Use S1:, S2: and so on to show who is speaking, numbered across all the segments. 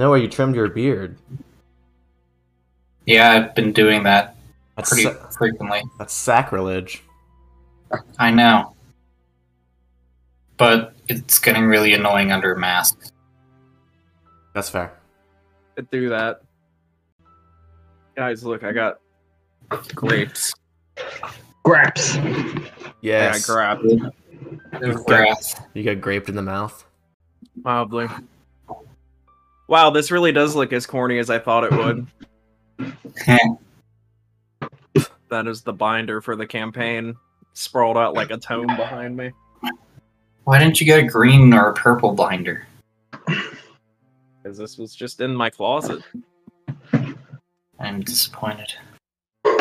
S1: No, you trimmed your beard.
S2: Yeah, I've been doing that
S1: That's
S2: pretty
S1: sa-
S2: frequently.
S1: that's sacrilege.
S2: I know. But it's getting really annoying under masks.
S1: That's fair.
S3: Could do that. Guys, look, I got grapes.
S4: Graps.
S1: Yes.
S3: I got grabbed
S1: you got graped in the mouth.
S3: mildly. Wow, this really does look as corny as I thought it would. that is the binder for the campaign, sprawled out like a tome behind me.
S2: Why didn't you get a green or a purple binder?
S3: Because this was just in my closet.
S2: I'm disappointed.
S4: All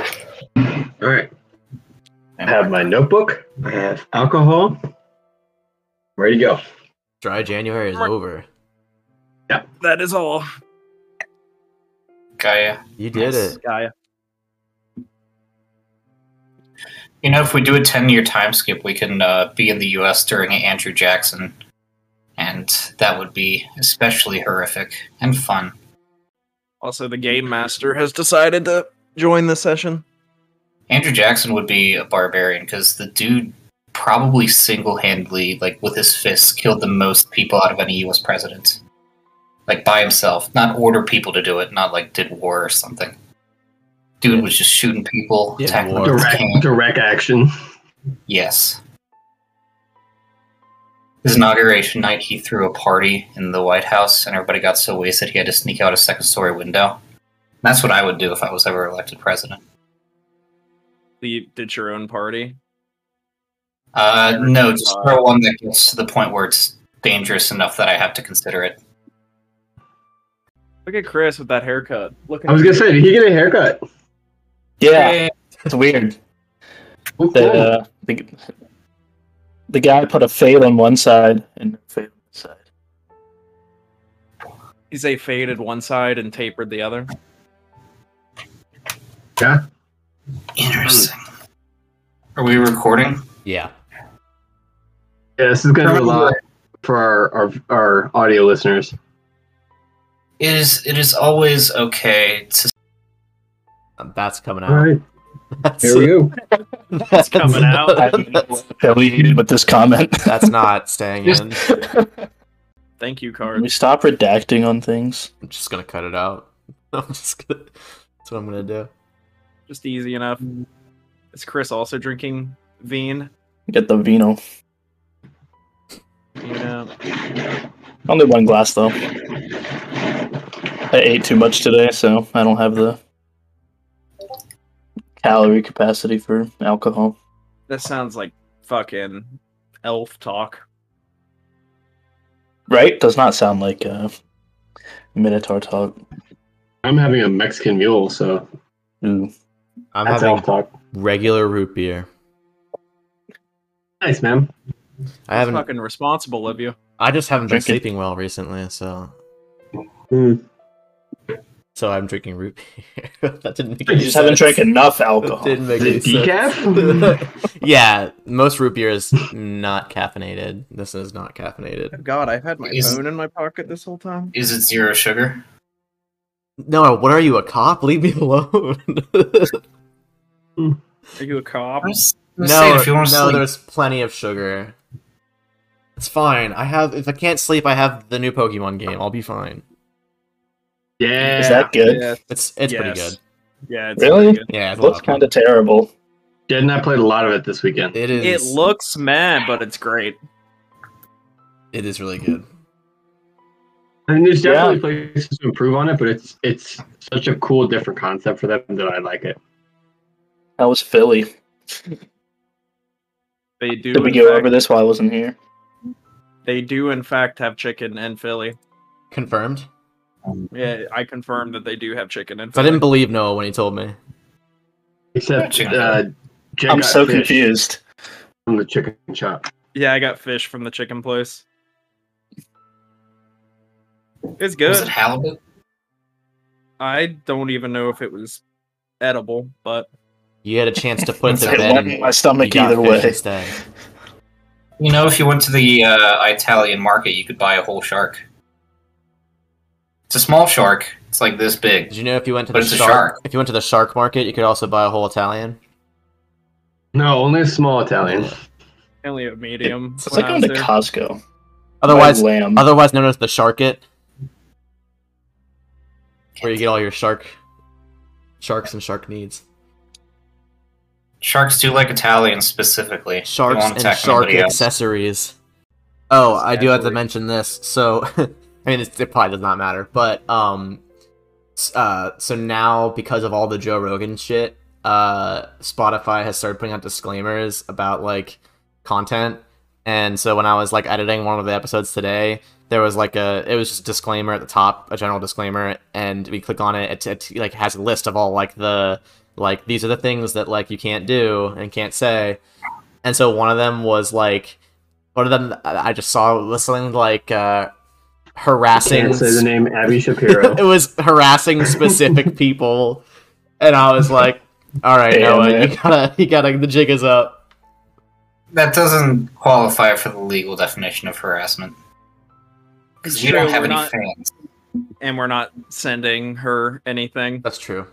S4: right. I have my notebook. I have alcohol. Ready to go.
S1: Dry January is over.
S3: Yep, that is all.
S2: Gaia.
S1: You did
S2: Yes.
S1: it.
S3: Gaia.
S2: You know, if we do a 10 year time skip, we can uh, be in the US during Andrew Jackson. And that would be especially horrific and fun.
S3: Also, the game master has decided to join the session.
S2: Andrew Jackson would be a barbarian because the dude probably single handedly, like with his fists, killed the most people out of any US president. Like by himself. Not order people to do it, not like did war or something. Dude was just shooting people,
S1: Yeah,
S2: attacking
S1: war.
S2: them with his
S4: Direct, direct action.
S2: Yes. His inauguration night, he threw a party in the White House, and everybody got so wasted he had to sneak out a second story window. That's what I would do if I was ever elected president.
S3: You did your own party.
S2: Uh, no, just throw one that gets to the point where it's dangerous enough that I have to consider it.
S3: Look at Chris with that haircut. Look
S4: I was gonna say, did he get a haircut?
S5: Yeah, it's weird.
S4: Oh,
S5: The, uh, the, the guy put a fade on one side and a fade on the side.
S3: He's a faded one side and tapered the other.
S4: Yeah.
S2: Interesting. Are we recording?
S1: Yeah.
S4: Yeah, this is gonna be a lot for our, our our audio listeners.
S2: It is. It is always okay to.
S1: That's coming out.
S4: All right,
S1: That's,
S4: here we go.
S1: That's
S3: coming out.
S5: Affiliated with this comment.
S1: That's not staying in.
S3: Thank you, Card.
S5: Can we stop redacting on things?
S1: I'm just gonna cut it out. I'm just gonna. That's what I'm gonna do.
S3: Just easy enough. Is Chris also drinking Veen?
S5: Get the vino.
S3: Yeah.
S5: Only one glass though. I ate too much today, so I don't have the calorie capacity for alcohol.
S3: That sounds like fucking elf talk.
S5: Right? Does not sound like uh, Minotaur talk.
S4: I'm having a Mexican mule, so
S5: Ooh.
S1: I'm
S4: that's
S1: having
S4: elf talk.
S1: regular root beer.
S4: Nice, man.
S1: I
S3: That's
S1: haven't.
S3: fucking responsible of you.
S1: I just haven't been
S5: Drinking.
S1: sleeping well recently, so
S4: Hmm.
S1: so I'm drinking root beer. that didn't make
S4: You
S1: any
S5: You just haven't drank enough
S1: That
S5: alcohol.
S1: didn't make
S4: Is
S1: any
S4: it
S1: sense.
S4: decaf?
S1: yeah, most root beer is not caffeinated. This is not caffeinated.
S3: God, I've had my
S2: Is-
S3: phone in my pocket this whole time.
S2: Is it zero sugar?
S1: No, what are you, a cop? Leave me alone.
S3: Are you a cop?
S2: I'm just I'm
S1: no,
S2: if you
S1: no,
S2: sleep,
S1: there's plenty of sugar. It's fine. I have. If I can't sleep, I have the new Pokemon game. I'll be fine.
S4: Yeah.
S5: Is that good?
S3: Yeah,
S1: It's it's pretty good.
S3: yeah. It's
S5: Really?
S3: good.
S1: Yeah, it's
S5: It looks kind of terrible.
S4: Jed and I played a lot of it this weekend.
S1: It is.
S3: It looks mad, but it's great.
S1: It is really good.
S4: I mean, there's
S5: Yeah.
S4: definitely places to improve on it, but it's it's such a cool, different concept for them that I like it.
S5: That was Philly?
S3: They do.
S5: Did we go
S3: fact-
S5: over this while I wasn't here?
S3: They do, in fact, have chicken in Philly.
S1: Confirmed.
S3: Yeah, I confirmed that they do have chicken in
S1: So I didn't believe Noah when he told me.
S4: Except uh, Jed
S5: I'm so confused.
S4: from the chicken shop.
S3: Yeah, I got fish from the chicken place. It's
S2: was
S3: good.
S2: it halibut?
S3: I don't even know if it was edible, but
S1: You had a chance to put it to bed.
S5: in my stomach
S1: you got
S5: either
S1: fish
S5: way.
S1: Instead.
S2: You know, if you went to the uh, Italian market, you could buy a whole shark. It's a small shark. It's like this big.
S1: Did you know if you went to
S2: But
S1: the shark,
S2: shark.
S1: if you went to the shark market, you could also buy a whole Italian?
S4: No, only a small Italian.
S3: Only a medium.
S5: It's
S3: when
S5: like
S3: I
S5: going to
S3: there.
S5: Costco.
S1: Otherwise,
S5: lamb.
S1: otherwise known as the Sharket, where you get all your shark, sharks and shark needs.
S2: Sharks do like Italians specifically.
S1: Sharks and shark accessories. Oh, I do have to mention this. So, I mean, it's, it probably does not matter, but um, uh, so now because of all the Joe Rogan shit, uh, Spotify has started putting out disclaimers about like content, and so when I was like editing one of the episodes today, there was like a it was just a disclaimer at the top, a general disclaimer, and we click on it, it, it like has a list of all like the like these are the things that like you can't do and can't say, and so one of them was like one of them I I just saw was something like uh harassing
S4: Can't say the name Abby Shapiro.
S1: it was harassing specific people, and I was like, "All right,
S5: Damn
S1: Noah,
S5: it.
S1: you gotta, you gotta, the jig is up."
S2: That doesn't qualify for the legal definition of harassment. Because
S3: It's
S2: you don't have any
S3: not-
S2: fans.
S3: and we're not sending her anything.
S1: That's true.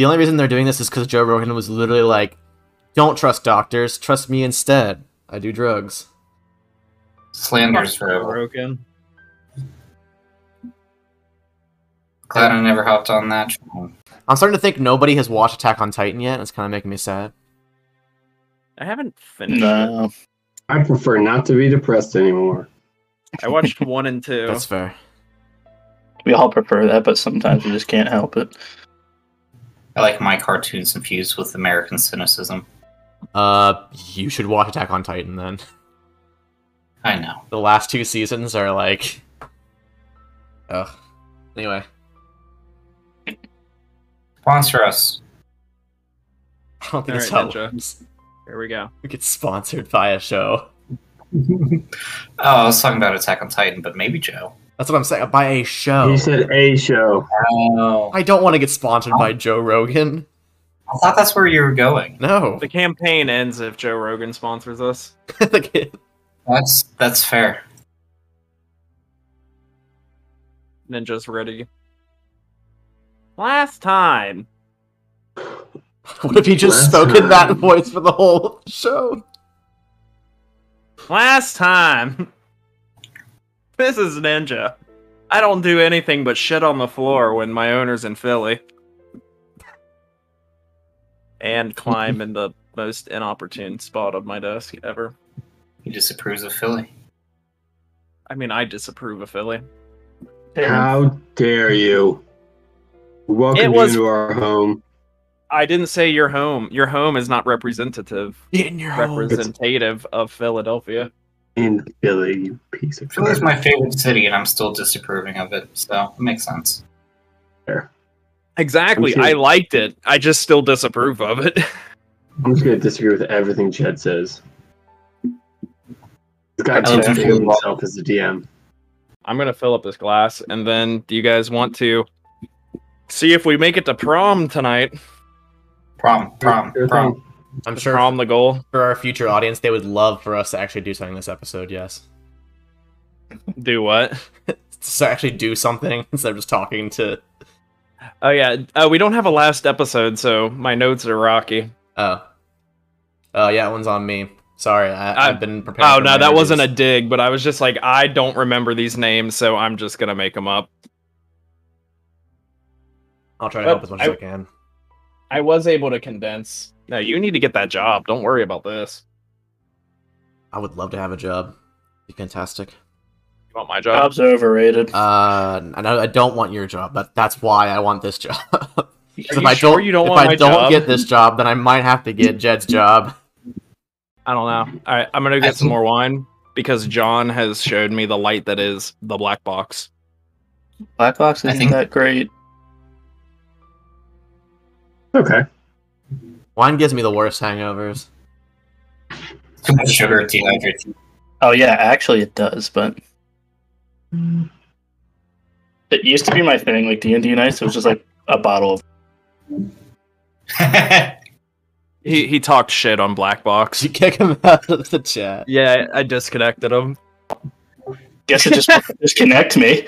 S1: The only reason they're doing this is because Joe Rogan was literally like, "Don't trust doctors, trust me instead. I do drugs."
S2: Slander's
S3: Fuck
S2: forever.
S3: broken.
S2: Glad I never hopped on that. train.
S1: I'm starting to think nobody has watched Attack on Titan yet. It's kind of making me sad.
S3: I haven't finished. it.
S5: No.
S4: I prefer not to be depressed anymore.
S3: I watched one and two.
S1: That's fair.
S5: We all prefer that, but sometimes we just can't help it.
S2: I like my cartoons infused with American cynicism.
S1: Uh, you should watch Attack on Titan then.
S2: I know.
S1: The last two seasons are like, ugh. Anyway,
S2: Sponsor us.
S1: I don't think it's
S3: Alright,
S1: how it
S3: Ninja. Here we go.
S1: We get sponsored by a show.
S2: Oh, I was talking about Attack on Titan, but maybe Joe.
S1: That's what I'm saying. By a show.
S4: He said a show.
S2: Oh,
S1: I don't want to get sponsored by Joe Rogan.
S2: I thought that's where you were going.
S1: No.
S3: The campaign ends if Joe Rogan sponsors us.
S2: That's that's fair.
S3: Ninja's ready. Last time.
S1: what if he just
S4: Last
S1: spoke in that voice for the whole show?
S3: Last time. This is Ninja. I don't do anything but shit on the floor when my owner's in Philly. And climb in the most inopportune spot of my desk ever.
S2: He disapproves of Philly.
S3: I mean, I disapprove of Philly.
S4: How dare you? Welcome
S3: It was-
S4: you to our home.
S3: I didn't say your home. Your home is not representative,
S1: in your home.
S3: representative of Philadelphia.
S4: In Philly, you piece of
S2: Philly's
S4: shit.
S2: my favorite city, and I'm still disapproving of it, so it makes sense.
S3: Exactly.
S4: I'm sure-
S3: I liked it. I just still disapprove of it.
S4: I'm just gonna disagree with everything Jed says. He's got
S2: I
S4: to
S2: live in
S4: think of
S2: Philly.
S4: himself as the DM.
S3: I'm gonna fill up this glass, and then do you guys want to see if we make it to prom tonight?
S2: Prom, prom,
S4: Sure
S2: prom.
S4: Thing.
S1: I'm
S3: Is
S1: sure
S3: prom the goal.
S1: for our future audience, they would love for us to actually do something this episode. Yes,
S3: Do what?
S1: to actually do something instead of just talking to.
S3: Oh yeah. Uh, we don't have a last episode, so my notes are rocky.
S1: Oh, oh yeah, that one's on me. Sorry, I,
S3: I-
S1: I've been preparing.
S3: Oh
S1: for
S3: no,
S1: my
S3: that wasn't a dig, but I was just like, I don't remember these names, so I'm just gonna make them up.
S1: I'll try to
S3: but
S1: help as much as
S3: I-
S1: I can.
S3: I was able to condense. No, you need to get that job. Don't worry about this.
S1: I would love to have a job. Be fantastic.
S3: You want my job?
S5: Jobs overrated.
S1: Uh, I know I don't want your job, but that's why I want this job. 'Cause if
S3: you
S1: I
S3: sure
S1: don't,
S3: you don't
S1: if
S3: want
S1: I
S3: my
S1: don't
S3: job?
S1: get this job, then I might have to get Jed's job.
S3: I don't know. All right, I'm gonna
S2: I
S3: get some
S2: think-
S3: more wine because John has showed me the light that is the black box.
S5: Black Box isn't
S2: think-
S5: that great.
S4: Okay.
S1: Wine gives me the worst hangovers.
S2: Too much sugar dehydrates.
S5: Oh yeah, actually it does, but it used to be my thing. Like D and D nights, it was just like a bottle of.
S3: He he talked shit on black box.
S1: You kick him out of the chat.
S3: Yeah, I disconnected him.
S5: Guess it just disconnect me.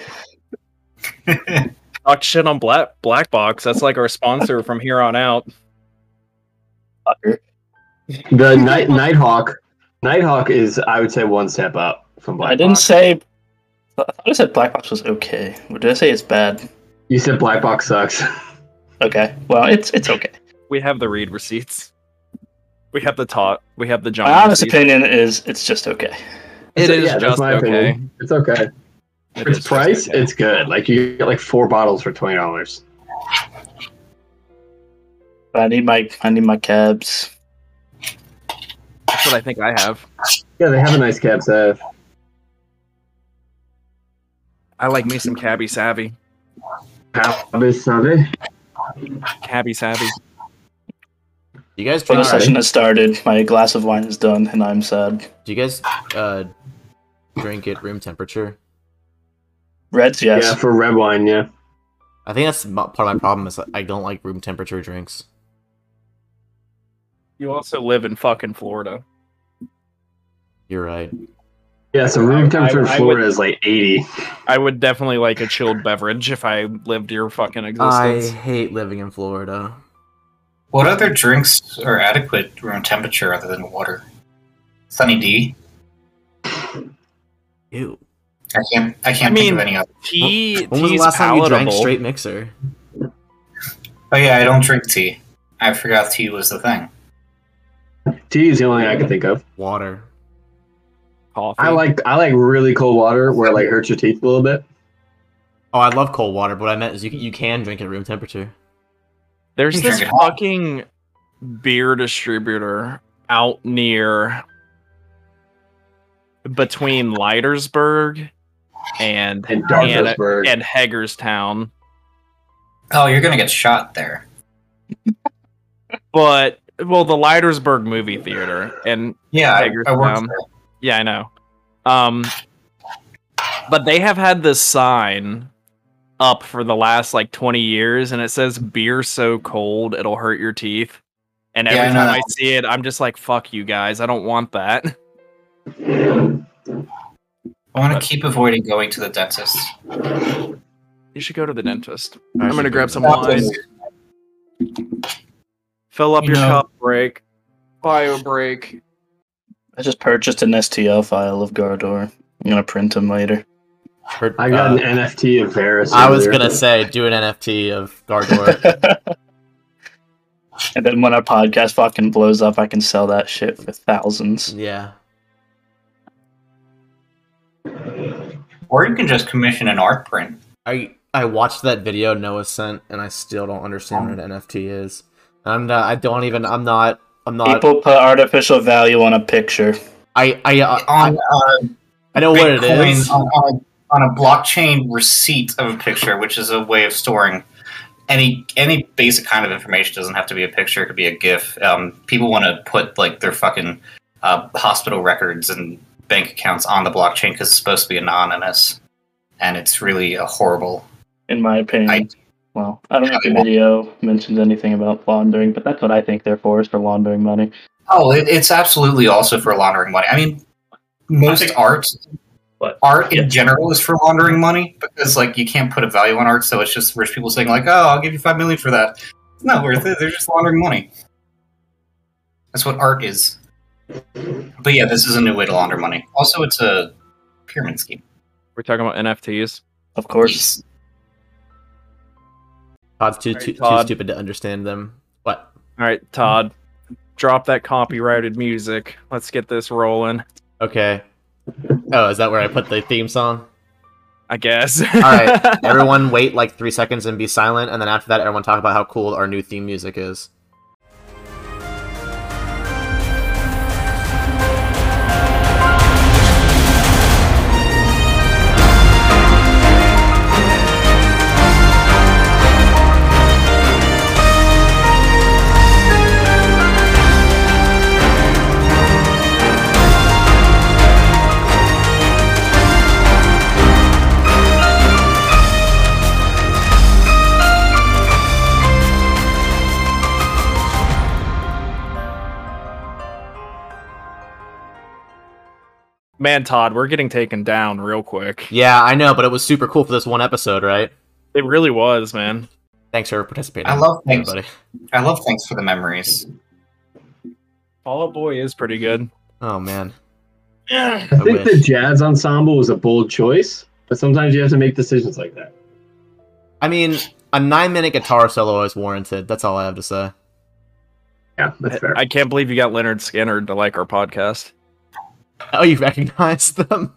S3: Talk shit on Black Black Box. That's like our sponsor from here on out.
S5: Fucker.
S4: The night Nighthawk, Nighthawk is I would say one step up from Black
S5: I didn't
S4: Box.
S5: say. I thought I said Black Box was okay. Or did I say it's bad?
S4: You said Black Box sucks.
S5: Okay. Well, it's it's okay.
S3: We have the read receipts. We have the talk. We have the John.
S5: My honest
S3: receipts.
S5: opinion is it's just okay.
S3: It
S4: So,
S3: is
S4: yeah, that's
S3: just
S4: my
S3: okay.
S4: opinion. It's okay.
S3: It
S4: For
S3: is
S4: its price,
S3: okay.
S4: it's good. Like you get like four bottles for twenty dollars.
S5: But I need my I need my cabs.
S3: That's what I think I have.
S4: Yeah, they have a nice cab set.
S3: I like me some Cabby Savvy.
S4: Cabby savvy.
S3: Cabby Savvy.
S1: You guys
S5: Well,
S1: drink?
S5: the session has started. My glass of wine is done, and I'm sad.
S1: Do you guys uh drink at room temperature?
S5: Reds, yes.
S4: Yeah, for red wine. Yeah.
S1: I think that's part of my problem is that I don't like room temperature drinks.
S3: You also live in fucking Florida.
S1: You're right.
S4: Yeah. So room
S3: I-
S4: temperature in
S3: I
S4: Florida
S3: would-
S4: is like eighty.
S3: I would definitely like a chilled beverage if I lived your fucking existence.
S1: I hate living in Florida.
S2: What other drinks are adequate room temperature other than water? Sunny D.
S1: Ew.
S2: I can't. I can't
S3: I
S2: think
S3: mean-
S2: of any other.
S3: Tea,
S1: When was the
S3: tea's
S1: last time you drank straight mixer?
S2: Oh yeah, I don't drink tea. I forgot tea was the thing.
S4: Tea is the only thing I can think of.
S1: Water.
S3: Coffee.
S4: I like I like really cold water where it like hurts your teeth a little bit.
S1: Oh, I love cold water, but what I meant is you can, you can drink at room temperature.
S3: There's this
S2: drink
S3: fucking beer distributor out near between Leitersburg and
S4: And
S3: and, and Hagerstown.
S2: Oh, you're gonna get shot there.
S3: But well, the Leitersburg movie theater and
S2: Yeah, I, I
S3: Hagerstown.
S2: worked.
S3: Yeah, I know. Um, but they have had this sign up for the last like 20 years, and it says "Beer so cold it'll hurt your teeth." And
S2: Yeah,
S3: every
S2: I
S3: time
S2: that
S3: I see it, I'm just like, "Fuck you guys! I don't want that."
S2: I want to keep avoiding going to the dentist.
S3: You should go to the dentist.
S1: I
S3: I'm gonna grab some wine.
S1: Dentist.
S3: Fill up
S2: You
S3: your
S2: know-
S3: cup break. Bio break.
S5: I just purchased an STL file of Gardor. I'm gonna print them later.
S1: Heard-
S4: I got
S1: uh,
S4: an NFT of Varis.
S1: I was gonna say do an NFT of Gardor.
S5: and then when our podcast fucking blows up, I can sell that shit for thousands.
S1: yeah.
S2: Or you can just commission an art print.
S1: I I watched that video Noah sent, and I still don't understand what an NFT is. I'm not, I don't even. I'm not. I'm not.
S5: People put artificial value on a picture.
S1: I I I,
S2: On
S1: I,
S2: uh,
S1: I know what it is
S2: on, on, a, on a blockchain receipt of a picture, which is a way of storing any any basic kind of information. Doesn't have to be a picture; it could be a GIF. Um, people want to put like their fucking uh, hospital records and bank accounts on the blockchain because it's supposed to be anonymous, and it's really a horrible.
S5: in my opinion.
S2: I-
S5: well, I don't know if the video mentions anything about laundering, but that's what I think they're for is for laundering money.
S2: Oh, it, it's absolutely also for laundering money. I mean, most
S5: think-
S2: art,
S5: What?
S2: art in general is for laundering money because like you can't put a value on art, so it's just rich people saying like, "Oh, I'll give you five million for that." It's not worth it. They're just laundering money. That's what art is. But yeah, this is a new way to launder money. Also, it's a pyramid scheme.
S3: We're talking about NFTs.
S5: Of course.
S1: Todd's too,
S3: Alright,
S1: too, too stupid to understand them. What?
S3: All right, Todd, drop that copyrighted music. Let's get this rolling.
S1: Okay. Oh, is that where I put the theme song?
S3: I guess.
S1: All right, everyone, wait like three seconds and be silent, and then after that, everyone talk about how cool our new theme music is.
S3: Man, Todd, we're getting taken down real quick.
S1: Yeah, I know, but it was super cool for this one episode, right?
S3: It really was, man.
S1: Thanks for participating.
S2: I love things.
S1: everybody.
S2: I love thanks for the memories.
S3: Fall Out Boy is pretty good.
S1: Oh man.
S4: I think the jazz ensemble was a bold choice, but sometimes you have to make decisions like that.
S1: I mean, a nine-minute guitar solo is warranted. That's all I have to say.
S4: Yeah, that's fair.
S3: I can't believe you got Lynyrd Skynyrd to like our podcast.
S1: Oh, you recognize them?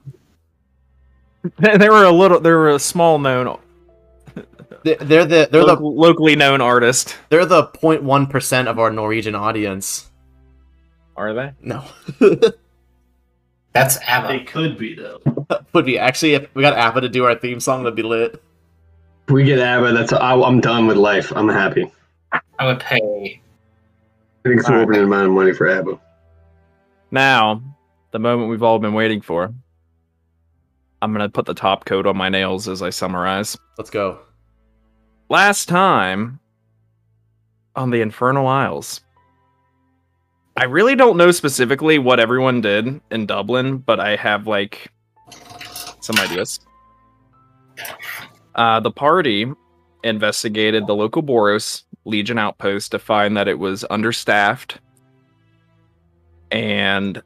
S3: They they were a little. They were a small known,
S1: They- They're the they're the
S3: locally known artist.
S1: they're the 0.1 percent of our Norwegian audience.
S3: Are they?
S1: No,
S2: That's ABBA.
S6: It could be though.
S1: would be actually if we got ABBA to do our theme song, that'd be lit.
S4: We get ABBA, that's I, I'm done with life. I'm happy.
S2: I would pay.
S4: I think it's an opening amount of money for ABBA.
S3: Now, the moment we've all been waiting for. I'm gonna put the top coat on my nails as I summarize.
S1: Let's go.
S3: Last time on the Infernal Isles. I really don't know specifically what everyone did in Dublin, but I have like some ideas. Uh, the party investigated the local Boros Legion outpost to find that it was understaffed and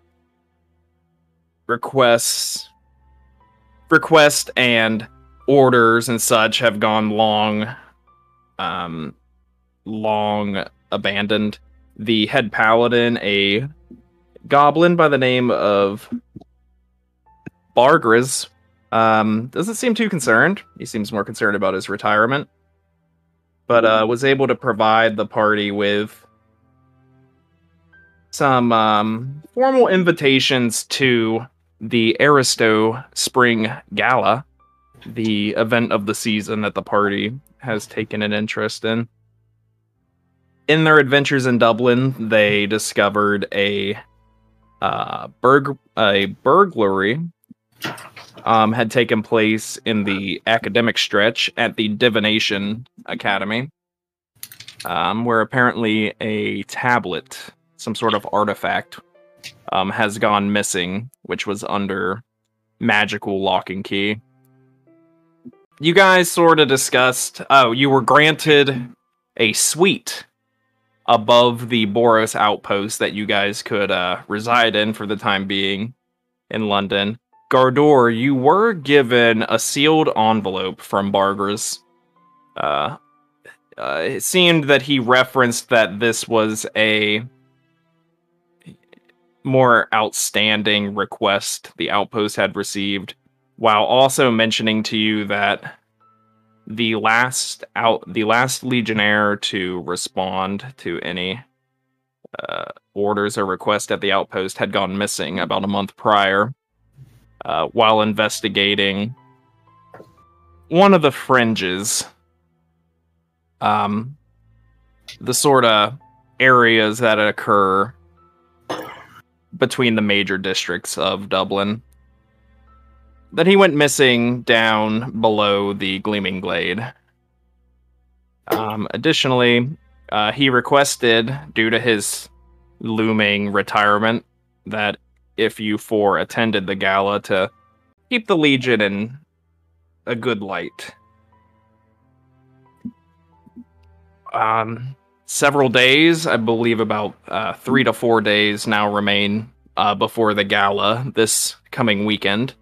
S3: requests requests and orders and such have gone long um long abandoned. The head paladin a goblin by the name of bargris um doesn't seem too concerned. He seems more concerned about his retirement but uh was able to provide the party with some um formal invitations to the aristo spring gala the event of the season that the party has taken an interest in. In their adventures in Dublin, they discovered a uh, burg a burglary um, had taken place in the academic stretch at the Divination Academy, um, where apparently a tablet, some sort of artifact, um, has gone missing, which was under magical lock and key. You guys sort of discussed oh you were granted a suite above the boros outpost that you guys could uh, reside in for the time being in london. Gardor you were given a sealed envelope from bargers uh, uh, it seemed that he referenced that this was a more outstanding request the outpost had received while also mentioning to you that the last out the last legionnaire to respond to any uh, orders or requests at the outpost had gone missing about a month prior uh, while investigating one of the fringes um the sort of areas that occur between the major districts of Dublin that he went missing down below the Gleaming Glade. Um, additionally, uh, he requested, due to his looming retirement, that if you four attended the gala, to keep the Legion in a good light. Um, several days, I believe about uh, three to four days now remain uh, before the gala this coming weekend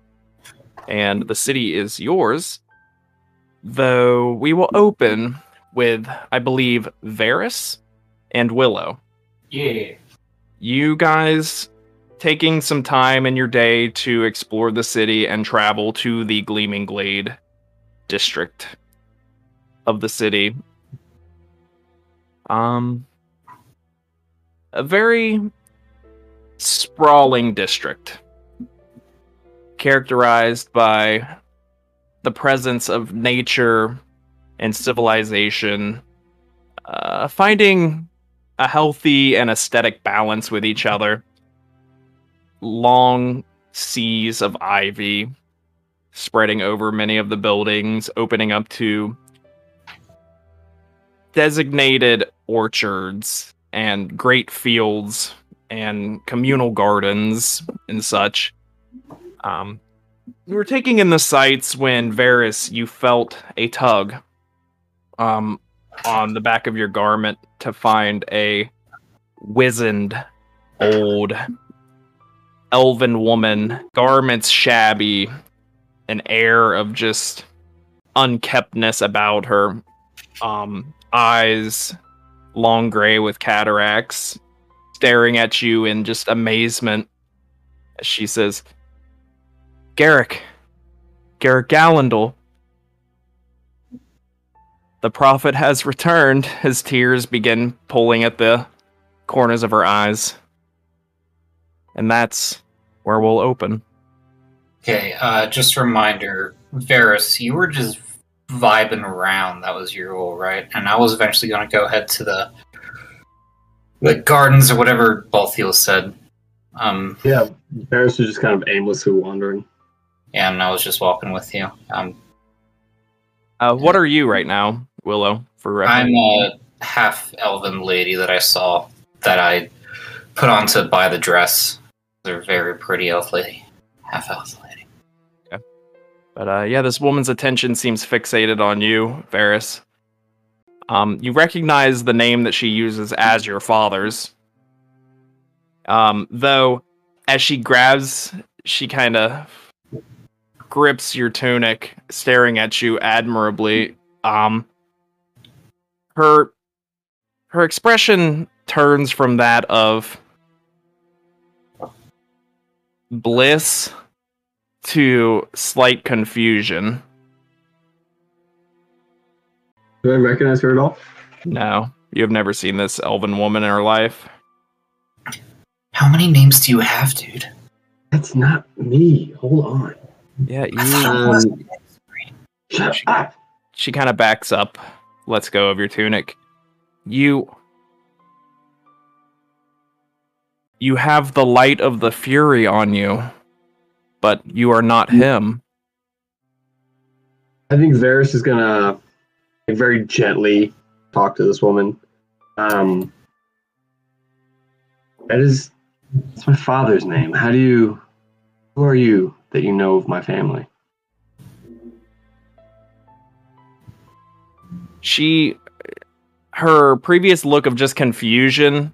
S3: and the city is yours. Though we will open with, I believe, Varis and Willow.
S2: Yeah.
S3: You guys taking some time in your day to explore the city and travel to the Gleaming Glade district of the city. Um, a very sprawling district characterized by the presence of nature and civilization, uh, finding a healthy and aesthetic balance with each other. Long seas of ivy spreading over many of the buildings, opening up to designated orchards and great fields and communal gardens and such. Um, you were taking in the sights when Varis, you felt a tug um, on the back of your garment to find a wizened, old, elven woman, garments shabby, an air of just unkeptness about her, um, eyes long gray with cataracts, staring at you in just amazement. She says, Garrick, Garrick Gallendal, the prophet has returned. His tears begin pulling at the corners of her eyes. And that's where we'll open.
S2: Okay, uh, just a reminder, Varis, you were just vibing around. That was your rule, right? And I was eventually going to go ahead to the the gardens or whatever Balthial said. Um,
S4: Yeah, Varis was just kind of aimlessly wandering.
S2: and I was just walking with you. Um,
S3: Uh, what are you right now, Willow? For
S2: I'm a half elven lady that I saw that I put on to buy the dress. They're very pretty elf lady, half elf lady.
S3: But uh, yeah, this woman's attention seems fixated on you, Varis. Um, you recognize the name that she uses as your father's. Um, though, as she grabs, she kind of grips your tunic, staring at you admirably. Um, her her expression turns from that of bliss to slight confusion.
S4: Do I recognize her at all?
S3: No, you have never seen this elven woman in her life.
S2: How many names do you have, dude?
S4: That's not me. Hold on.
S3: Yeah, you.
S2: it was-
S4: Um, Shut up.
S3: She kind of backs up, lets go of your tunic. You. You have the light of the fury on you, but you are not him.
S4: I think Varis is gonna like, very gently talk to this woman. Um, that is, that's my father's name. How do you? Who are you that you know of my family?
S3: She. Her previous look of just confusion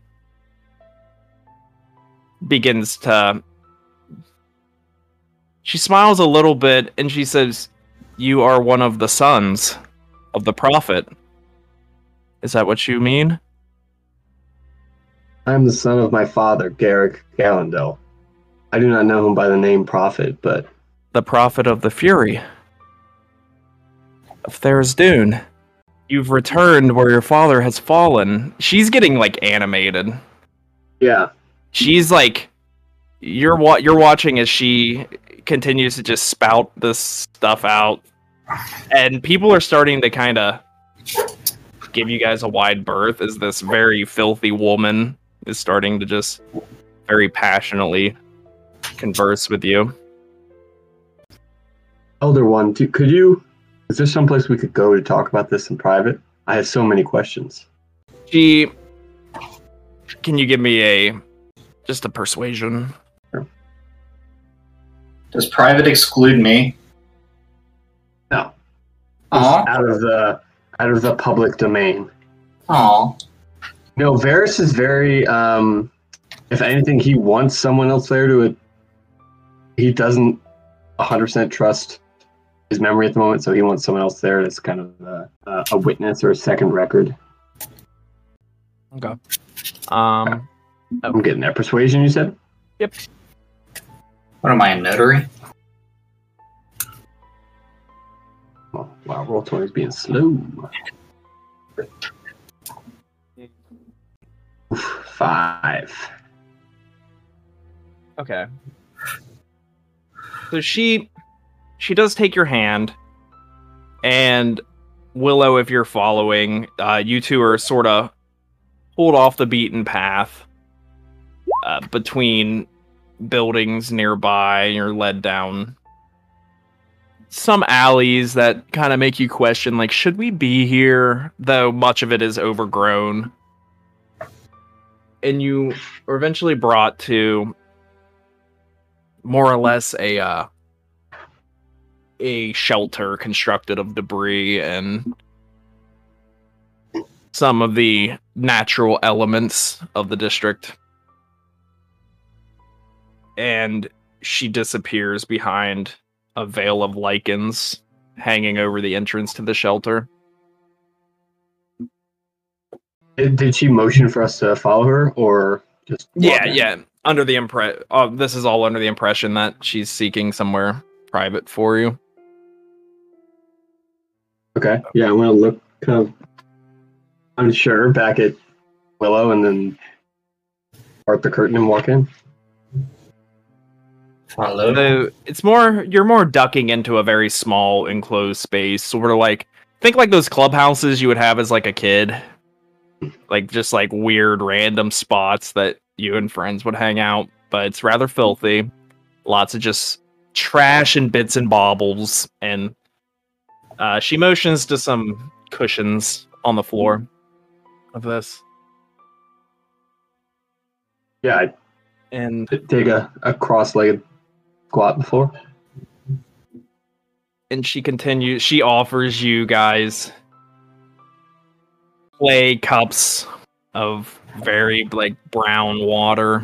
S3: begins to. She smiles a little bit and she says, You are one of the sons of the prophet. Is that what you mean?
S4: I am the son of my father, Garrick Gallendale. I do not know him by the name Prophet, but
S3: The prophet of the fury of Tharizdun. You've returned where your father has fallen. She's getting like animated.
S4: yeah,
S3: She's like you're what you're watching as she continues to just spout this stuff out. And people are starting to kind of give you guys a wide berth as this very filthy woman is starting to just very passionately converse with you.
S4: Elder One, do, could you? Is there someplace we could go to talk about this in private? I have so many questions.
S3: She Can you give me a just a persuasion?
S2: Does private exclude me?
S4: No,
S2: Aw.
S4: out of the out of the public domain.
S2: Aw.
S4: No, Varis is very. Um, if anything, he wants someone else there to. He doesn't 100% trust his memory at the moment, so he wants someone else there that's kind of a, a, a witness or a second record.
S3: Okay. Um
S4: I'm getting that Persuasion, you said?
S2: What am I, a notary?
S4: Oh, wow, roll 20 is being slow. Oof, Five.
S3: Okay. So she she does take your hand and Willow if you're following, uh you two are sort of pulled off the beaten path uh, between buildings nearby and you're led down some alleys that kind of make you question like should we be here though much of it is overgrown and you are eventually brought to more or less a uh, a shelter constructed of debris and some of the natural elements of the district. And she disappears behind a veil of lichens hanging over the entrance to the shelter.
S4: Did did she motion for us to follow her, or just?
S3: Yeah,
S4: in?
S3: yeah. Under the impre uh, this is all under the impression that she's seeking somewhere private for you.
S4: Okay. Yeah, I'm gonna look kind of unsure back at Willow, and then part the curtain and walk in.
S2: Follow.
S3: So it's more you're more ducking into a very small enclosed space, sort of like think like those clubhouses you would have as like a kid. Like just like weird random spots that you and friends would hang out, but it's rather filthy. Lots of just trash and bits and baubles and uh, she motions to some cushions on the floor of this
S4: Yeah, I
S3: and
S4: take a, a cross-legged on the floor.
S3: and she continues she offers you guys clay cups of very like brown water.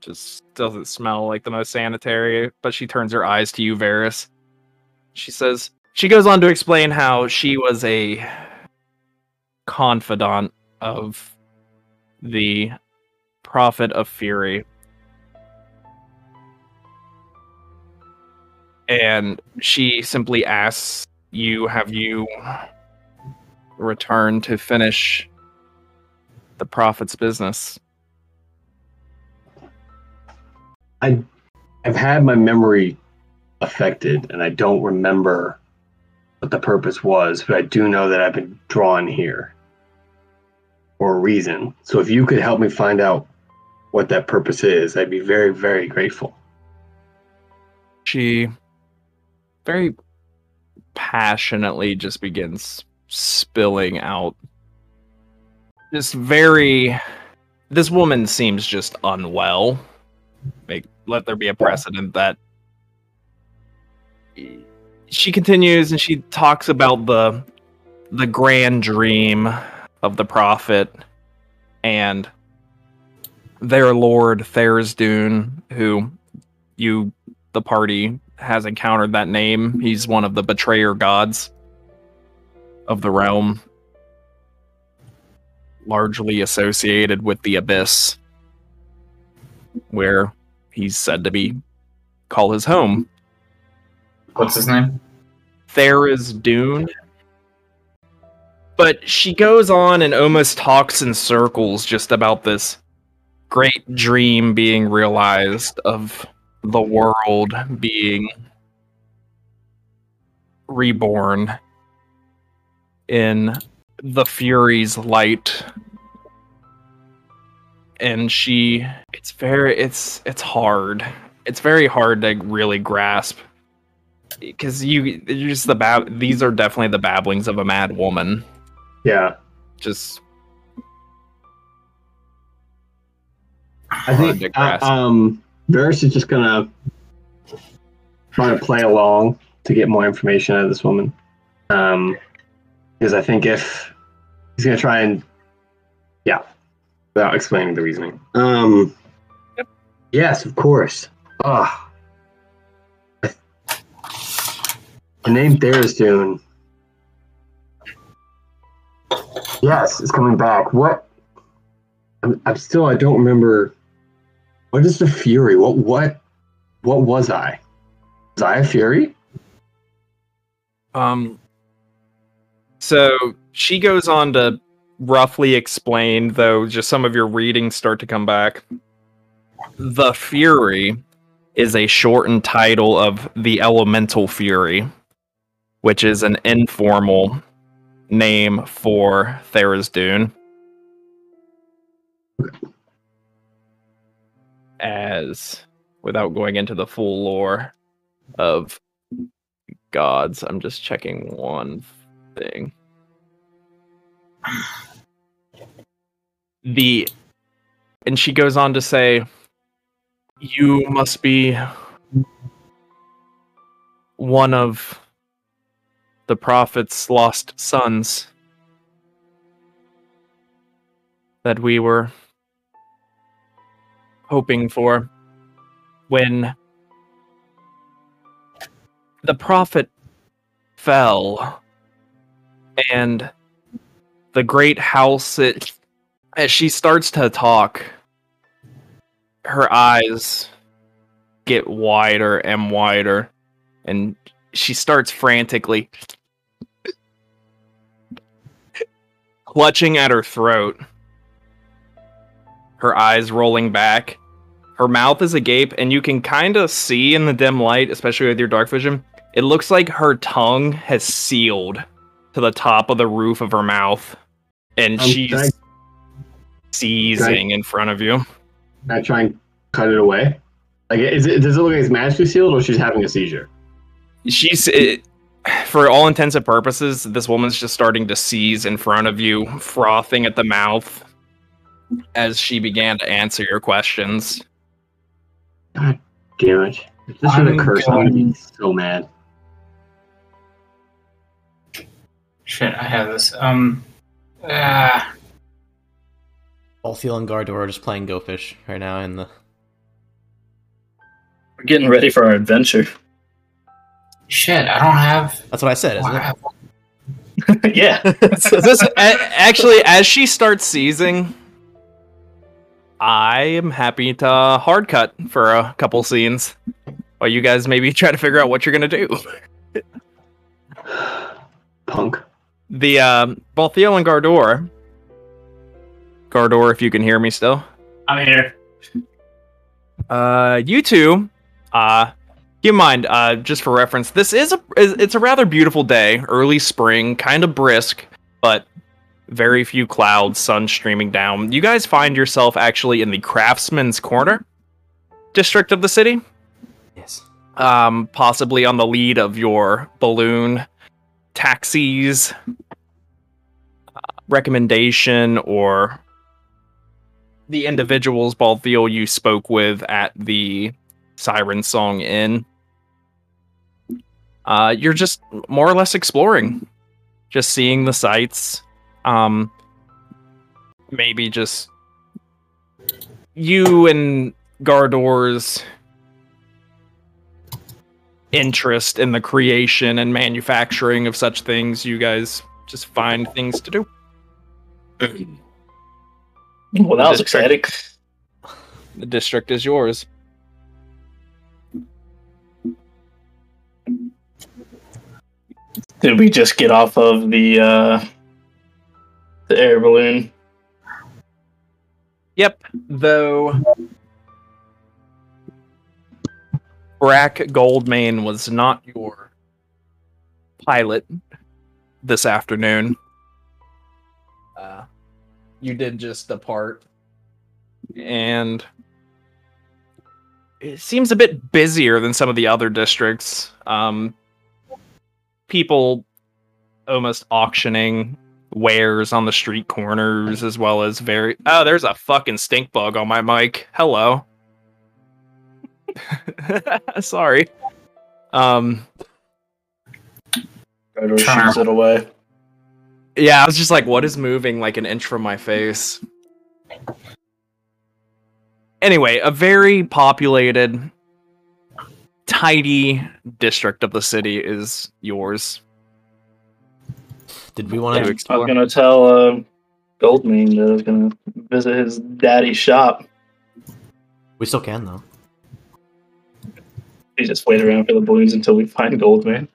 S3: Just doesn't smell like the most sanitary but she turns her eyes to you Varis. She says she goes on to explain how she was a confidant of the prophet of fury and she simply asks you have you returned to finish the prophet's business
S4: I've had my memory affected, and I don't remember what the purpose was, but I do know that I've been drawn here for a reason. So if you could help me find out what that purpose is, I'd be very, very grateful.
S3: she very passionately just begins spilling out. This very this woman seems just unwell. Make let there be a precedent that she continues and she talks about the the grand dream of the prophet and their lord Tharizdun, who you the party has encountered that name. He's one of the betrayer gods of the realm, largely associated with the abyss, where he's said to be call his home.
S2: What's his name?
S3: Tharizdun. But she goes on and almost talks in circles just about this great dream being realized of the world being reborn in the Fury's light. And she it's very it's it's hard. It's very hard to really grasp because you you're just the bab these are definitely the babblings of a mad woman
S4: Yeah.
S3: just
S4: I think uh, um, Varis is just gonna try to play along to get more information out of this woman. Um, because I think if he's gonna try and yeah, without explaining the reasoning. Um,
S3: Yep.
S4: yes, of course. Ah, the name Tharizdun. Yes, it's coming back. What? I'm, I'm still. I don't remember. What is the Fury? What? What? What was I? Was I a Fury?
S3: um so she goes on to roughly explain though just some of your readings start to come back the fury is a shortened title of the elemental fury which is an informal name for Tharizdun. As without going into the full lore of gods, I'm just checking one thing. The and she goes on to say you must be one of the prophet's lost sons. that we were hoping for when the prophet fell and the great house it, as she starts to talk her eyes get wider and wider and she starts frantically clutching at her throat her eyes rolling back her mouth is agape and you can kind of see in the dim light especially with your dark vision it looks like her tongue has sealed to the top of the roof of her mouth and
S4: Um,
S3: she's
S4: I-
S3: seizing in front of you
S4: I try and cut it away? Like, is it does it look like it's magically sealed, or she's having a seizure?
S3: she's it, for all intents and purposes this woman's just starting to seize in front of you frothing at the mouth as she began to answer your questions God
S4: damn it! If this is a
S2: I'm
S4: curse, I'm gonna be so mad.
S2: Shit, I have this. Um, ah,
S1: Balthial and Gardor are just playing Go Fish right now in the.
S5: We're getting ready for our adventure.
S2: shit, I don't have.
S1: That's what I said, isn't it?
S5: Yeah.
S3: so this actually as she starts seizing i am happy to hard cut for a couple scenes while you guys maybe try to figure out what you're gonna do
S4: Punk.
S3: the um Balthial and gardor gardor if you can hear me still
S5: I'm here.
S3: Uh, you two, uh, keep in mind, uh, just for reference, this is a it's a rather beautiful day, early spring, kind of brisk, but very few clouds, sun streaming down. You guys find yourself actually in the Craftsman's Corner district of the city,
S1: Yes.
S3: um, possibly on the lead of your balloon taxis uh, recommendation or the individuals Balthial you spoke with at the Siren Song Inn. Uh, you're just more or less exploring, just seeing the sights. Um, maybe just you and Gardor's interest in the creation and manufacturing of such things. You guys just find things to do.
S5: Well, that was exciting.
S3: The district is yours.
S5: Did we just get off of the uh, the air balloon?
S3: Yep, though Brack Goldmane was not your pilot this afternoon. Uh, you did just depart, and it seems a bit busier than some of the other districts. Um, people almost auctioning wares on the street corners as well as very oh there's a fucking stink bug on my mic. Hello. Sorry. Um
S5: Or shoots it away.
S3: yeah i was just like what is moving like an inch from my face? Anyway a very populated tidy district of the city is yours
S1: Did we want
S3: to
S1: to?
S5: I was gonna tell uh, that I was gonna visit his daddy's shop.
S1: We still can though.
S5: We just wait around for the balloons until we find Goldmane.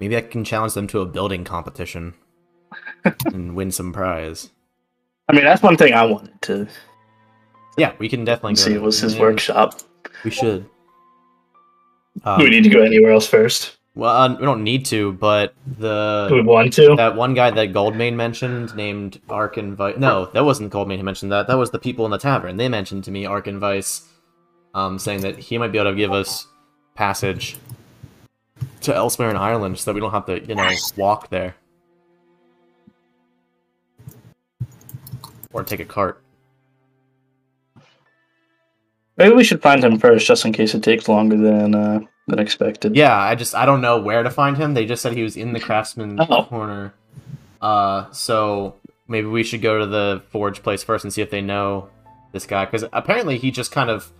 S1: Maybe I can challenge them to a building competition and win some prize.
S5: I mean, that's one thing I wanted to
S1: Yeah, we can definitely go
S5: see
S1: there.
S5: was his workshop.
S1: We should. Um,
S5: we need to go anywhere else first?
S1: Well, uh, we don't need to, but
S5: Do we
S1: the
S5: want to?
S1: that one guy that Goldmane mentioned named Ark and Vice. No, that wasn't Goldmane who mentioned that. That was the people in the tavern. They mentioned to me Ark and Vice, um, saying that he might be able to give us passage to elsewhere in Ireland, so that we don't have to, you know, walk there or take a cart.
S5: Maybe we should find him first, just in case it takes longer than uh, than expected.
S1: Yeah, I just I don't know where to find him. They just said he was in the craftsman
S5: Oh.
S1: corner. Uh, so maybe we should go to the forge place first and see if they know this guy because apparently he just kind of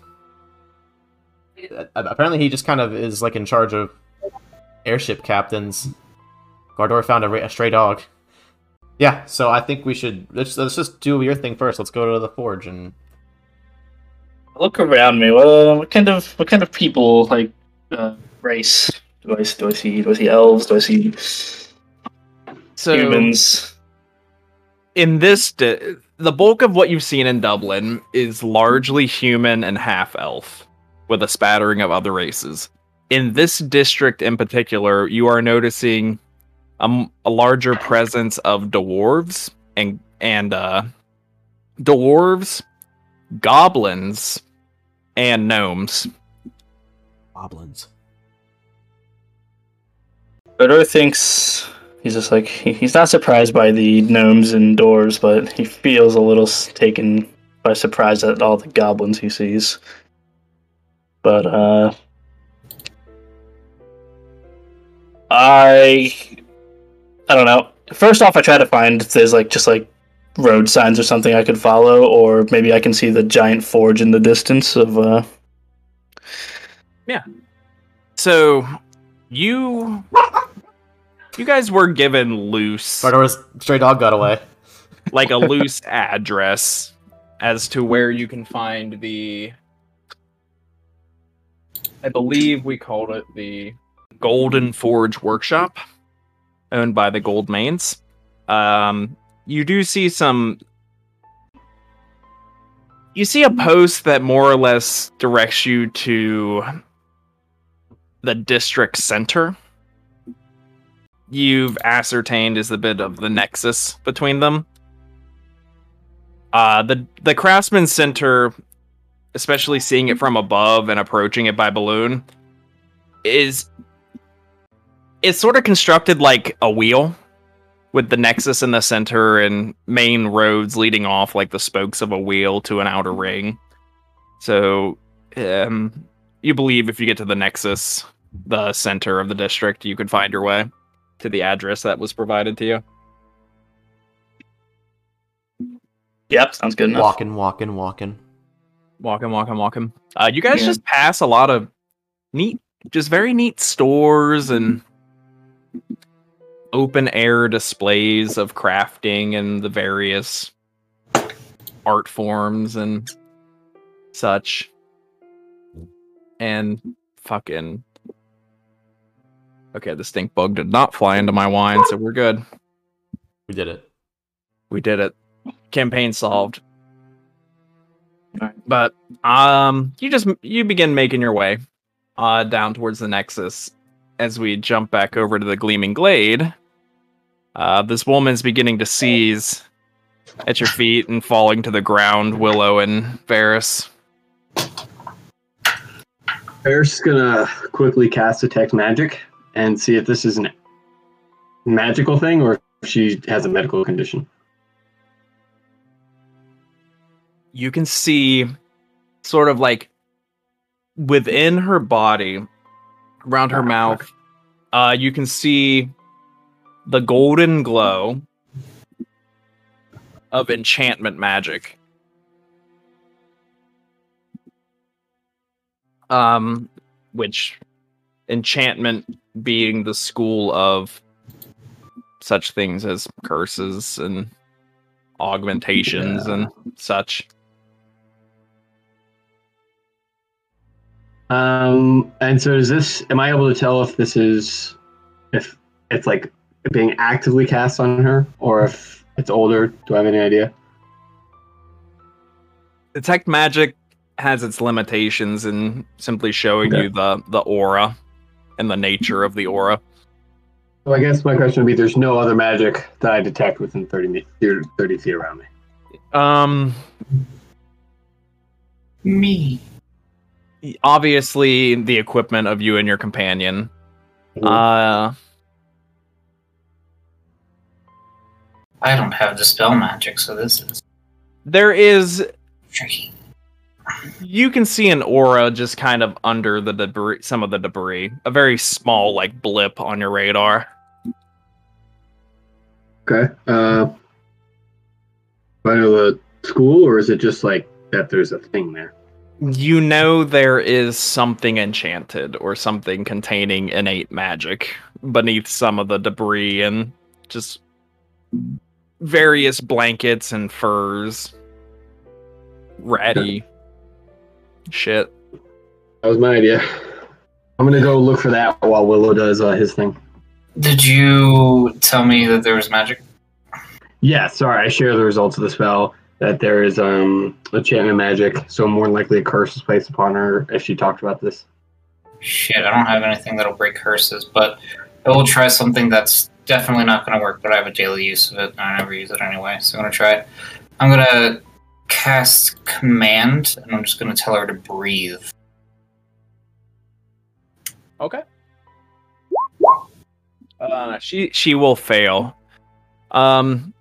S1: uh, apparently he just kind of is like in charge of airship captains. Gardor found a, a stray dog. Yeah, so I think we should let's let's just do your thing first. Let's go to the forge and
S5: Look around me. What, what kind of what kind of people like uh, race do I do I see? Do I see elves? Do I see
S3: So
S5: humans?
S3: in this, di- the bulk of what you've seen in Dublin is largely human and half elf, with a spattering of other races. In this district in particular, you are noticing a, larger presence of dwarves and and uh, dwarves, goblins, and gnomes.
S1: Goblins.
S5: Fedor thinks he's just like he, he's not surprised by the gnomes and doors, but he feels a little taken by surprise at all the goblins he sees. But uh, I I don't know. First off, I try to find if there's like just like road signs or something I could follow, or maybe I can see the giant forge in the distance of uh.
S3: So you you guys were given loose
S1: stray dog got away.
S3: like a loose address as to where you can find the I believe we called it the Golden Forge Workshop owned by the Goldmanes. Um you do see some you see a post that more or less directs you to the district center. You've ascertained is the bit of the nexus between them. Uh, the the Craftsman Center, especially seeing it from above and approaching it by balloon, is it's sort of constructed like a wheel, with the nexus in the center and main roads leading off like the spokes of a wheel to an outer ring. So, um, you believe if you get to the nexus, the center of the district, you could find your way to the address that was provided to you.
S5: Yep, sounds good enough.
S1: Walking, walking, walking.
S3: walking, walking, walking. Uh, you guys
S5: Yeah.
S3: just pass a lot of neat, just very neat stores and open air displays of crafting and the various art forms and such. And fucking. Okay, the stink bug did not fly into my wine, so we're good.
S1: We did it.
S3: We did it. Campaign solved. But um you just you begin making your way uh down towards the nexus as we jump back over to the gleaming glade. Uh this woman's beginning to seize at your feet and falling to the ground, Willow and Varis.
S4: Varis is gonna quickly cast detect magic and see if this is a magical thing or if she has a medical condition.
S3: you can see sort of like within her body around her mouth uh you can see the golden glow of enchantment magic um which enchantment being the school of such things as curses and augmentations
S4: Yeah.
S3: and such
S4: Um, and so is this? Am I able to tell if this is if it's like being actively cast on her or if it's older? Do I have any idea?
S3: detect magic has its limitations in simply showing
S4: Okay.
S3: you the the aura and the nature of the aura.
S4: So I guess my question would be: There's no other magic that I detect within 30 me- 30 feet around me.
S3: Um,
S2: Me.
S3: obviously the equipment of you and your companion. Uh,
S2: I don't have the spell magic, so this is
S3: there is
S2: tricky.
S3: You can see an aura just kind of under the debris, some of the debris, a very small like blip on your radar.
S4: Okay. Uh, I know the school, or is it just like that? There's a thing there.
S3: You know there is something enchanted or something containing innate magic beneath some of the debris and just various blankets and furs. Ratty shit.
S4: That was my idea. I'm gonna go look for that while Willow does uh, his thing.
S2: Did you tell me that there was magic?
S4: Yeah, sorry, I share the results of the spell. That there is um enchantment magic, so more than likely a curse is placed upon her if she talked about this.
S2: Shit, I don't have anything that'll break curses, but I will try something that's definitely not going to work, but I have a daily use of it, and I never use it anyway, so I'm going to try it. I'm going to cast Command, and I'm just going to tell her to breathe.
S3: Okay. Uh, she she will fail. Um,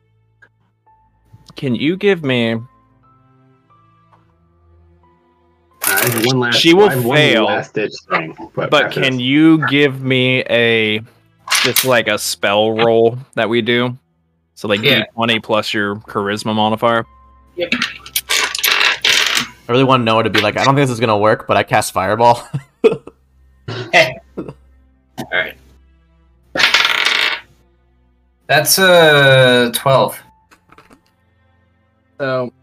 S3: can you give me?
S4: One last.
S3: She will
S4: I have one
S3: fail.
S4: Last ditch thing, but,
S3: But can
S4: this-
S3: you give me a just like a spell roll that we do? So like
S2: Yeah.
S3: d20 plus your charisma modifier.
S1: I really want to know what to be like. I don't think this is gonna work, but I cast fireball. Hey.
S2: Alright. That's a 12.
S3: So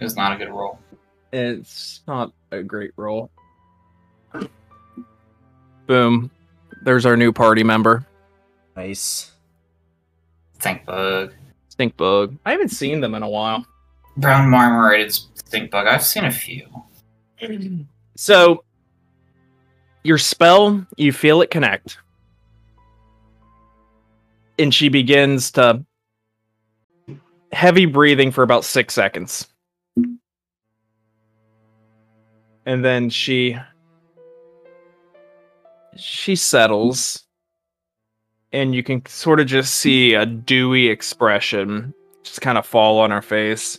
S2: It's not a good roll.
S3: it's not a great roll. Boom. There's our new party member,
S1: nice.
S2: Think bug.
S3: Stink Bug. I haven't seen them in a while.
S2: Brown marmorated stink bug. I've seen a few.
S3: So your spell, you feel it connect. And she begins to heavy breathing for about six seconds. And then she she settles and you can sort of just see a dewy expression just kind of fall on her face.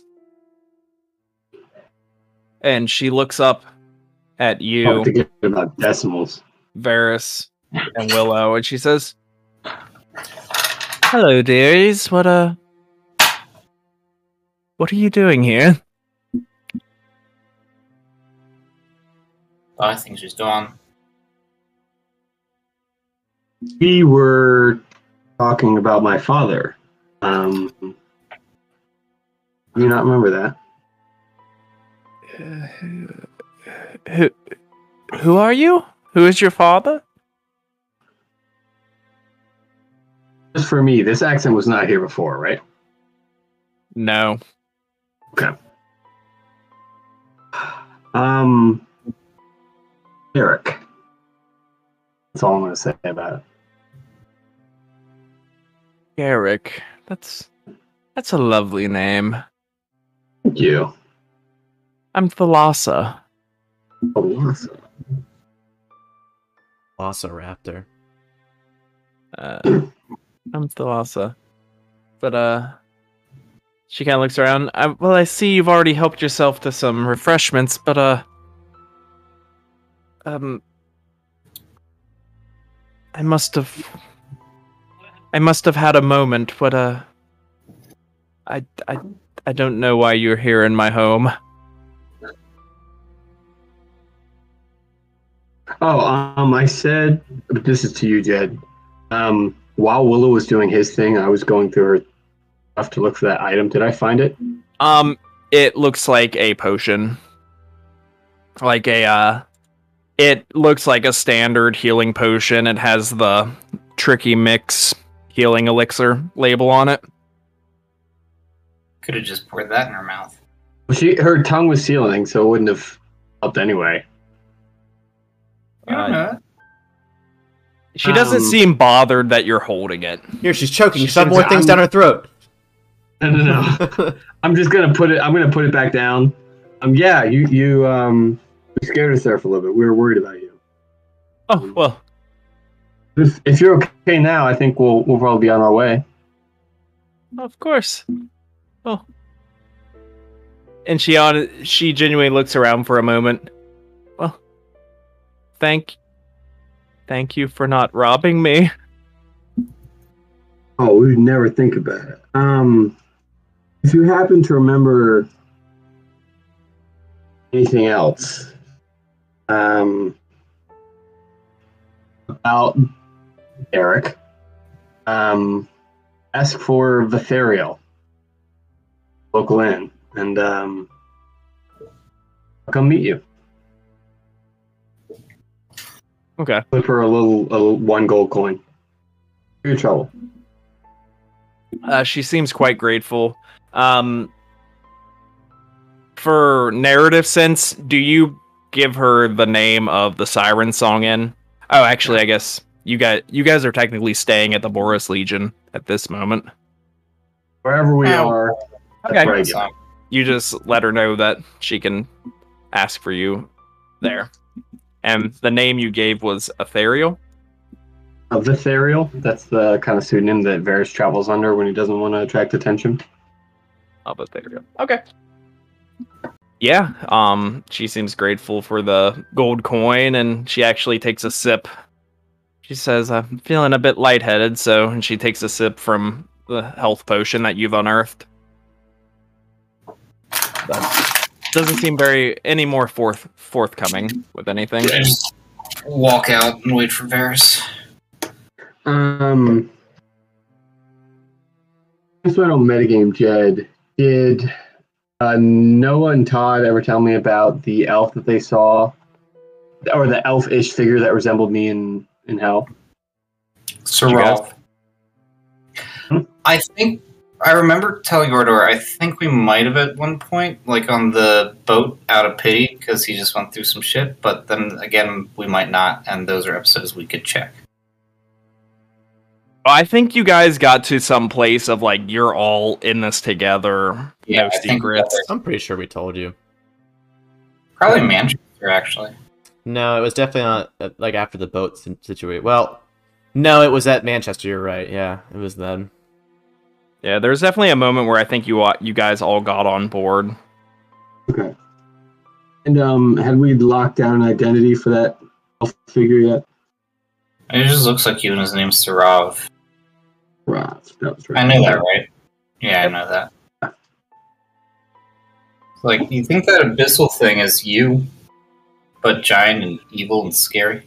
S3: And she looks up at you.
S4: Talk to about decimals.
S3: Varis and Willow, and she says, "Hello, dearies. What uh, what are you doing here?"
S2: I think she's doing.
S4: We were talking about my father. Um, do you not remember that?
S3: who, who are you? Who is your father?
S4: Just for me, this accent was not here before, right?
S3: No. Okay.
S4: Um, Eric. That's all I'm going to say about it.
S3: Garrick. That's that's a lovely name.
S4: Thank you.
S3: I'm Thalassa.
S4: Oh, awesome.
S1: Velociraptor.
S3: Uh, I'm Thalassa. But uh she kind of looks around. I, well, I see you've already helped yourself to some refreshments, but uh um I must have I must have had a moment, but uh I I I don't know why you're here in my home.
S4: Oh, um, I said, this is to you, Jed. Um, while Willow was doing his thing, I was going through her stuff to look for that item. Did I find it?
S3: Um, it looks like a potion. Like a, uh, it looks like a standard healing potion. It has the tricky mix healing elixir label on it.
S2: Could have just poured that in her mouth.
S4: Well, she her tongue was sealing, so it wouldn't have helped anyway.
S3: Uh, She doesn't
S4: Um,
S3: seem bothered that you're holding it.
S1: Here, she's choking.
S4: She
S1: Shove
S4: says,
S1: more things
S4: "I'm-
S1: down her throat.
S4: No, no, no. I'm just gonna put it. I'm gonna put it back down. Um, yeah, you you um you scared us there for a little bit. We were worried about you.
S3: Oh well,
S4: If, if you're okay now, I think we'll we'll probably be on our way.
S3: of course. Oh. And she on she genuinely looks around for a moment. Well, thank, thank you for not robbing me.
S4: Oh, we would never think about it. Um, if you happen to remember anything else um, about Eric, um, ask for Vitherial, local inn, and um, I'll come meet you.
S3: Okay.
S4: Look for a little, a little one gold coin. Your trouble.
S3: Uh, she seems quite grateful. Um, for narrative sense, do you give her the name of the siren song inn? Oh, actually, I guess you guys you guys are technically staying at the Boris Legion at this moment.
S4: Wherever we
S2: Oh.
S4: are,
S3: Okay.
S2: So.
S3: You just let her know that she can ask for you there. And the name you gave was Ethereal.
S4: Uh, Ethereal? that's the kind of pseudonym that Varis travels under when he doesn't want to attract attention.
S3: of Ethereal. Okay. Yeah, um, she seems grateful for the gold coin, and she actually takes a sip. She says, "I'm feeling a bit lightheaded," so and she takes a sip from the health potion that you've unearthed. But doesn't seem very any more forth forthcoming with anything.
S2: Just walk out and wait for Varis.
S4: Um, so I don't metagame Jed. Did uh, Noah and Todd ever tell me about the elf that they saw, or the elf-ish figure that resembled me in in hell?
S2: Sarov.
S4: Hmm?
S2: I think I remember telling Ordor. I think we might have at one point, like on the boat, out of pity because he just went through some shit. But then again, we might not, and those are episodes we could check.
S3: I think you guys got to some place of like you're all in this together.
S2: Yeah,
S3: no secrets.
S1: I'm pretty sure we told you.
S2: Probably Manchester, actually.
S1: No, it was definitely not uh, like after the boat situation. Well, no, it was at Manchester. You're right. Yeah, it was then.
S3: Yeah, there's definitely a moment where I think you all- you guys all got on board.
S4: Okay. And um, had we locked down an identity for that elf figure yet?
S2: It just looks like you, and his name's Sarov.
S4: Right. That was right.
S2: I know that, right? Yeah, I know that. Like, do you think that abyssal thing is you, but giant and evil and scary?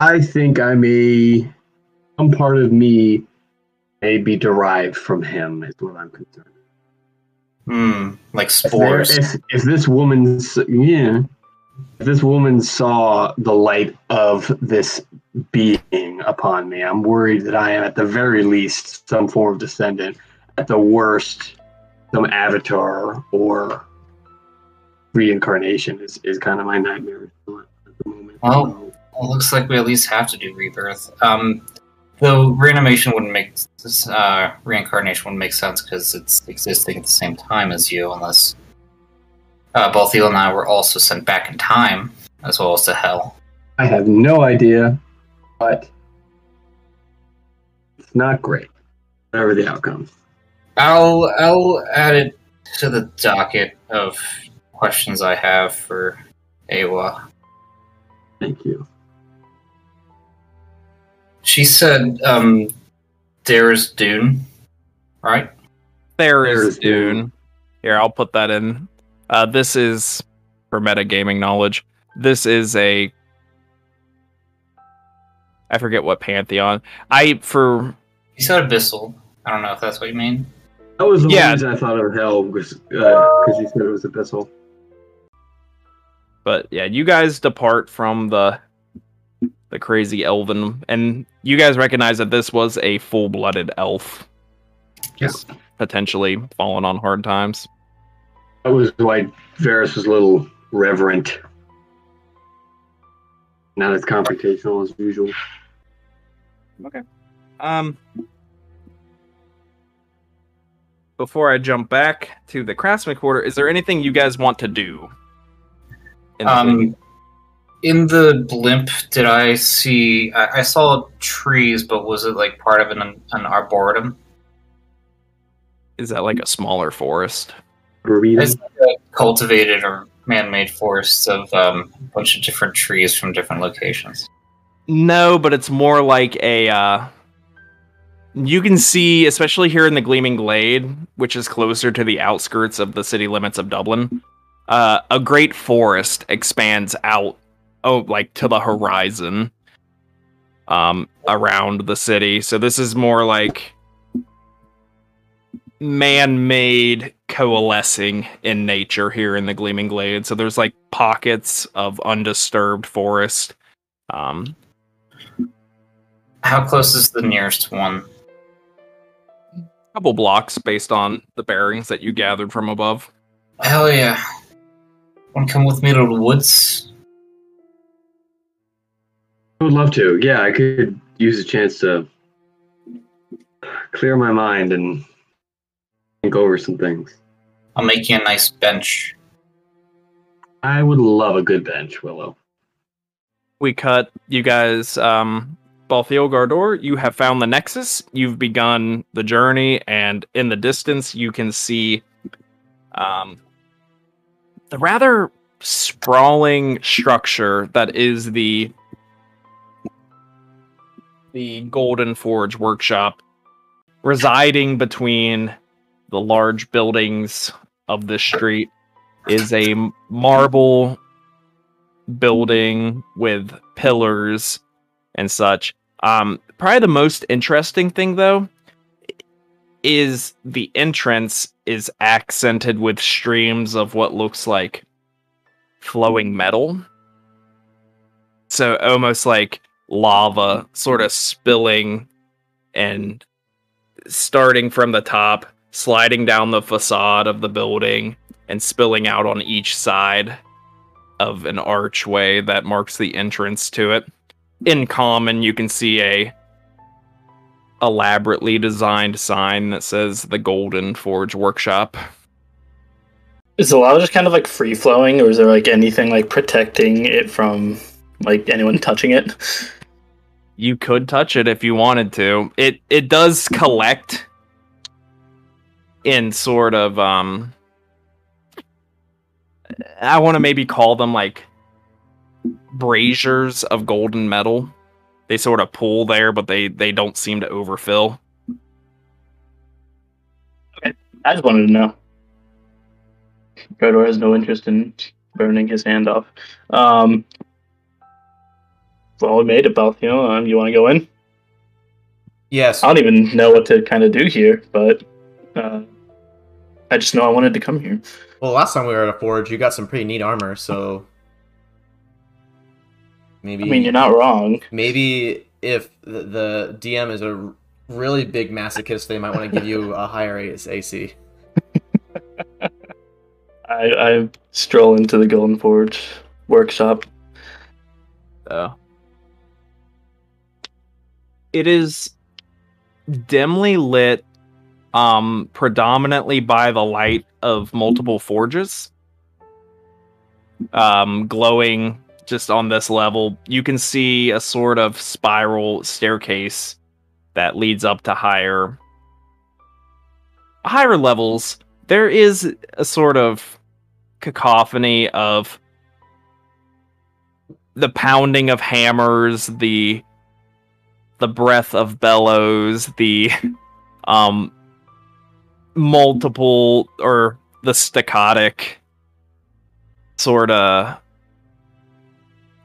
S4: I think I may, some part of me may be derived from him, is what I'm concerned.
S2: Hmm, like
S4: If, there-
S2: spores.
S4: if, if this woman's, yeah, if this woman saw the light of this being upon me, I'm worried that I am at the very least some form of descendant, at the worst, some avatar or reincarnation is, is kind of my nightmare at the moment.
S2: Well, Well, looks like we at least have to do rebirth. Um, though reanimation wouldn't make this, uh, reincarnation wouldn't make sense because it's existing at the same time as you, unless uh, both you and I were also sent back in time as well as to hell.
S4: I have no idea, but it's not great. Whatever the outcome.
S2: I'll I'll add it to the docket of questions I have for Awa.
S4: Thank you.
S2: She said, um, "Tharizdun, right?"
S3: There is
S4: Tharizdun. Dune.
S3: Here, I'll put that in. Uh, this is for metagaming knowledge. This is a. I forget what pantheon. I for
S2: You said abyssal. I don't know if that's what you mean.
S4: That was the
S3: Yeah.
S4: reason I thought of hell was because you said it was abyssal.
S3: But yeah, you guys depart from the the crazy elven, and you guys recognize that this was a full blooded elf, just potentially falling on hard times.
S4: That was why Varis was a little reverent. Not as confrontational as usual. Okay.
S3: Um, before I jump back to the craftsman quarter, is there anything you guys want to do? In the?
S2: Um, in the blimp, did I see? I, I saw trees, but was it like part of an an arboretum?
S3: is that like a smaller forest?
S4: Burrito.
S2: It's like a cultivated or man-made forests of um, a bunch of different trees from different locations.
S3: No, but it's more like a uh you can see, especially here in the Gleaming Glade, which is closer to the outskirts of the city limits of Dublin, uh, a great forest expands out, oh, like to the horizon, um, around the city. So this is more like man-made coalescing in nature here in the Gleaming Glade. So there's like pockets of undisturbed forest. Um,
S2: How close is the nearest one?
S3: A couple blocks based on the bearings that you gathered from above.
S2: Hell yeah. Want to come with me to the woods?
S4: I would love to. Yeah, I could use a chance to clear my mind and think over some things.
S2: I'll make you a nice bench.
S4: I would love a good bench, Willow.
S3: We cut you guys um Balthial Gardor, you have found the Nexus. You've begun the journey, and in the distance, you can see um, the rather sprawling structure that is the the Golden Forge workshop, residing between the large buildings of the street, is a marble building with pillars and such. Um, probably the most interesting thing though is the entrance is accented with streams of what looks like flowing metal. So almost like lava sort of spilling and starting from the top, sliding down the facade of the building and spilling out on each side of an archway that marks the entrance to it in common you can see a elaborately designed sign that says the golden forge workshop.
S5: Is the lava just kind of like free flowing, or is there like anything like protecting it from like anyone touching it?
S3: you could touch it if you wanted to. It it does collect in sort of um i want to maybe call them like braziers of golden metal they sort of pull there but they they don't seem to overfill
S5: I just wanted to know. Gardor has no interest in burning his hand off. Um, well, we made it, Balthial. Um, you want to go in?
S1: Yes.
S5: I don't even know what to kind of do here, but uh, I just know I wanted to come here.
S1: Well, last time we were at a forge, you got some pretty neat armor, so maybe
S5: I mean, you're not wrong.
S1: maybe if the, the DM is a really big masochist, they might want to give you a higher AC.
S5: I, I stroll into the Golden Forge workshop.
S3: So it is dimly lit, um, predominantly by the light of multiple forges. Um, glowing just on this level, you can see a sort of spiral staircase that leads up to higher higher levels. There is a sort of cacophony of the pounding of hammers, the the breath of bellows, the um multiple or the staccatic sort of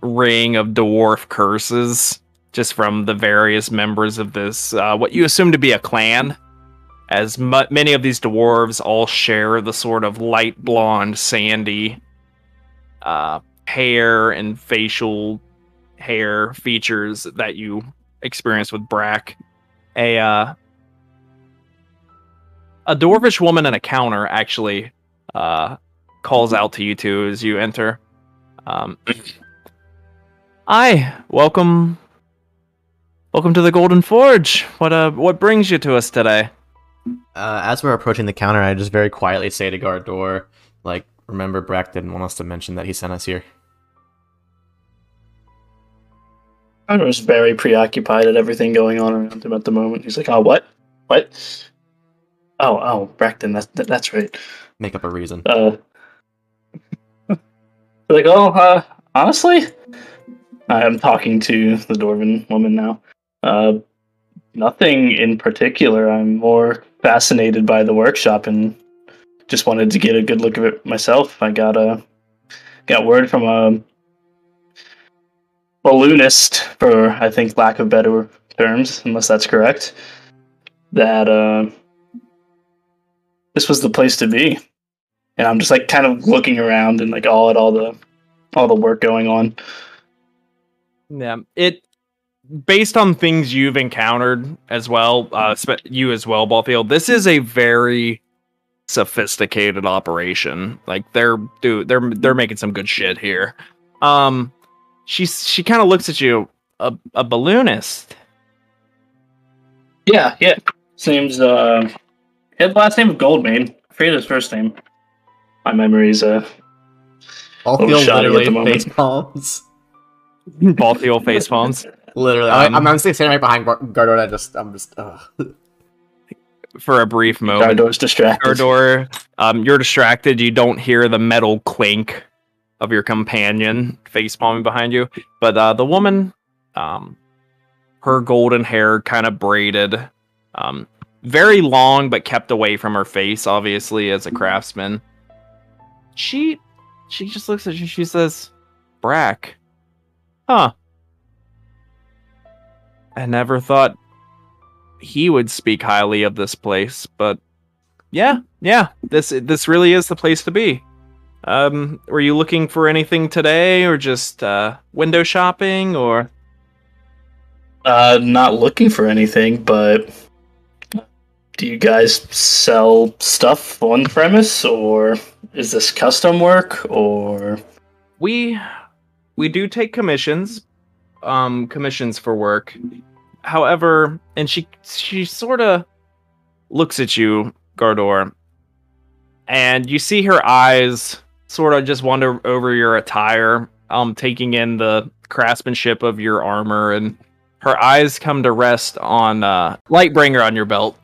S3: ring of dwarf curses just from the various members of this uh, what you assume to be a clan as many of these dwarves all share the sort of light blonde sandy uh, hair and facial hair features that you experience with Brack. A uh, a dwarvish woman in a counter actually uh, calls out to you two as you enter. Um, Hi, welcome, welcome to the Golden Forge. What uh, what brings you to us today?
S1: Uh, as we're approaching the counter, I just very quietly say to Gardor, like, remember Brack didn't want us to mention that he sent us here.
S5: I was very preoccupied at everything going on around him at the moment. He's like, "Oh, what? What? Oh, oh, Bracton. That's that, that's right."
S1: Make up a reason.
S5: Uh, like, oh, uh, honestly, I'm talking to the Dwarven woman now. Uh, Nothing in particular. I'm more fascinated by the workshop and just wanted to get a good look of it myself. I got a got word from a balloonist, for I think lack of better terms, unless that's correct, that uh, this was the place to be. And I'm just like kind of looking around and like all at all the all the work going on.
S3: Yeah, it based on things you've encountered as well, uh, you as well, Balthial. This is a very sophisticated operation. Like they're dude, they're they're making some good shit here. Um, she she kind of looks at you, a a balloonist.
S5: Yeah, yeah. Seems uh he had the last name of Goldmane. I forget his first name. My memory's uh
S1: All
S5: Little
S1: feel
S5: at the
S1: literally
S5: moment.
S1: face palms.
S3: Balthial face palms.
S1: Literally,
S3: Um,
S1: I, I'm, I'm standing right behind Gar- Gardor. I just, I'm just, ugh.
S3: for a brief moment.
S5: Gardor's distracted.
S3: Gardor, um, you're distracted. You don't hear the metal clink of your companion face palming behind you. But uh, the woman, um, her golden hair kind of braided, um, very long but kept away from her face, obviously as a craftsman. She, she just looks at you. She says, "Brack, huh? I never thought he would speak highly of this place, but yeah, yeah, this this really is the place to be. Um, were you looking for anything today, or just uh, window shopping, or
S5: Uh not looking for anything, but do you guys sell stuff on premise or is this custom work or
S3: we we do take commissions, um, commissions for work. However, and she she sort of looks at you, Gardor, and you see her eyes sort of just wander over your attire, um, taking in the craftsmanship of your armor, and her eyes come to rest on uh, Lightbringer on your belt,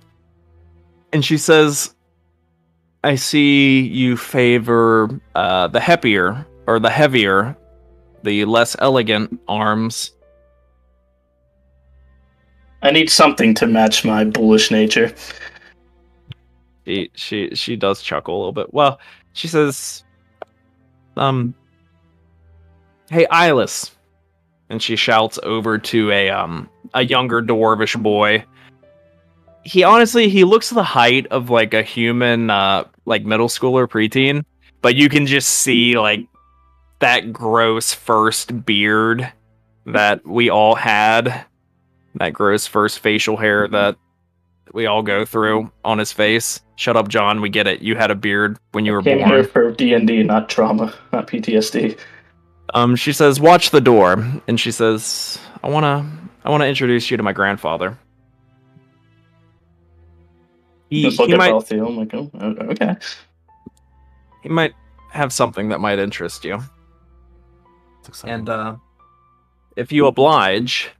S3: and she says, "I see you favor uh, the happier or the heavier, the less elegant arms."
S5: I need something to match my bullish nature.
S3: she she she does chuckle a little bit. Well, she says, "Um, hey, Ilis," and she shouts over to a um a younger dwarvish boy. He honestly he looks the height of like a human uh like middle schooler preteen, but you can just see like that gross first beard that we all had, that gross first facial hair that we all go through on his face. Shut up, John. We get it. You had a beard when you were
S5: Came
S3: born.
S5: here for D and D, not trauma, not PTSD.
S3: Um, she says, "Watch the door," and she says, "I wanna, I wanna introduce you to my grandfather." He,
S5: Just look
S3: he
S5: at
S3: might,
S5: Balthial. I'm like, oh, okay.
S3: he might have something that might interest you. And uh, if you oblige,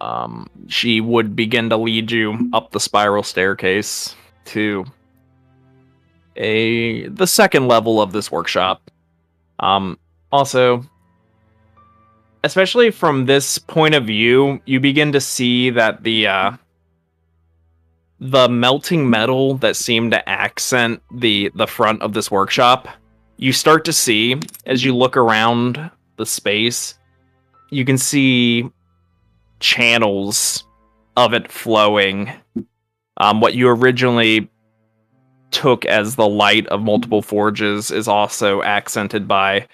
S3: um, she would begin to lead you up the spiral staircase to a the second level of this workshop. Um, also, especially from this point of view, you begin to see that the uh, the melting metal that seemed to accent the the front of this workshop you start to see as you look around the space you can see channels of it flowing. Um, what you originally took as the light of multiple forges is also accented by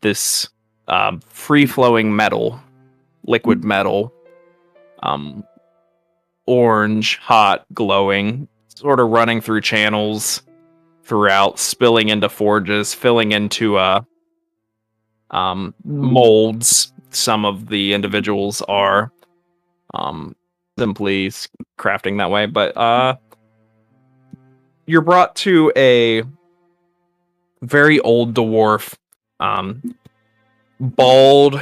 S3: this um, free flowing metal liquid metal. Um, orange hot glowing sort of running through channels throughout, spilling into forges, filling into uh um molds. Some of the individuals are um simply crafting that way, but uh you're brought to a very old dwarf um bald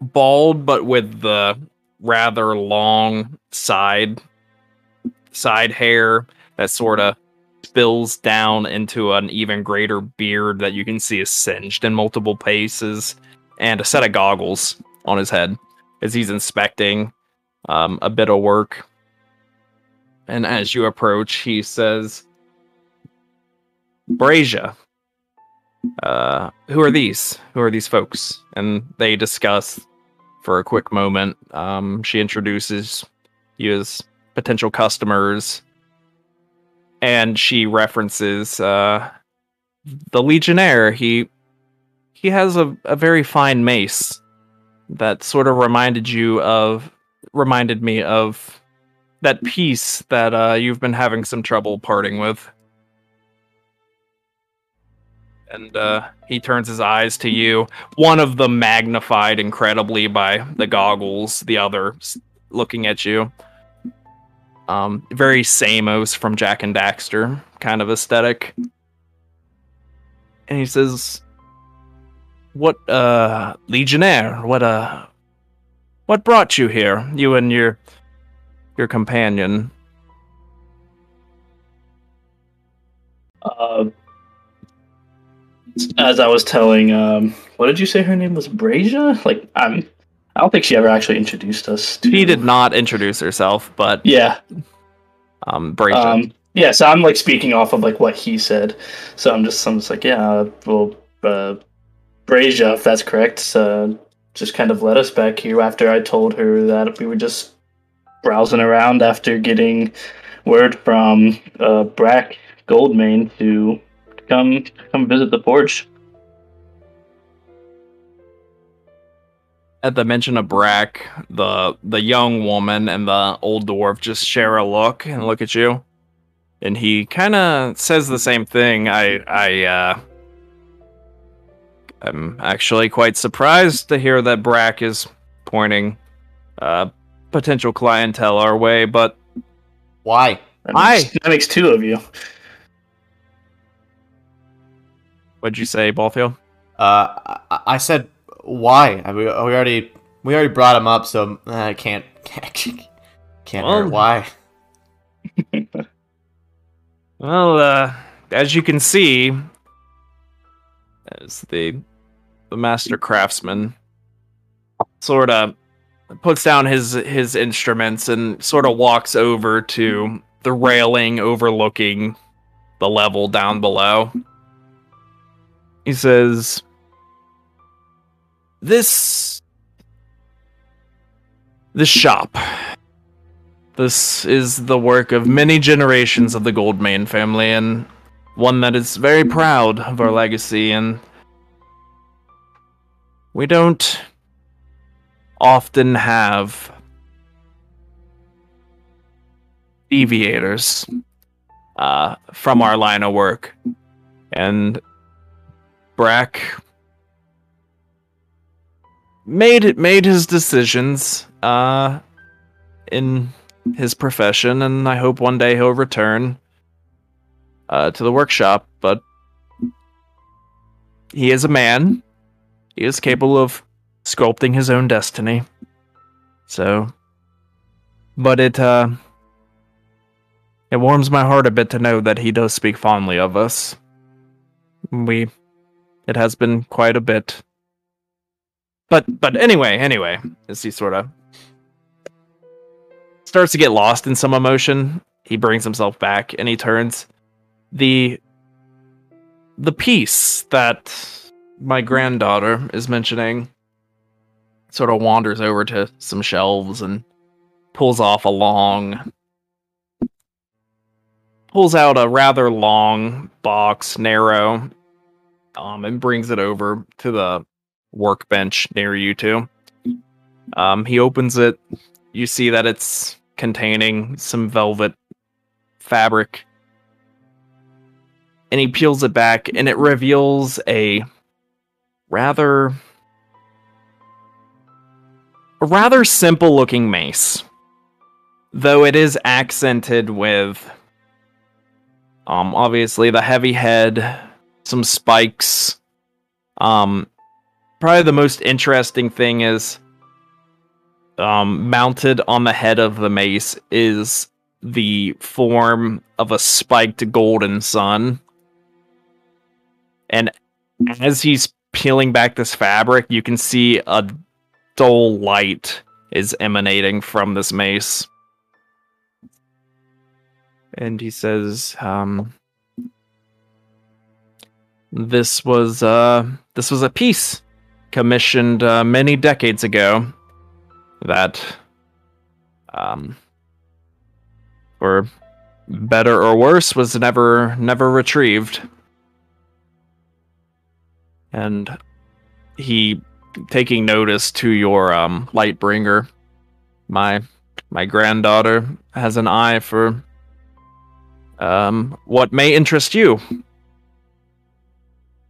S3: bald but with the rather long side side hair that sort of spills down into an even greater beard that you can see is singed in multiple places and a set of goggles on his head as he's inspecting um, a bit of work. And as you approach, he says, Brazia, uh, who are these? Who are these folks? And they discuss for a quick moment. Um, she introduces you as potential customers, and she references uh, the Legionnaire. He he has a, a very fine mace that sort of reminded you of reminded me of that piece that uh, you've been having some trouble parting with. And uh, he turns his eyes to you. One of them magnified incredibly by the goggles, the other looking at you. Um, very Samos from Jak and Daxter kind of aesthetic. And he says, "What, uh, Legionnaire? What, uh, what brought you here? You and your your companion?"
S5: Uh, as I was telling, um, what did you say her name was? Brazia? Like, I'm. I don't think she ever actually introduced us. To...
S3: She did not introduce herself, but
S5: Yeah.
S3: um, Bracia.
S5: Um, yeah. So I'm like speaking off of like what he said. So I'm just I'm just like yeah. Well, uh, Brazia, if that's correct, uh, just kind of led us back here after I told her that we were just browsing around after getting word from uh, Brack Goldmane to come come visit the forge.
S3: At the mention of Brack, the the young woman and the old dwarf just share a look and look at you, and he kind of says the same thing. I I uh, I'm actually quite surprised to hear that Brack is pointing uh, potential clientele our way, but
S1: Why?
S5: That makes,
S3: Aye.
S5: that makes two of you.
S3: What'd you say, Ballfield?
S1: Uh, I, I said why. I, we, we already we already brought him up, so uh, I can't can't, can't
S3: Well-.
S1: Why?
S3: Well, uh, as you can see, as the the master craftsman sort of puts down his his instruments and sort of walks over to the railing overlooking the level down below. He says, "This this shop this is the work of many generations of the Goldmane family, and one that is very proud of our legacy. And we don't often have deviators uh, from our line of work. And Brack made made his decisions uh, in his profession, and I hope one day he'll return uh, to the workshop. But he is a man. He is capable of sculpting his own destiny. So, but it uh, it warms my heart a bit to know that he does speak fondly of us. We, it has been quite a bit. But but anyway, anyway, as he sort of starts to get lost in some emotion. He brings himself back and he turns the the piece that my granddaughter is mentioning sort of wanders over to some shelves and pulls off a long pulls out a rather long box narrow um and brings it over to the workbench near you two um he opens it you see that it's containing some velvet fabric. And he peels it back and it reveals a rather a rather simple looking mace. Though it is accented with um obviously the heavy head, some spikes. Um probably the most interesting thing is um, mounted on the head of the mace is the form of a spiked golden sun. And as he's peeling back this fabric, you can see a dull light is emanating from this mace. And he says, um, this was uh this was a piece commissioned uh, many decades ago that um for better or worse was never never retrieved. And he taking notice to your um light bringer my my granddaughter has an eye for um what may interest you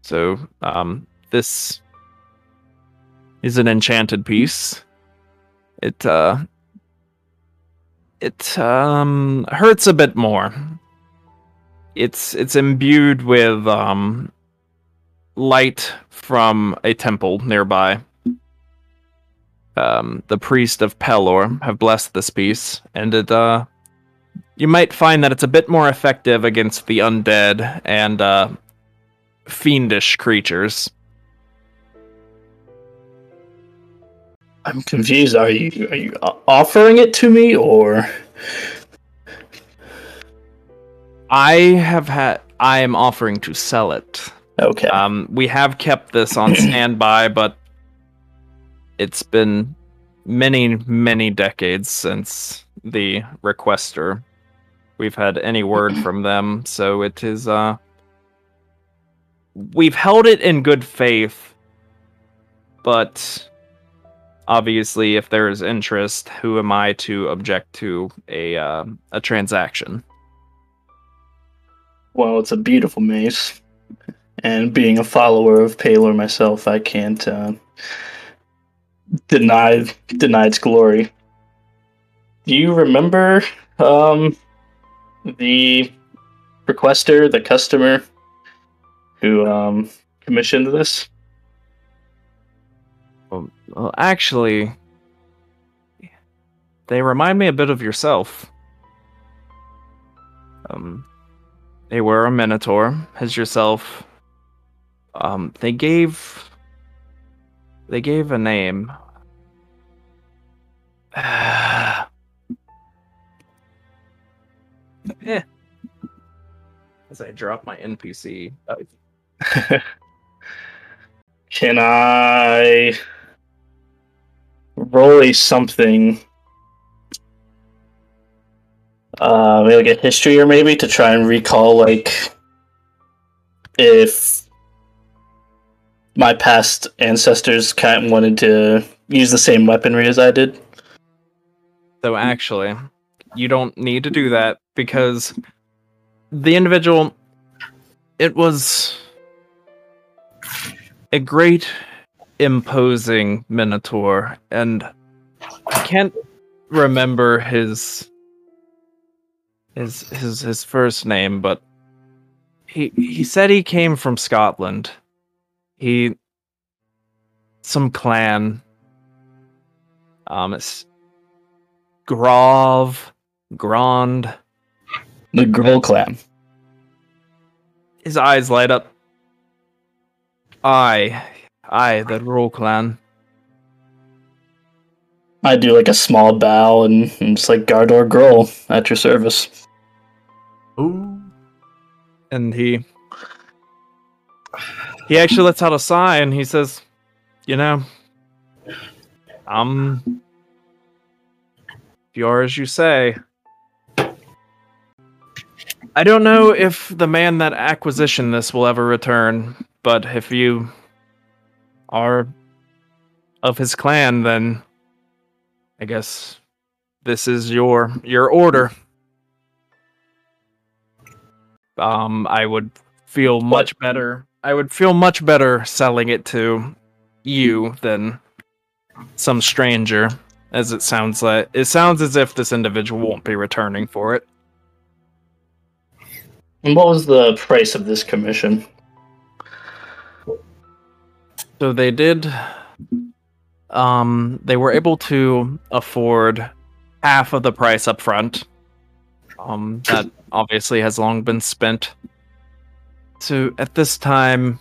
S3: so um this is an enchanted piece. It uh it um hurts a bit more. It's it's imbued with um light from a temple nearby. Um the priest of Pelor have blessed this piece and it uh you might find that it's a bit more effective against the undead and uh fiendish creatures
S5: I'm confused. Are you are you offering it to me or
S3: I have had. I am offering to sell it.
S5: okay?
S3: Um, we have kept this on standby, but it's been many, many decades since the requester. We've had any word from them, so it is. Uh, we've held it in good faith, but obviously, if there is interest, who am I to object to a uh, a transaction?
S5: Well, it's a beautiful mace, and being a follower of Pelor myself, I can't uh, deny deny its glory. Do you remember um, the requester, the customer who um, commissioned this?
S3: Well, actually, they remind me a bit of yourself. Um, they were a minotaur, as yourself. Um, they gave. They gave a name. eh. As I drop my NPC. Oh,
S5: Can I roll a something? Uh, maybe like a history or maybe to try and recall like if my past ancestors kind of wanted to use the same weaponry as I did.
S3: So actually, you don't need to do that because the individual it was a great imposing minotaur and I can't remember his his his his first name but he he said he came from Scotland. He some clan um it's Grov Grand
S5: The Girl Clan.
S3: his eyes light up. I, I, the Roll Clan.
S5: I do like a small bow and, and just like Gardor Grohl at your service.
S1: Ooh.
S3: And he, he actually lets out a sigh and he says, "You know, um, if you are as you say." I don't know if the man that acquisitioned this will ever return, but if you are of his clan, then I guess this is your your order. Um, I would feel much better. I would feel much better selling it to you than some stranger, as it sounds like. It sounds as if this individual won't be returning for it.
S5: And what was the price of this commission?
S3: So they did. Um, they were able to afford half of the price up front. Um, that obviously has long been spent. So at this time,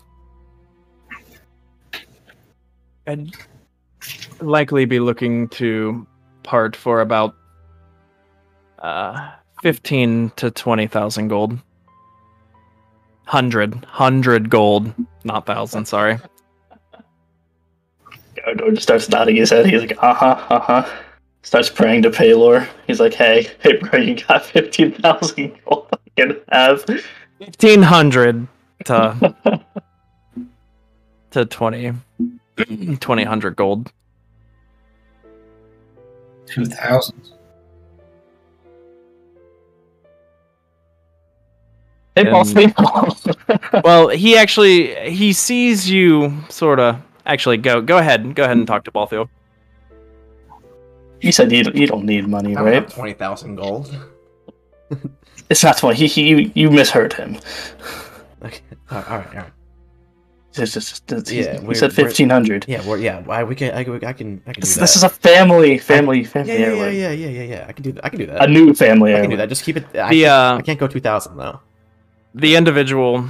S3: I'd likely be looking to part for about uh, fifteen to twenty thousand gold. Hundred, hundred gold, not thousand. Sorry.
S5: Gardor just starts nodding his head. He's like, uh huh, uh huh. Starts praying to Pelor. He's like, hey, hey, bro, you got 15,000 gold I can have.
S3: Fifteen hundred to to 20, 20 gold.
S2: Two thousand.
S5: Hey, boss me.
S3: Well, he actually he sees you sort of. Actually, go go ahead, go ahead and talk to Balthial.
S5: you said you, you don't need money,
S1: I
S5: right?
S1: twenty thousand gold.
S5: It's not 20. He, he, you, you misheard him.
S1: Okay. All right. All right.
S5: It's just, it's-
S1: Yeah,
S5: he
S1: we're-
S5: said
S1: we're-
S5: 1500.
S1: Yeah. Well, yeah. Why we can? I, can- I can. I can do
S5: This,
S1: that.
S5: this is a family, family, family
S1: yeah, yeah, yeah, yeah, yeah, yeah, yeah. I can do. I can do that.
S5: A new family
S1: I can
S5: heirloom.
S1: do that. Just keep it. I,
S3: The
S1: can't,
S3: uh,
S1: I can't go two thousand though.
S3: the individual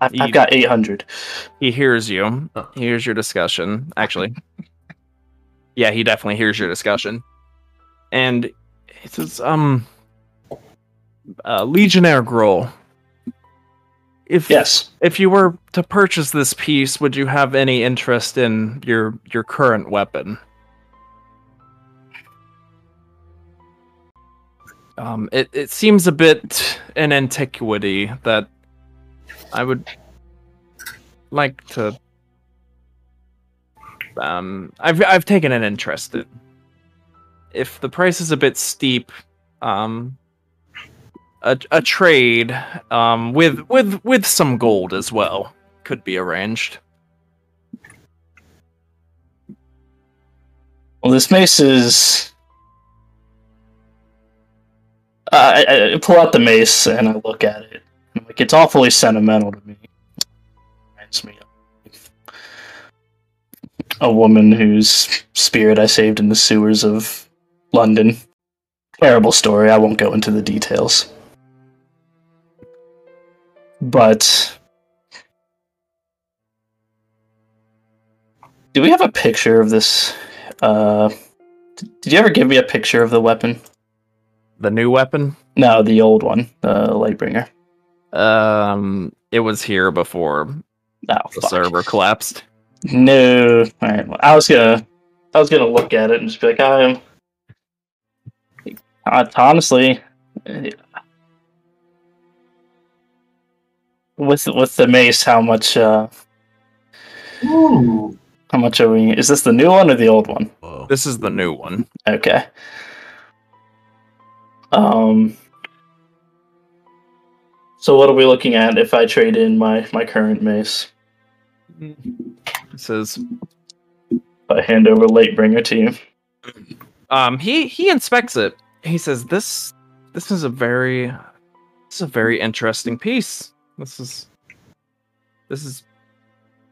S5: I've,
S3: You-
S5: I've got 800.
S3: he hears you.
S1: Oh.
S3: He hears your discussion. Actually, yeah, he definitely hears your discussion, and he says, "Um, uh, Legionnaire Grohl, if
S5: Yes.
S3: if you were to purchase this piece, would you have any interest in your your current weapon?" Um, it, it seems a bit an antiquity that I would like to. Um, I've I've taken an interest in. If the price is a bit steep, um, a a trade, um, with with with some gold as well could be arranged.
S5: Well, this mace is. Uh, I, I pull out the mace and I look at it. Like, it's awfully sentimental to me. Reminds me of a woman whose spirit I saved in the sewers of London. Terrible story. I won't go into the details. But. Do we have a picture of this uh, did you ever give me a picture of the weapon?
S3: The new weapon,
S5: No, the old one, the Lightbringer.
S3: Um, it was here before
S5: No,
S3: the
S5: fuck.
S3: server collapsed.
S5: No. All right. Well, I was gonna, I was gonna look at it and just be like, uh, honestly, with with the mace, how much, uh,
S2: Ooh.
S5: how much are we? Is this the new one or the old one?
S1: Whoa.
S3: This is the new one.
S5: Okay. Um. So what are we looking at if I trade in my my current mace?
S3: It says
S5: I hand over Lightbringer to you.
S3: um he he inspects it. He says this this is a very this is a very interesting piece. This is this is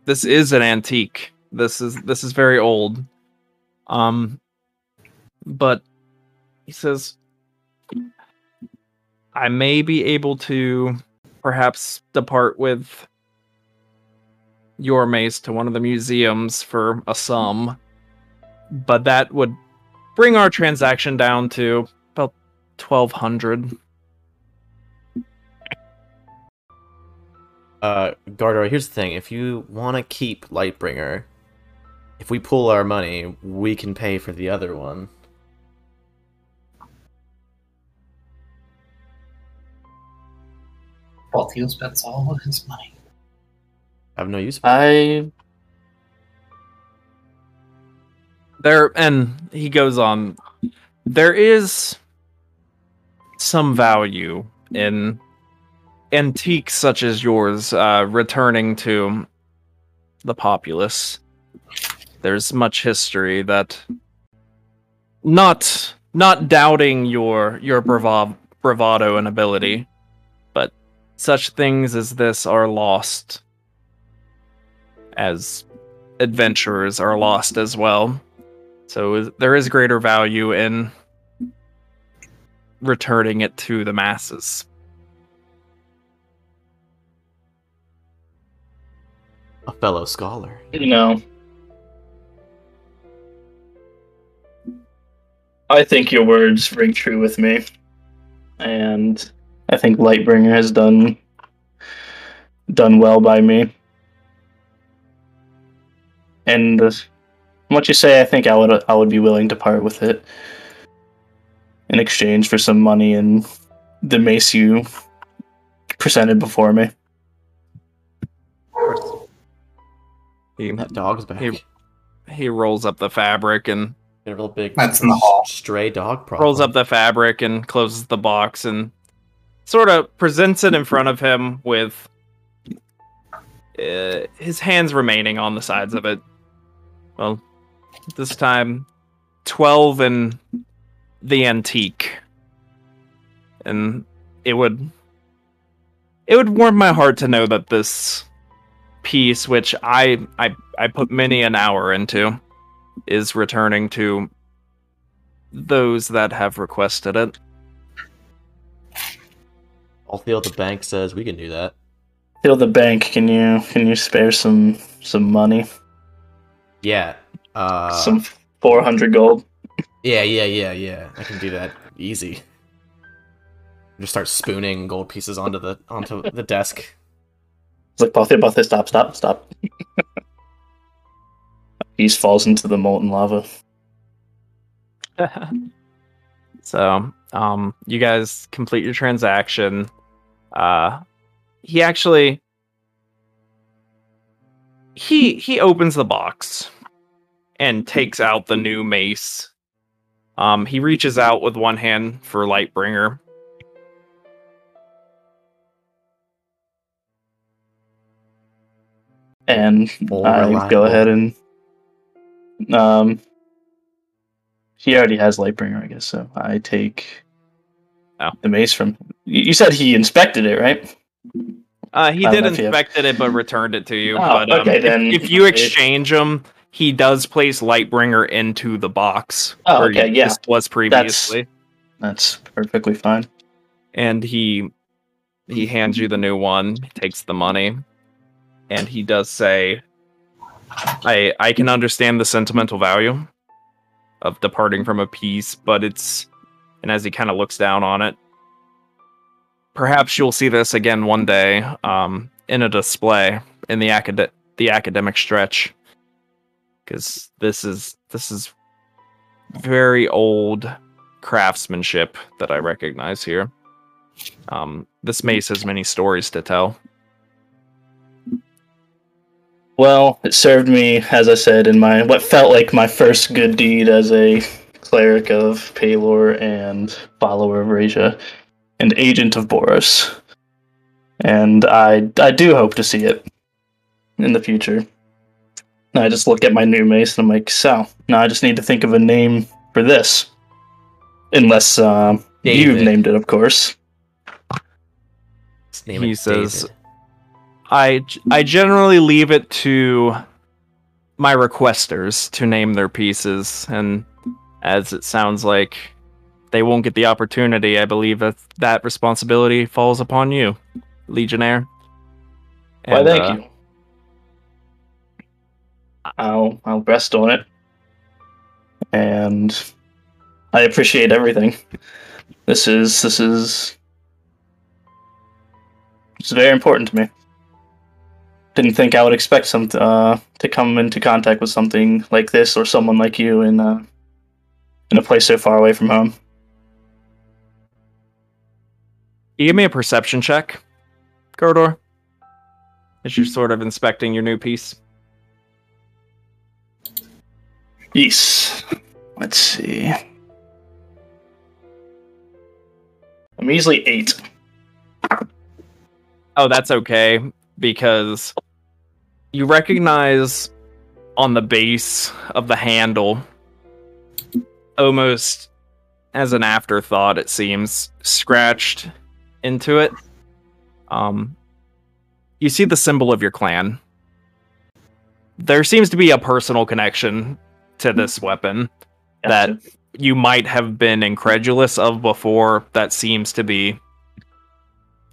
S3: this is an antique. This is this is very old. Um but he says I may be able to perhaps depart with your mace to one of the museums for a sum but that would bring our transaction down to about 1200
S1: Uh, Gardor, here's the thing. If you want to keep Lightbringer, if we pull our money, we can pay for the other one.
S2: Balthial spends all of his money.
S1: I have no use for
S5: I
S3: there and he goes on there is some value in antiques such as yours uh, returning to the populace there's much history that not not doubting your your brava- bravado and ability but such things as this are lost as adventurers are lost as well so there is greater value in returning it to the masses.
S1: a fellow scholar.
S5: you know I think your words ring true with me, and I think Lightbringer has done done well by me. And uh, what you say, I think I would I would be willing to part with it in exchange for some money and the mace you presented before me.
S3: He,
S1: That dog's back.
S3: He- he rolls up the fabric and
S1: a real big
S2: That's in the hall.
S1: stray dog problem.
S3: rolls up the fabric and closes the box and sort of presents it in front of him with uh, his hands remaining on the sides of it. Well, this time 12 in the antique. And it would it would warm my heart to know that this piece which I I I put many an hour into is returning to those that have requested it.
S1: I'll feel the bank says we can do that.
S5: Feel the bank. Can you can you spare some some money?
S1: Yeah. Uh,
S5: some four hundred gold.
S1: Yeah, yeah, yeah, yeah. I can do that easy. Just start spooning gold pieces onto the onto the desk.
S5: It's like Bothy, Bothy, stop, stop, stop. Beast falls into the molten lava.
S3: so, um, you guys complete your transaction. Uh, he actually he he opens the box and takes out the new mace. Um, he reaches out with one hand for Lightbringer.
S5: And I
S1: reliable.
S5: go ahead and um he already has Lightbringer, I guess, so I take
S3: Oh.
S5: the mace from you you said he inspected it, right?
S3: Uh, he did
S5: don't know if you have-
S3: inspect it, but returned it to you.
S5: Oh,
S3: but um,
S5: okay,
S3: if-
S5: then-
S3: if, you exchange them, he does place Lightbringer into the box.
S5: Oh, okay, yeah.
S3: was previously.
S5: That's perfectly fine.
S3: and he he hands you the new one takes the money and he does say i i can understand the sentimental value of departing from a piece but it's and as he kind of looks down on it perhaps you'll see this again one day um in a display in the acad- the academic stretch because this is this is very old craftsmanship that I recognize here. Um, this mace has many stories to tell.
S5: Well, it served me, as I said, in my what felt like my first good deed as a cleric of Pelor and follower of Raja and agent of Boros. And I I do hope to see it in the future. And I just look at my new mace and I'm like, so now I just need to think of a name for this. Unless uh, you've named it, of course.
S1: Name
S3: He
S1: is
S3: says-
S1: David.
S3: I g- I generally leave it to my requesters to name their pieces, and as it sounds like they won't get the opportunity, I believe that that responsibility falls upon you, Legionnaire.
S5: Why, thank
S3: uh,
S5: you. I'll I'll rest on it, and I appreciate everything. This is this is it's very important to me. Didn't think I would expect some uh, to come into contact with something like this or someone like you in uh, in a place so far away from home.
S3: You give me a perception check, Gardor, as you're hmm. sort of inspecting your new piece.
S5: Yes. Let's see. A measly eight.
S3: Oh, that's okay because you recognize on the base of the handle, almost as an afterthought, it seems scratched into it. Um, you see the symbol of your clan. There seems to be a personal connection to this weapon that you might have been incredulous of before that seems to be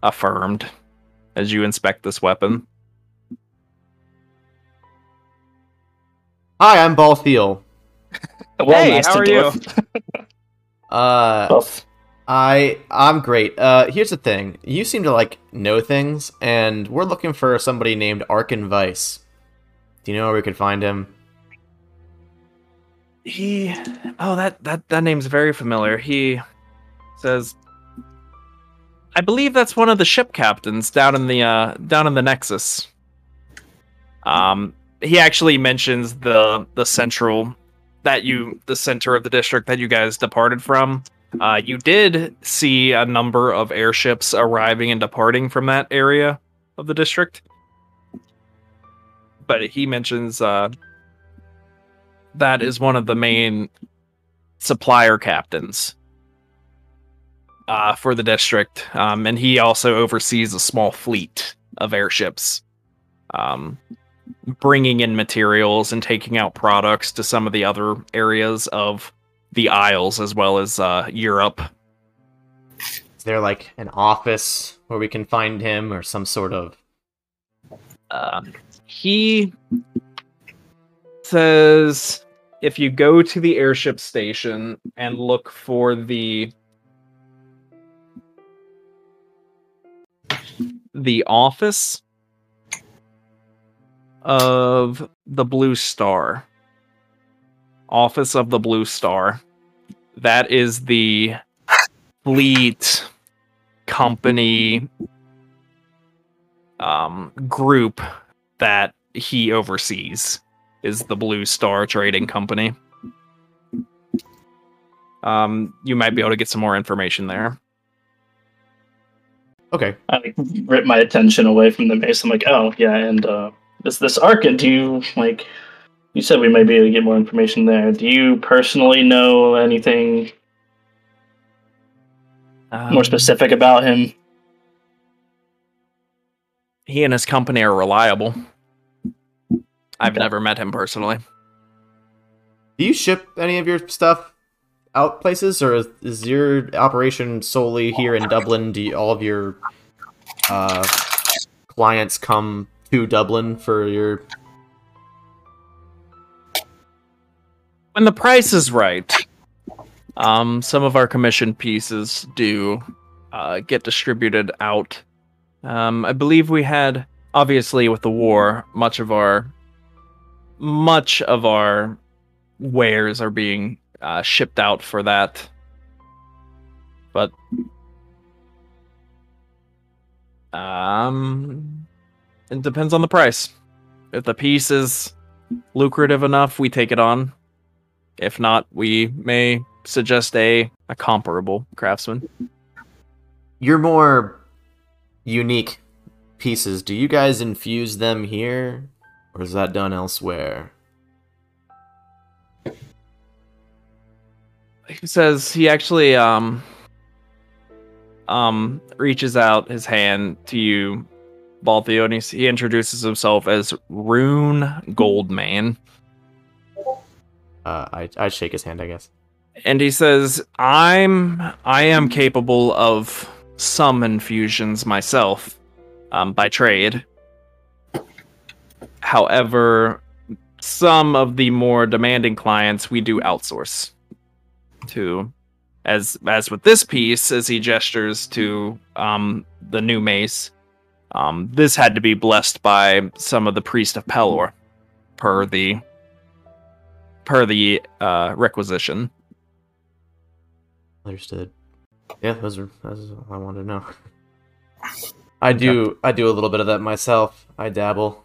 S3: affirmed as you inspect this weapon.
S1: Hi, I'm Balthial.
S5: Well,
S3: Hey,
S5: Master
S3: how are you?
S1: Uh,
S5: Buff.
S1: I I'm great. Uh, here's the thing. You seem to like know things, and we're looking for somebody named Arkin Vice. Do you know where we could find him?
S3: He Oh, that that that name's very familiar. He says I believe that's one of the ship captains down in the uh down in the Nexus. Um he actually mentions the the central that you the center of the district that you guys departed from. Uh you did see a number of airships arriving and departing from that area of the district. But he mentions uh that is one of the main supplier captains uh, for the district, um, and he also oversees a small fleet of airships, um, bringing in materials and taking out products to some of the other areas of the Isles as well as uh, Europe.
S1: Is there like an office where we can find him, or some sort of?
S3: Um, he says if you go to the airship station and look for the the office of the blue star office of the blue star that is the fleet company um group that he oversees is the Blue Star Trading Company. Um, you might be able to get some more information there.
S1: Okay.
S5: I like rip my attention away from the base. I'm like, oh yeah, and uh, this this Arkin. Do you like? You said we might be able to get more information there. Do you personally know anything
S3: Um,
S5: more specific about him?
S3: He and his company are reliable. I've
S5: Okay.
S3: never met him personally.
S1: Do you ship any of your stuff out places, or is, is your operation solely here in Dublin? Do you, all of your uh, clients come to Dublin for your?
S3: When the price is right, um, some of our commission pieces do uh, get distributed out. Um, I believe we had, obviously, with the war, much of our much of our wares are being uh, shipped out for that. But um, it depends on the price. If the piece is lucrative enough, we take it on. If not, we may suggest a, a comparable craftsman.
S1: Your more unique pieces. Do you guys infuse them here, or is that done elsewhere?
S3: He says he actually um um reaches out his hand to you, Balthial, and he, he introduces himself as Rune Goldmane.
S1: Uh, I I'd shake his hand, I guess.
S3: and he says i'm i am capable of some infusions myself um, by trade however some of the more demanding clients we do outsource to as as with this piece as he gestures to um, the new mace um, this had to be blessed by some of the priest of Pelor per the per the uh, requisition
S1: Understood. Yeah, those are that's all I wanted to know. I do I do a little bit of that myself. I dabble.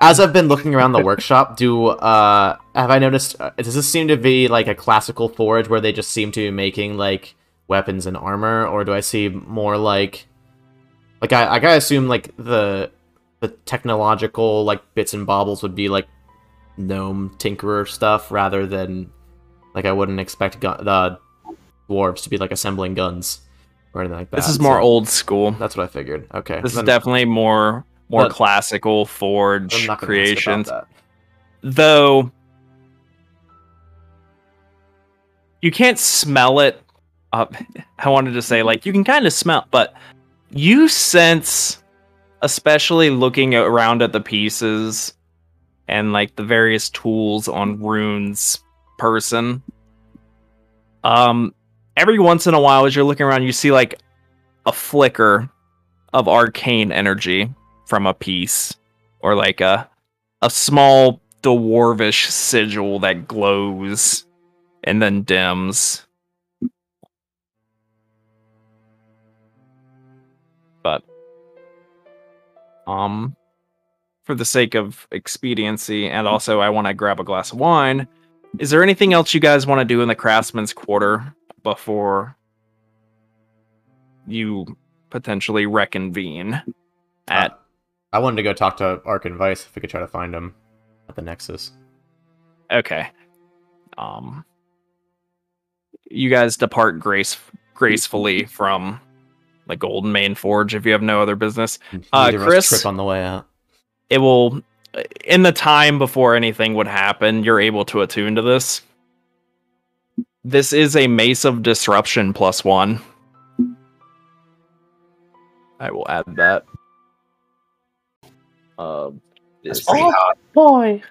S1: As I've been looking around the workshop, do uh have I noticed uh, does this seem to be like a classical forge where they just seem to be making like weapons and armor or do I see more like like I I gotta assume like the the technological like bits and baubles would be like gnome tinkerer stuff rather than like I wouldn't expect gu- the dwarves to be like assembling guns or anything like that.
S3: This is more
S1: so
S3: old school.
S1: That's what I figured. Okay,
S3: This is definitely more more
S1: But-
S3: classical forge
S1: not gonna ask about
S3: creations. Though you can't smell it. Uh, I wanted to say like you can kind of smell, but you sense, especially looking around at the pieces and like the various tools on Rune's person, Um, every once in a while, as you're looking around, you see like a flicker of arcane energy from a piece, or like a a small dwarvish sigil that glows and then dims. But um for the sake of expediency and also I want to grab a glass of wine, is there anything else you guys want to do in the craftsman's quarter before you potentially reconvene at
S1: I wanted to go talk to Arkin Vice if we could try to find him at the Nexus.
S3: Okay. Um you guys depart grace gracefully from the Golden Main Forge if you have no other business. Uh,
S1: of us
S3: Chris?
S1: trip on the way out.
S3: It will in the time before anything would happen, you're able to attune to this. This is a Mace of Disruption plus one. I will add that. Uh,
S2: That's
S3: this-
S2: pretty hot.
S5: Boy.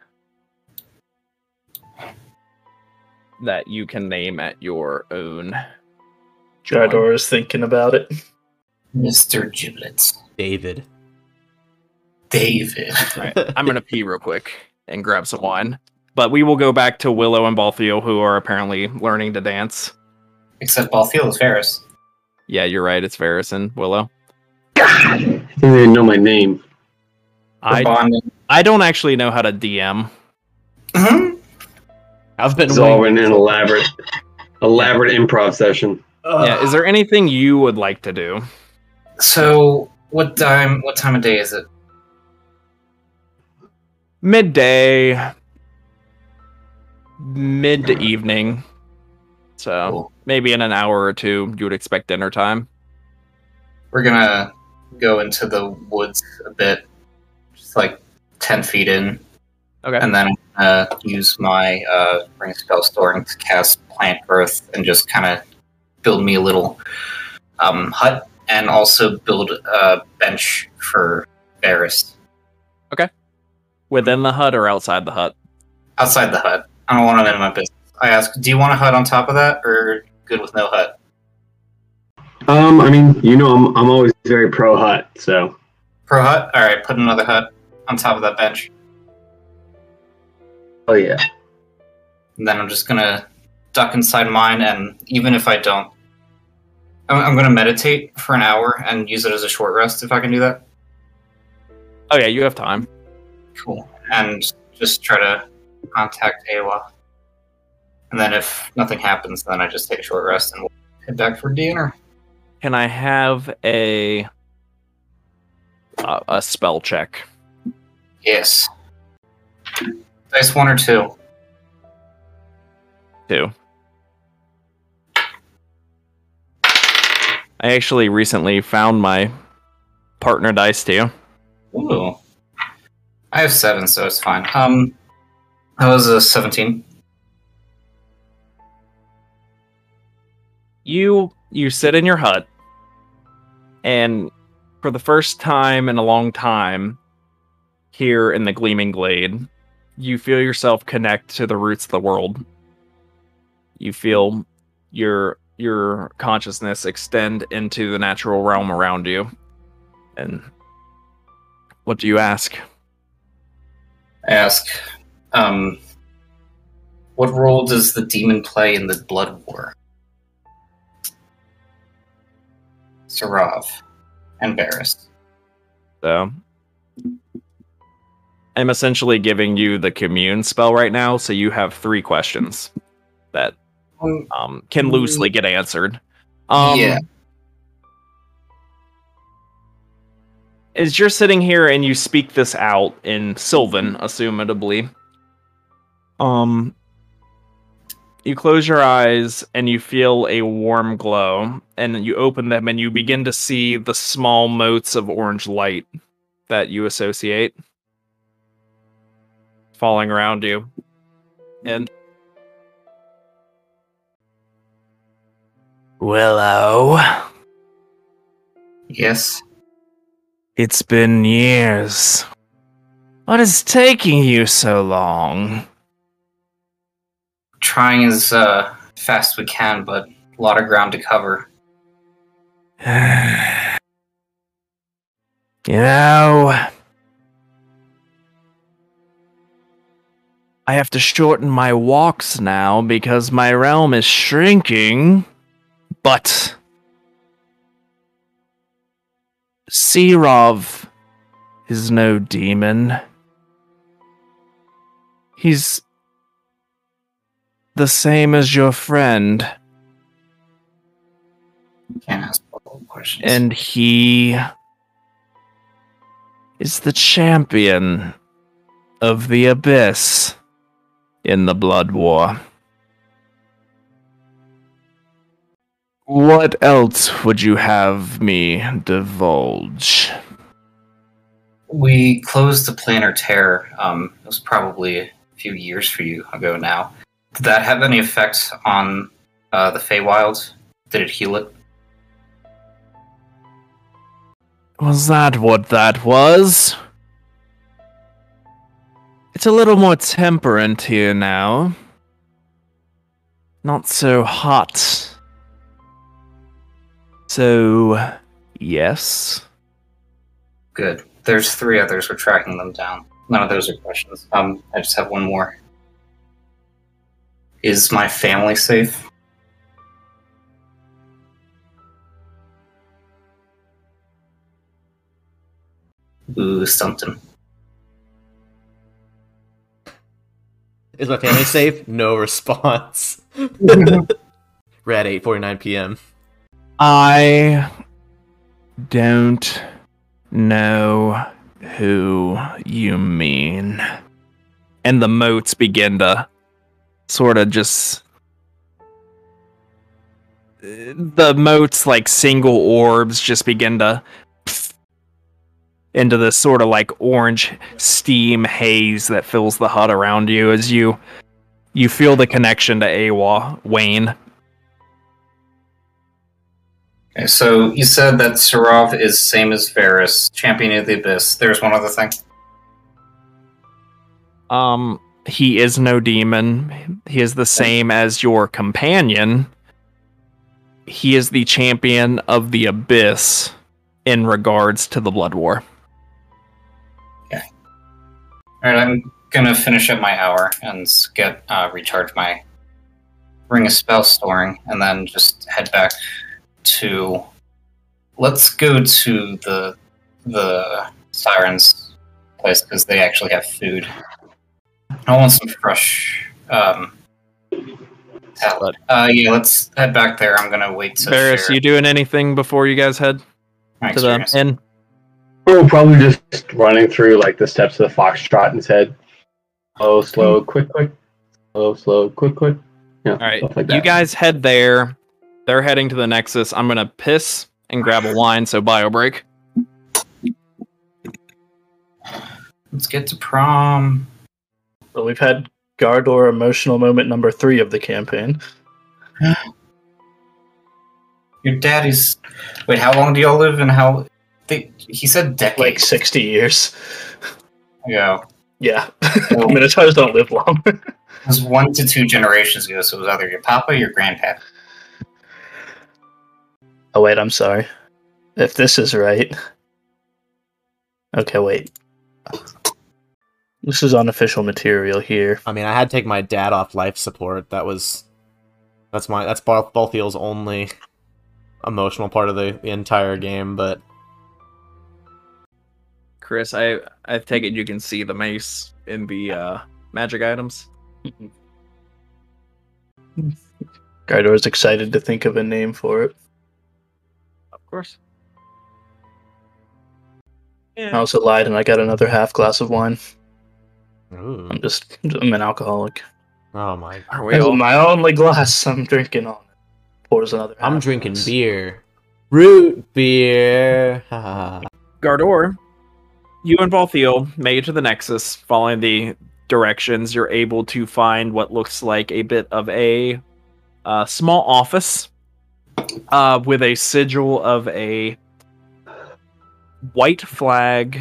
S3: that you can name at your own. join.
S5: Gardor is thinking about it.
S2: Mr. Giblets.
S1: David.
S2: David.
S3: Right. I'm gonna pee real quick and grab some wine. But we will go back to Willow and Balthial, who are apparently learning to dance.
S2: Except Balthial is Ferris.
S3: Yeah, you're right. It's Varis and Willow.
S4: I didn't know my name.
S3: I. I don't actually know how to DM.
S2: Mhm.
S1: I've been
S4: It's all in an elaborate, elaborate improv session.
S3: Yeah, is there anything you would like to do?
S2: So, what time? What time of day is it?
S3: Midday, mid to evening. So
S2: Cool.
S3: maybe in an hour or two, you would expect dinner time.
S2: We're gonna go into the woods a bit, just like ten feet in,
S3: Okay.
S2: and then uh, use my uh, ring spell storing to cast plant growth and just kind of build me a little um, hut, and also build a bench for Varis
S3: Within the hut or outside the hut?
S2: outside the hut. I don't want him in my business. I ask, do you want a hut on top of that, or good with no hut?
S4: Um, I mean, you know, I'm I'm always very pro hut, so
S2: Pro hut. All right, put another hut on top of that bench,
S4: oh yeah.
S2: and then I'm just gonna duck inside mine. And even if I don't, I'm, I'm gonna meditate for an hour and use it as a short rest if I can do that.
S3: Oh yeah, you have time.
S2: Cool. And just try to contact Ayla. And then if nothing happens, then I just take a short rest and we'll head back for dinner.
S3: Can I have a a, a spell check?
S2: Yes. Dice one or two.
S3: Two. I actually recently found my partner dice too.
S2: Ooh. I have seven, so it's fine. Um, that was a seventeen.
S3: You you sit in your hut and for the first time in a long time here in the gleaming glade, you feel yourself connect to the roots of the world. You feel your your consciousness extend into the natural realm around you. And what do you ask?
S2: Ask, um, what role does the demon play in the blood war? Sarav and Varis.
S3: So I'm essentially giving you the commune spell right now, so you have three questions that
S2: Um,
S3: um, can loosely get answered. Um,
S2: Yeah.
S3: As you're sitting here and you speak this out in Sylvan, assumedly, um, you close your eyes and you feel a warm glow, and you open them and you begin to see the small motes of orange light that you associate falling around you. And Willow,
S2: Yes.
S3: It's been years. What is taking you so long?
S2: Trying as uh, fast we can, but a lot of ground to cover.
S3: you know, I have to shorten my walks now because my realm is shrinking. But Sirov is no demon. He's the same as your friend,
S2: Can't ask questions.
S3: and he is the champion of the abyss in the Blood War. What else would you have me divulge?
S2: we closed the planar tear. Um, it was probably a few years for you ago now. Did that have any effect on uh, the Feywild? Did it heal it?
S3: Was that what that was? It's a little more temperate here now. Not so hot. So, yes.
S2: Good. There's three others. We're tracking them down. None of those are questions. Um, I just have one more. Is my family safe? Ooh, something.
S1: Is my family safe? No response. We're at 8:49 p.m.
S3: I don't know who you mean. And the moats begin to sort of just. The moats, like single orbs, just begin to into this sort of like orange steam haze that fills the hut around you as you you feel the connection to Awa, Wayne.
S2: Okay, so you said that Sarov is same as Varis, champion of the abyss. There's one other thing.
S3: Um, he is no demon. He is the same as your companion. He is the champion of the abyss in regards to the blood war. Okay.
S2: All right, I'm gonna finish up my hour and get uh, recharge my ring of spell storing, and then just head back to. Let's go to the the sirens place because they actually have food. I want some fresh um, salad. Uh, yeah, let's head back there. I'm gonna wait to.
S3: Varis,
S2: share
S3: you doing anything before you guys head
S2: my
S3: to the
S2: experience.
S3: inn?
S4: We're probably just running through like the steps of the foxtrot and said, slow, slow, quick, quick, slow, slow, quick, quick. Yeah,
S3: All right,
S4: like
S3: you guys head there. They're heading to the Nexus. I'm gonna piss and grab a wine, so bio break.
S2: Let's get to prom.
S5: Well, we've had Gardor emotional moment number three of the campaign.
S2: Your daddy's. Wait, how long do y'all live and how? They, he said decades
S5: Like 60 years.
S2: Yeah.
S5: Yeah.
S2: Well,
S5: Minotaurs don't live long.
S2: it was one to two generations ago, so it was either your papa or your grandpa.
S5: Oh, wait, I'm sorry. If this is right. Okay, wait. This is unofficial material here.
S1: I mean, I had to take my dad off life support. That was that's my that's Bal- Balthial's only emotional part of the, the entire game. But
S3: Chris, I I take it you can see the mace in the uh, magic items.
S5: Gardor's excited to think of a name for it.
S3: Of course.
S5: I also lied and I got another half glass of wine.
S1: Ooh.
S5: I'm just, I'm an alcoholic.
S1: oh my,
S3: Are we all?
S5: my only glass I'm drinking on. Pours another.
S1: I'm drinking
S5: glass.
S1: beer, root beer.
S3: Gardor, you and Balthial made it to the Nexus. Following the directions, you're able to find what looks like a bit of a uh, small office uh, with a sigil of a white flag.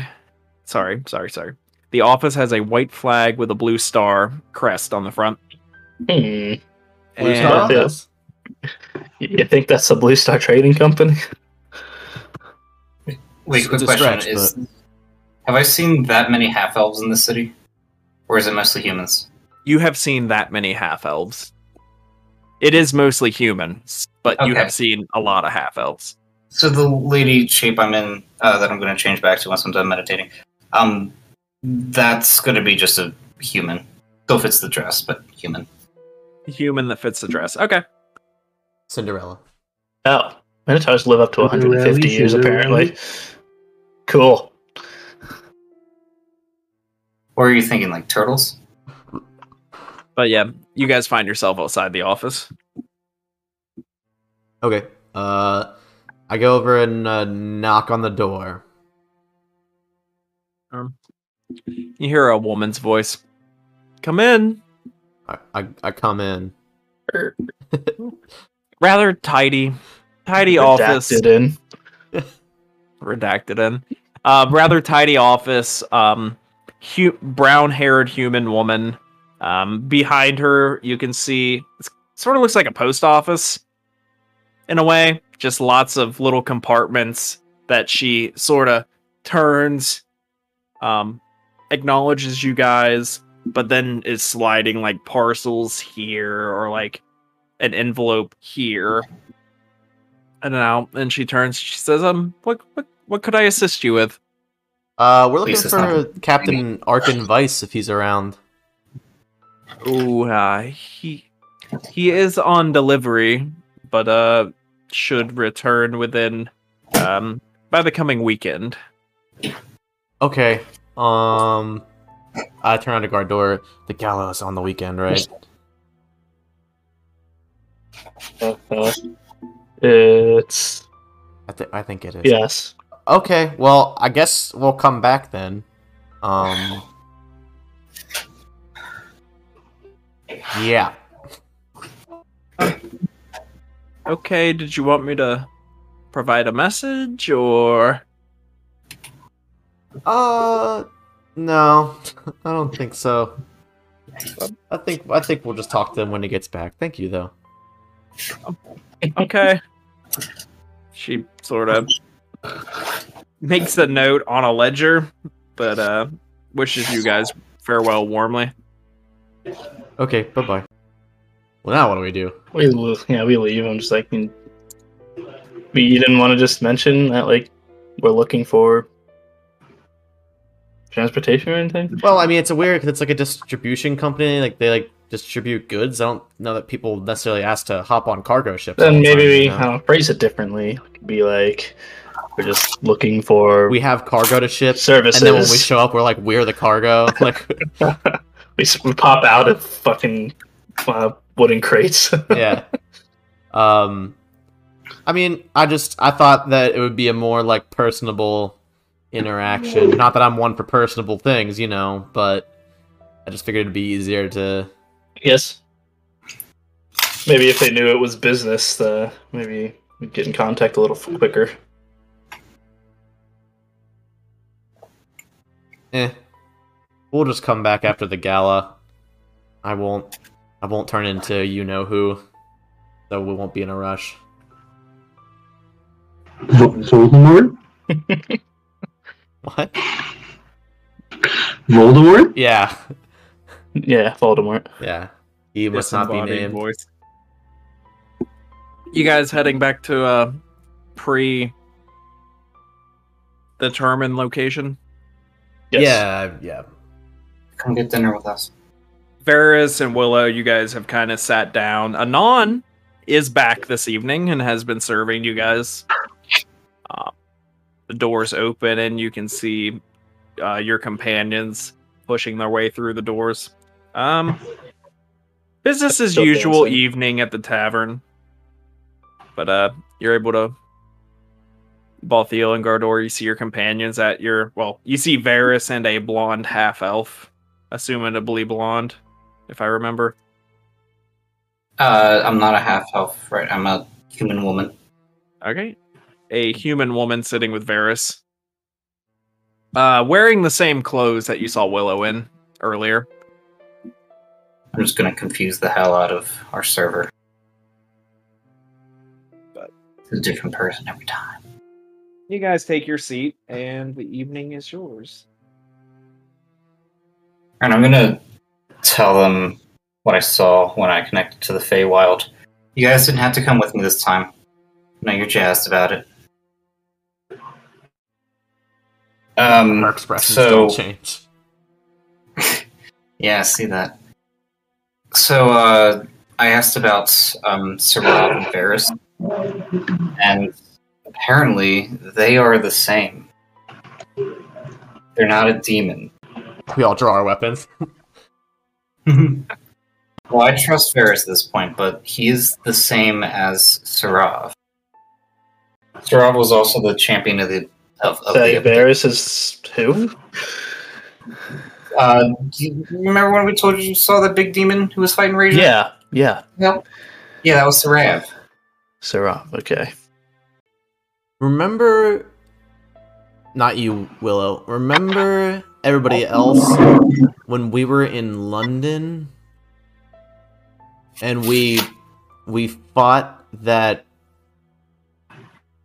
S3: Sorry, sorry, sorry. The office has a white flag with a blue star crest on the front.
S5: Hmm.
S1: Blue
S3: And-
S1: Star Office?
S5: You think that's the Blue Star Trading Company?
S2: Wait,
S1: It's-
S2: quick question:
S1: stretch,
S2: Is have I seen that many half elves in the city, or is it mostly humans?
S3: You have seen that many half elves. It is mostly humans, but you have seen a lot of half elves.
S2: So the lady shape I'm in, uh, that I'm going to change back to once I'm done meditating, um, that's going to be just a human. Still fits the dress, but human.
S3: Human that fits the dress. Okay.
S1: Cinderella.
S5: Oh, Minotaurs live up to 150 years apparently. Cool.
S2: Or are you thinking like turtles?
S3: But yeah, you guys find yourself outside the office.
S1: Okay. Uh, I go over and uh, knock on the door.
S3: You hear a woman's voice. Come in.
S1: I, I, I come in.
S3: Rather tidy. Tidy office.
S5: Redacted in.
S3: redacted in. Uh, rather tidy office. Um, hu- brown-haired human woman. Um, behind her, you can see it sort of looks like a post office in a way. Just lots of little compartments that she sort of turns, um, acknowledges you guys, but then is sliding like parcels here or like an envelope here. And now, and she turns. She says, "Um, what, what, what could I assist you with?"
S1: Uh, we're looking
S2: Please,
S1: for
S2: not-
S1: Captain Arkin Vice if he's around.
S3: Ooh, uh, he he is on delivery, but uh, should return within um by the coming weekend.
S1: Okay. Um, I turn on the guard door. The gallows on the weekend, right?
S5: Uh, it's
S1: I, th- I think it is.
S5: yes.
S1: Okay. Well, I guess we'll come back then. Um. Yeah.
S3: Okay, did you want me to provide a message or
S1: Uh, no, I don't think so. I think I think we'll just talk to him when he gets back. Thank you, though.
S3: okay? she sort of makes a note on a ledger, but uh wishes you guys farewell warmly.
S1: Okay, bye bye. Well, now what do we do?
S5: We yeah we leave. I'm just like, you didn't want to just mention that like we're looking for transportation or anything.
S1: Well, I mean, it's a weird because it's like a distribution company. Like they like distribute goods. I don't know that people necessarily ask to hop on cargo ships.
S5: Then maybe
S1: time,
S5: we
S1: you know?
S5: I don't know, phrase it differently. It could be like we're just looking for
S1: we have cargo to ship,
S5: services.
S1: and then when we show up, we're like, we're the cargo. Like,
S5: we, pop out of fucking uh, wooden crates.
S1: yeah. Um, I mean, I just I thought that it would be a more like personable interaction. Not that I'm one for personable things, you know, but I just figured it'd be easier to.
S5: yes. Maybe if they knew it was business, uh, maybe we'd get in contact a little quicker.
S1: Eh. We'll just come back after the gala. I won't. I won't turn into you know who, so we won't be in a rush.
S4: Voldemort?
S1: What?
S4: Voldemort?
S1: Yeah,
S5: Yeah, Voldemort.
S1: yeah. He must not be
S3: Disembodied
S1: named.
S3: voice. You guys heading back to uh pre determined location?
S5: Yes.
S1: Yeah, yeah.
S2: Come get dinner with us.
S3: Varis and Willow, you guys have kind of sat down. Anon is back this evening and has been serving you guys. Uh, the doors open and you can see uh, your companions pushing their way through the doors. Um, business as usual
S5: dancing.
S3: evening at the tavern, but uh, you're able to. Balthial and Gardor, you see your companions at your well, you see Varis and a blonde half elf, assumably blonde, if I remember.
S2: Uh, I'm not a half elf, right? I'm a human woman.
S3: Okay. A human woman sitting with Varis. Uh wearing the same clothes that you saw Willow in earlier.
S2: I'm just gonna confuse the hell out of our server.
S3: But-
S2: It's a different person every time.
S3: You guys take your seat, and the evening is yours.
S2: And I'm gonna tell them what I saw when I connected to the Feywild. You guys didn't have to come with me this time. No, you're jazzed about it. Um,
S1: Our expressions
S2: so
S1: don't change.
S2: yeah, I see that. So uh, I asked about um, Sirab and Varis, and apparently they are the same. They're not a demon.
S1: We all draw our weapons.
S2: well, I trust Varis at this point, but he's the same as Sirav. Sirav was also the champion of the of, of the.
S5: Varis is who?
S2: Uh, do you remember when we told you you saw that big demon who was fighting Ranger?
S5: Yeah, yeah.
S2: Yep. Yeah, that was Sirav.
S5: Sirab, okay.
S1: Remember, not you, Willow. Remember everybody else when we were in London and we we fought that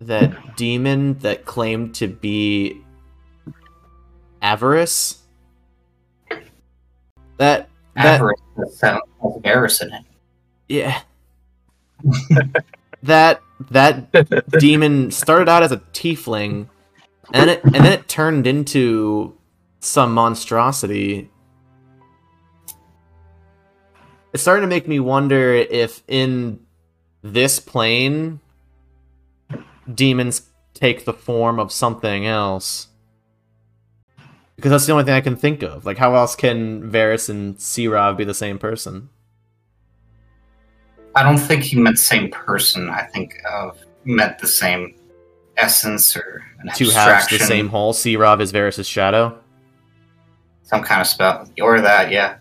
S1: that demon that claimed to be avarice. That that
S2: Avarice in it.
S1: yeah. that that demon started out as a tiefling and it and then it turned into some monstrosity. It's starting to make me wonder if in this plane demons take the form of something else. Because that's the only thing I can think of. Like how else can Varis and Sirav be the same person?
S2: I don't think he meant same person. I think uh, meant the same essence or an
S1: Two halves the same whole. Sirav is Varis' shadow.
S2: Some kind of spell or that yeah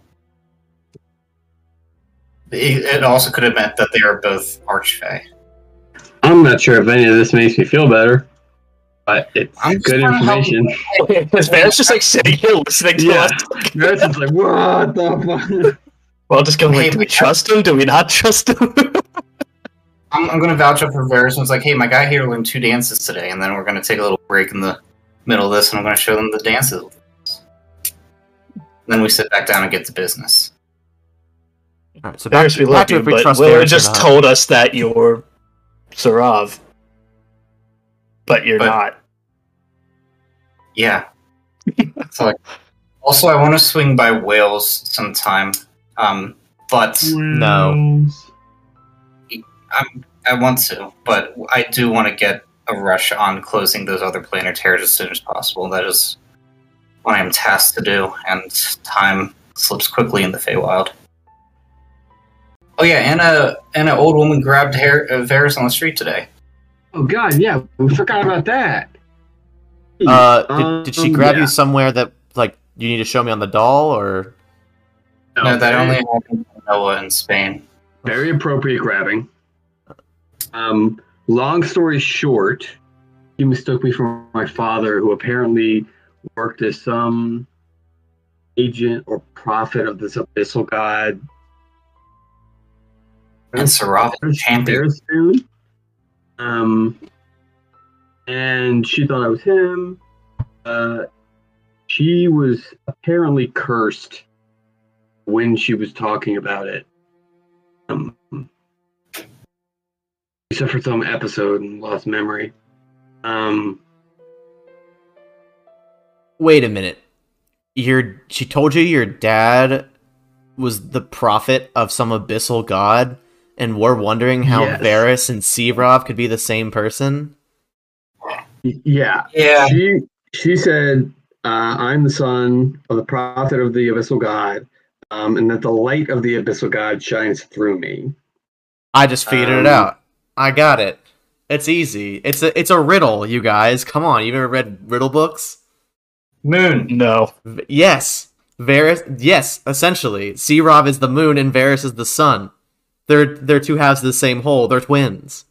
S2: it, it also could have meant that they are both archfey
S4: I'm not sure if any of this makes me feel better, but it's
S2: I'm
S4: good
S2: trying to help
S4: information.
S5: Is Varis just like sitting here listening to
S4: Yeah.
S5: us?
S4: That's like, what the fuck?
S5: Well, just going
S2: Hey,
S5: like, do we trust him? Do we not trust him?
S2: i'm, I'm going to vouch up for Varis and it's like hey my guy here learned two dances today and then we're going to take a little break in the middle of this and i'm going to show them the dances then we sit back down and get to business
S1: All right, so back,
S5: Varis, we
S1: back
S5: love
S1: to
S5: you,
S1: if we
S5: but
S1: trust
S5: Willa
S1: Varis or
S5: just told us that you're Sarav, but you're
S2: But-
S5: not.
S2: yeah so also i want to swing by wales sometime um, but
S1: No.
S2: I'm, I want to, but I do want to get a rush on closing those other planar tears as soon as possible. That is what I am tasked to do, and time slips quickly in the Feywild. Oh yeah, and a and an old woman grabbed Har- uh, Varis on the street today.
S4: Oh god, yeah, we forgot about that.
S1: Uh, did, did she
S4: Um,
S1: grab
S4: yeah.
S1: you somewhere that like you need to show me on the doll or?
S2: No, that only happened in Noah in Spain.
S4: very appropriate grabbing. Um, long story short, you mistook me for my father, who apparently worked as some agent or prophet of this abyssal god.
S2: And Sarav is champion.
S4: Soon. Um, and she thought I was him. Uh, she was apparently cursed when she was talking about it. Um, she suffered some episode and lost memory. Um,
S1: Wait a minute. Your she told you your dad was the prophet of some abyssal god, and we're wondering how
S4: Yes.
S1: Varis and Seabrov could be the same person.
S4: yeah,
S2: Yeah,
S4: she she said, uh, "I'm the son of the prophet of the abyssal god, um, and that the light of the abyssal god shines through me."
S1: I just figured
S4: Um,
S1: it out. I got it. It's easy. It's a it's a riddle, you guys. Come on, you ever read riddle books?
S2: Moon.
S5: No.
S1: V- yes. Varis yes, essentially. Searov is the moon and Varis is the sun. They're they're two halves of the same whole. They're twins.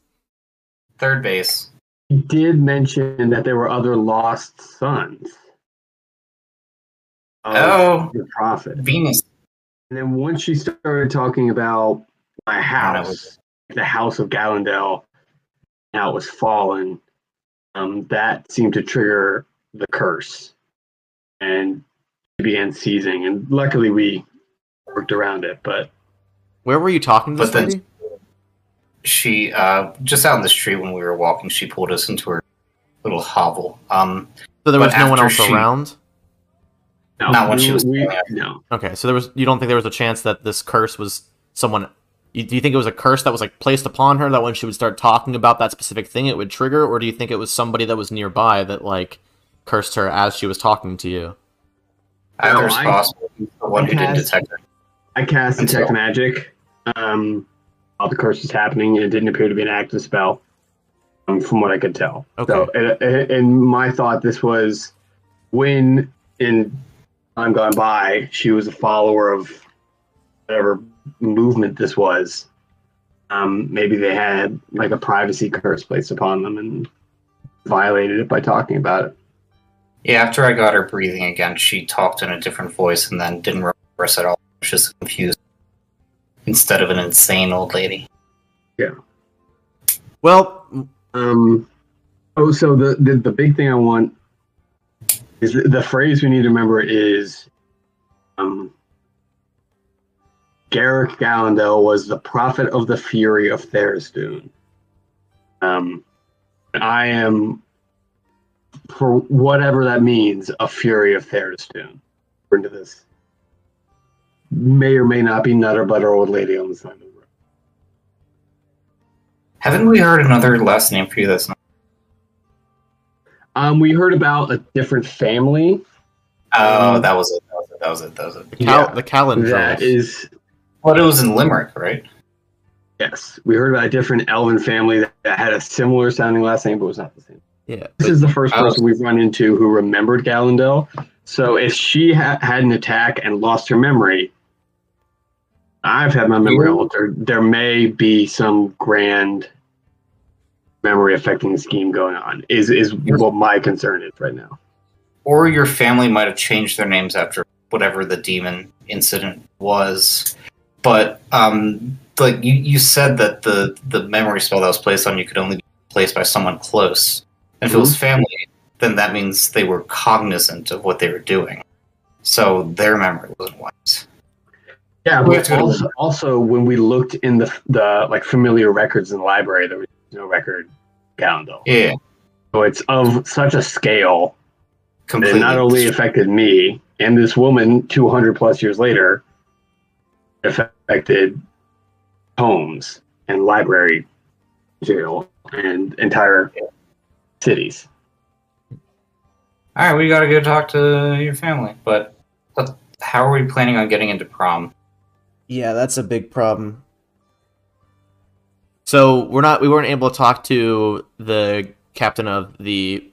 S2: Third base.
S4: He did mention that there were other lost sons.
S2: Oh,
S4: the prophet.
S2: Venus.
S4: And then once she started talking about my house, the house of Gallandale, now it was fallen, um, that seemed to trigger the curse. And she began seizing. And luckily we worked around it. But
S1: Where were you talking to this
S2: But
S1: lady?
S2: She uh, just out in the street when we were walking, she pulled us into her little hovel. Um,
S1: So there was no one else
S2: she-
S1: around.
S4: no,
S2: Not when
S4: we-
S2: she was
S4: we, no.
S1: Okay, so there was. You don't think there was a chance that this curse was someone? You, do you think it was a curse that was like placed upon her that when she would start talking about that specific thing, it would trigger, or do you think it was somebody that was nearby that like cursed her as she was talking to you?
S2: either is
S4: I-
S2: possible. He's the one
S4: I
S2: who didn't detect it.
S4: I cast
S2: Until-
S4: detect magic um, while the curse was happening, it didn't appear to be an active spell, um, from what I could tell.
S1: Okay.
S4: So, and, and- and my thought, this was when in time gone by, she was a follower of whatever movement this was. Um, maybe they had like a privacy curse placed upon them and violated it by talking about it.
S2: Yeah, after I got her breathing again, she talked in a different voice and then didn't us at all. She was just confused instead of an insane old lady. Yeah.
S1: Well,
S4: Um, oh, so the, the the big thing I want is the, the phrase we need to remember is, um, Garrick Gallandale was the prophet of the fury of Tharizdun. Um, I am, for whatever that means, a fury of Tharizdun. Into this, may or may not be Nutter Butter Old Lady on the side of the road.
S2: Haven't we heard another last name for you this not?
S4: Um, we heard about a different family
S2: Oh,
S4: Um,
S2: that was it. That was it. That was it. That
S1: the Cal-
S4: Yeah,
S1: the Callan
S4: that
S1: trolls.
S4: is
S2: But it was in Limerick, right?
S4: Yes, we heard about a different elven family that that had a similar sounding last name, but was not the same.
S1: Yeah.
S4: This is the first
S2: Oh.
S4: person we've run into who remembered Gallandale. So if she ha- had an attack and lost her memory, I've had my memory
S2: Ooh.
S4: altered. There may be some grand memory affecting scheme going on. Is is what my concern is right now.
S2: Or your family might have changed their names after whatever the demon incident was. But um, like you, you said that the the memory spell that was placed on you could only be placed by someone close. And if it was mm-hmm. family, then that means they were cognizant of what they were doing. So their memory wasn't wiped.
S4: Yeah,
S2: We
S4: but
S2: to go to
S4: also, also when we looked in the the like familiar records in the library, there was no record Gallandale.
S2: Yeah,
S4: So it's of such a scale that
S2: completely.
S4: it not only affected me and this woman 200 plus years later, affected homes and library jail and entire cities.
S2: All right, we got to go talk to your family. But, but how are we planning on getting into prom?
S1: Yeah, that's a big problem. So we're not we weren't able to talk to the captain of the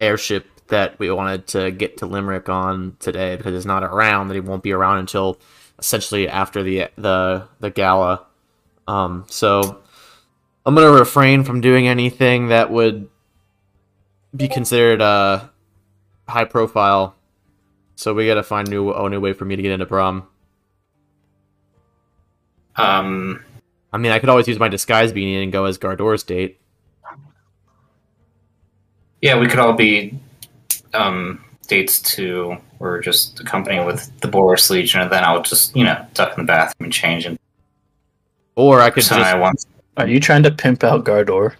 S1: airship that we wanted to get to Limerick on today because he's not around. That he won't be around until essentially after the the the gala. Um, so I'm gonna refrain from doing anything that would be considered uh high profile. So we gotta find new a new way for me to get into prom.
S2: Um,
S1: I mean, I could always use my disguise beanie and go as Gardor's date.
S2: yeah, we could all be um, dates to, or just accompany with the Boros Legion, and then I'll just, you know, duck in the bathroom and change. And
S1: Or I could
S2: so I
S1: just,
S2: want.
S5: Are you trying to pimp out Gardor?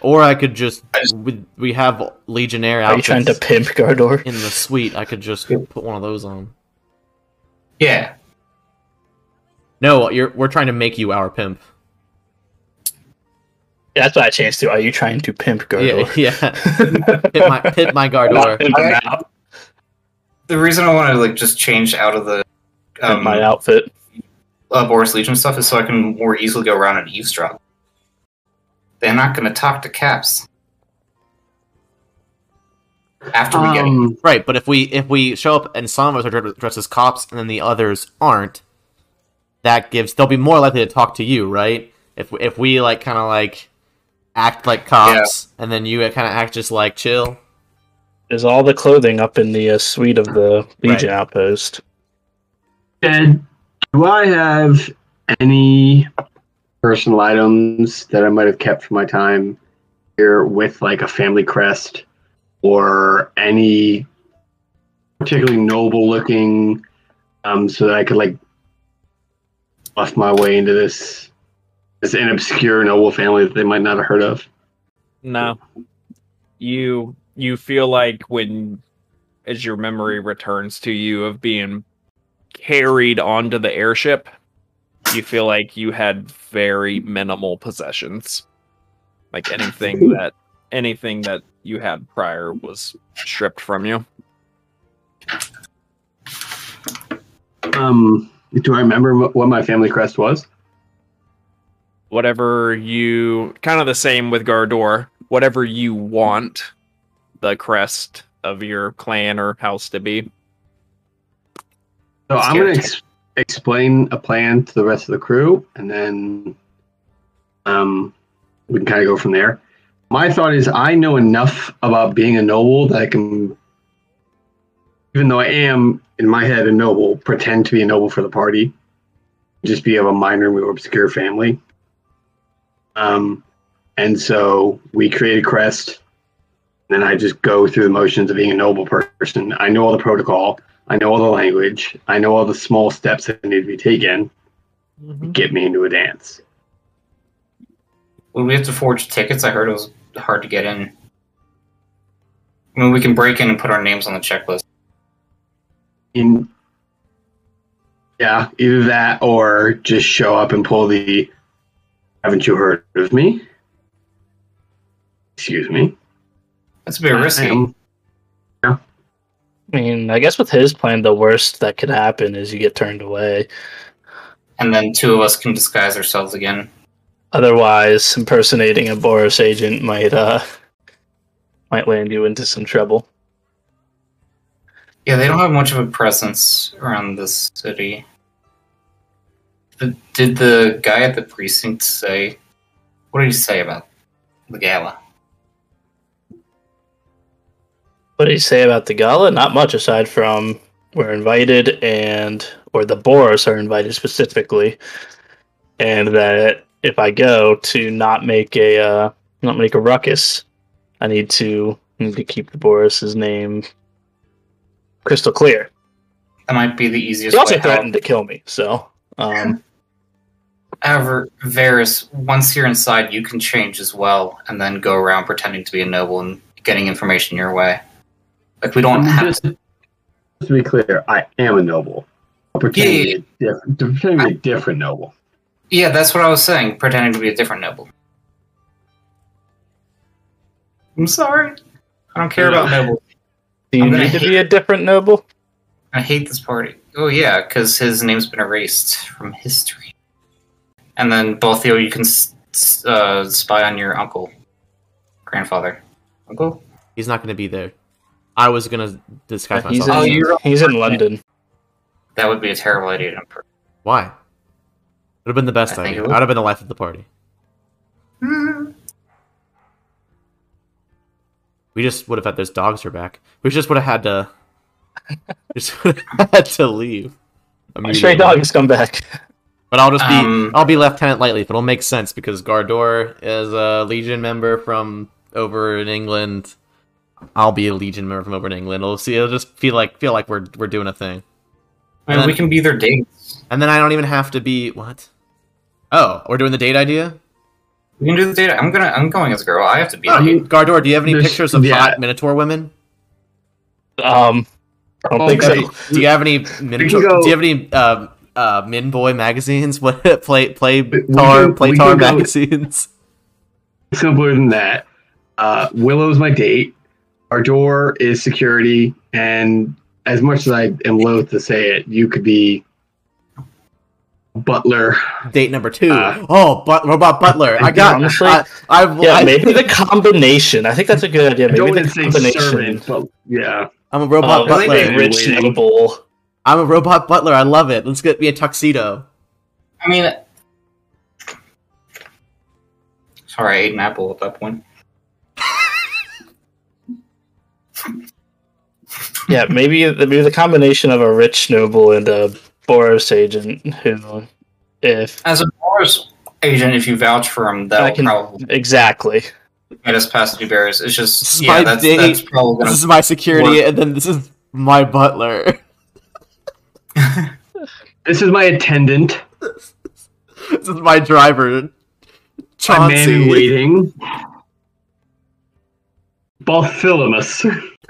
S1: or I could just.
S2: I just-
S1: We, we have Legionnaire
S5: Are you trying to pimp Gardor?
S1: in the suite. I could just put one of those on.
S2: Yeah,
S1: No, you're we're trying to make you our pimp.
S5: That's what I changed to. Are you trying to pimp Gardor?
S1: Yeah, yeah. pit my pit my Gardor.
S5: pimp him
S2: Alright.
S5: out.
S2: the reason I want to like just change out of the
S5: Pimp
S2: um,
S5: my outfit.
S2: uh, Boros Legion stuff is so I can more easily go around and eavesdrop. They're not going to talk to Caps after we get.
S4: Um,
S1: Right, but if we if we show up and some of us are dressed as cops and then the others aren't, that gives they'll be more likely to talk to you, right? If if we like kind of like act like cops and then you kind of act just like chill.
S5: Is all the clothing up in the uh, suite of the Legion outpost?
S4: And do I have any personal items that I might have kept from my time here with like a family crest or any particularly noble looking um so that I could like bluff my way into this this an obscure noble family that they might not have heard of.
S3: No. You you feel like when as your memory returns to you of being carried onto the airship, you feel like you had very minimal possessions. Like anything that anything that you had prior was stripped from you.
S4: Um do I remember what my family crest was?
S3: Whatever you kind of the same with Gardor, whatever you want the crest of your clan or house to be.
S4: So I'm going to ex- explain a plan to the rest of the crew, and then um, we can kind of go from there. My thought is, I know enough about being a noble that I can, even though I am in my head a noble, pretend to be a noble for the party, just be of a minor, more obscure family. Um, and so we create a crest. And then I just go through the motions of being a noble person. I know all the protocol. I know all the language. I know all the small steps that need to be taken to mm-hmm. get me into a dance.
S2: Would we have to forge tickets? I heard it was hard to get in. I mean, we can break in and put our names on the checklist.
S4: In yeah, either that or just show up and pull the haven't you heard of me? Excuse me.
S2: That's a bit risky.
S5: I mean, I guess with his plan, the worst that could happen is you get turned away.
S2: And then two of us can disguise ourselves again.
S5: Otherwise, impersonating a Boros agent might uh might land you into some trouble.
S2: Yeah, they don't have much of a presence around this city. The, did the guy at the precinct say? What did he say about the gala?
S5: What did he say about the gala? Not much aside from we're invited and or the Boros are invited specifically, and that if I go to not make a uh, not make a ruckus, I need to need to keep the Boros's name crystal clear.
S2: That might be the easiest
S5: He also
S2: way out.
S5: threatened to kill me, so um,
S2: However, Varys, once you're inside, you can change as well, and then go around pretending to be a noble and getting information your way. Like we don't have
S4: just, just to be clear, I am a noble. I'm pretending, to be a diff- pretending to be a different noble.
S2: Yeah, that's what I was saying. Pretending to be a different noble. I'm sorry. I don't care about nobles.
S5: do you need to
S2: hate-
S5: be a different noble?
S2: I hate this party. Oh yeah, because his name's been erased from history. And then Bothio, you can s- s- uh, spy on your uncle, grandfather, uncle.
S1: He's not going to be there. I was going to disguise
S5: He's
S1: myself.
S2: Oh,
S5: in,
S2: you're-
S5: he's in London.
S2: That would be a terrible idea. to
S1: Why? It would have been the best
S2: I
S1: idea. I'd have been the life of the party. We just would have had those dogs are back. We just would have had to. just would have had to leave.
S5: My stray
S1: immediately.
S5: dog has come back.
S1: But I'll just be
S2: Um,
S1: I'll be Lieutenant Lightleaf. It'll make sense because Gardor is a Legion member from over in England. I'll be a Legion member from over in England. It'll see. It'll just feel like feel like we're we're doing a thing.
S2: I mean, we can be their dates.
S1: And then I don't even have to be what? Oh, we're doing the date idea.
S2: We can do the date. I'm gonna. I'm going as a girl. I have to be.
S1: Oh, you. Gardor, do you have any
S4: There's-
S1: pictures of
S4: yeah.
S1: hot Minotaur women?
S5: Um, I don't think so.
S1: Do you have any Minotaur? Do you have any um, uh, Min Boy magazines? What play play
S4: We
S1: tar
S4: can-
S1: play
S4: we
S1: tar
S4: can go-
S1: magazines?
S4: Simpler than that. Uh, Willow's my date. Our door is security, and as much as I am loath to say it, you could be butler.
S1: Date number two.
S4: Uh,
S1: oh, but robot butler. I got.
S5: honestly-
S1: I, I've,
S5: Yeah,
S1: I,
S5: maybe the combination. I think that's a good idea.
S4: I don't
S5: Maybe the
S4: say
S5: combination
S4: servant, but yeah.
S1: I'm a robot
S5: of
S1: butler.
S5: rich
S4: Waiting.
S5: noble.
S1: I'm a robot butler. I love it. Let's get me a tuxedo.
S2: I mean, sorry, I ate an apple at that point.
S5: Yeah, maybe maybe the combination of a rich noble and a Boros agent who, if
S2: As a Boros agent, if you vouch for him,
S5: I
S2: that'll
S5: can-
S2: probably
S5: exactly,
S2: get us past the bears. It's just
S1: This is
S2: yeah,
S1: my
S2: that's, that's probably
S1: This is my security, and then this is my butler.
S4: This is my attendant,
S1: this is my driver.
S4: my man in waiting. Bartholomew.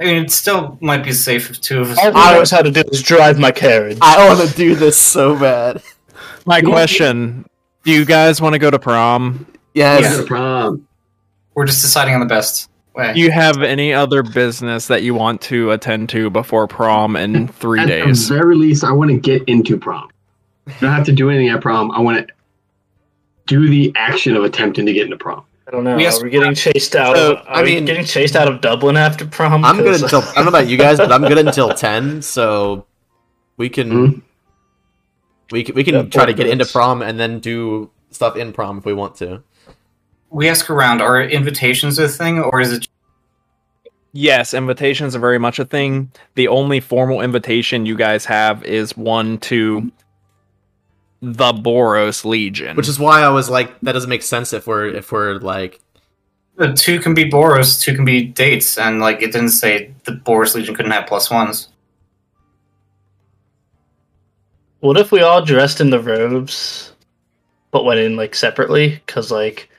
S2: I mean, it still might be safe if two of us.
S5: all
S1: I-
S5: knows how to do is drive my carriage.
S1: I want to do this so bad.
S3: My question: Do you guys want to go to prom?
S1: Yes.
S2: Yeah.
S4: prom.
S2: We're just deciding on the best way.
S3: Do you have any other business that you want to attend to before prom in three
S4: At
S3: days?
S4: the very least, I want to get into prom. I don't have to do anything at prom. I want to do the action of attempting to get into prom.
S5: I don't know.
S2: Yes.
S5: Are we getting chased out?
S1: So,
S5: of,
S1: I
S5: are we
S1: mean-
S5: getting chased out of Dublin after prom?
S1: I'm good
S5: 'Cause-
S1: until I don't know about you guys, but I'm good until ten. So we can
S4: Hmm?
S1: we can, we can
S5: Yeah,
S1: try to get into prom and then do stuff in prom if we want to.
S2: we ask around. Are invitations a thing, or is it?
S3: Yes, invitations are very much a thing. The only formal invitation you guys have is one to the Boros Legion.
S1: Which is why I was like, that doesn't make sense if we're if we're like
S2: Uh, two can be Boros, two can be dates, and like it didn't say the Boros Legion couldn't have plus ones.
S5: What if we all dressed in the robes, but went in like separately? Because like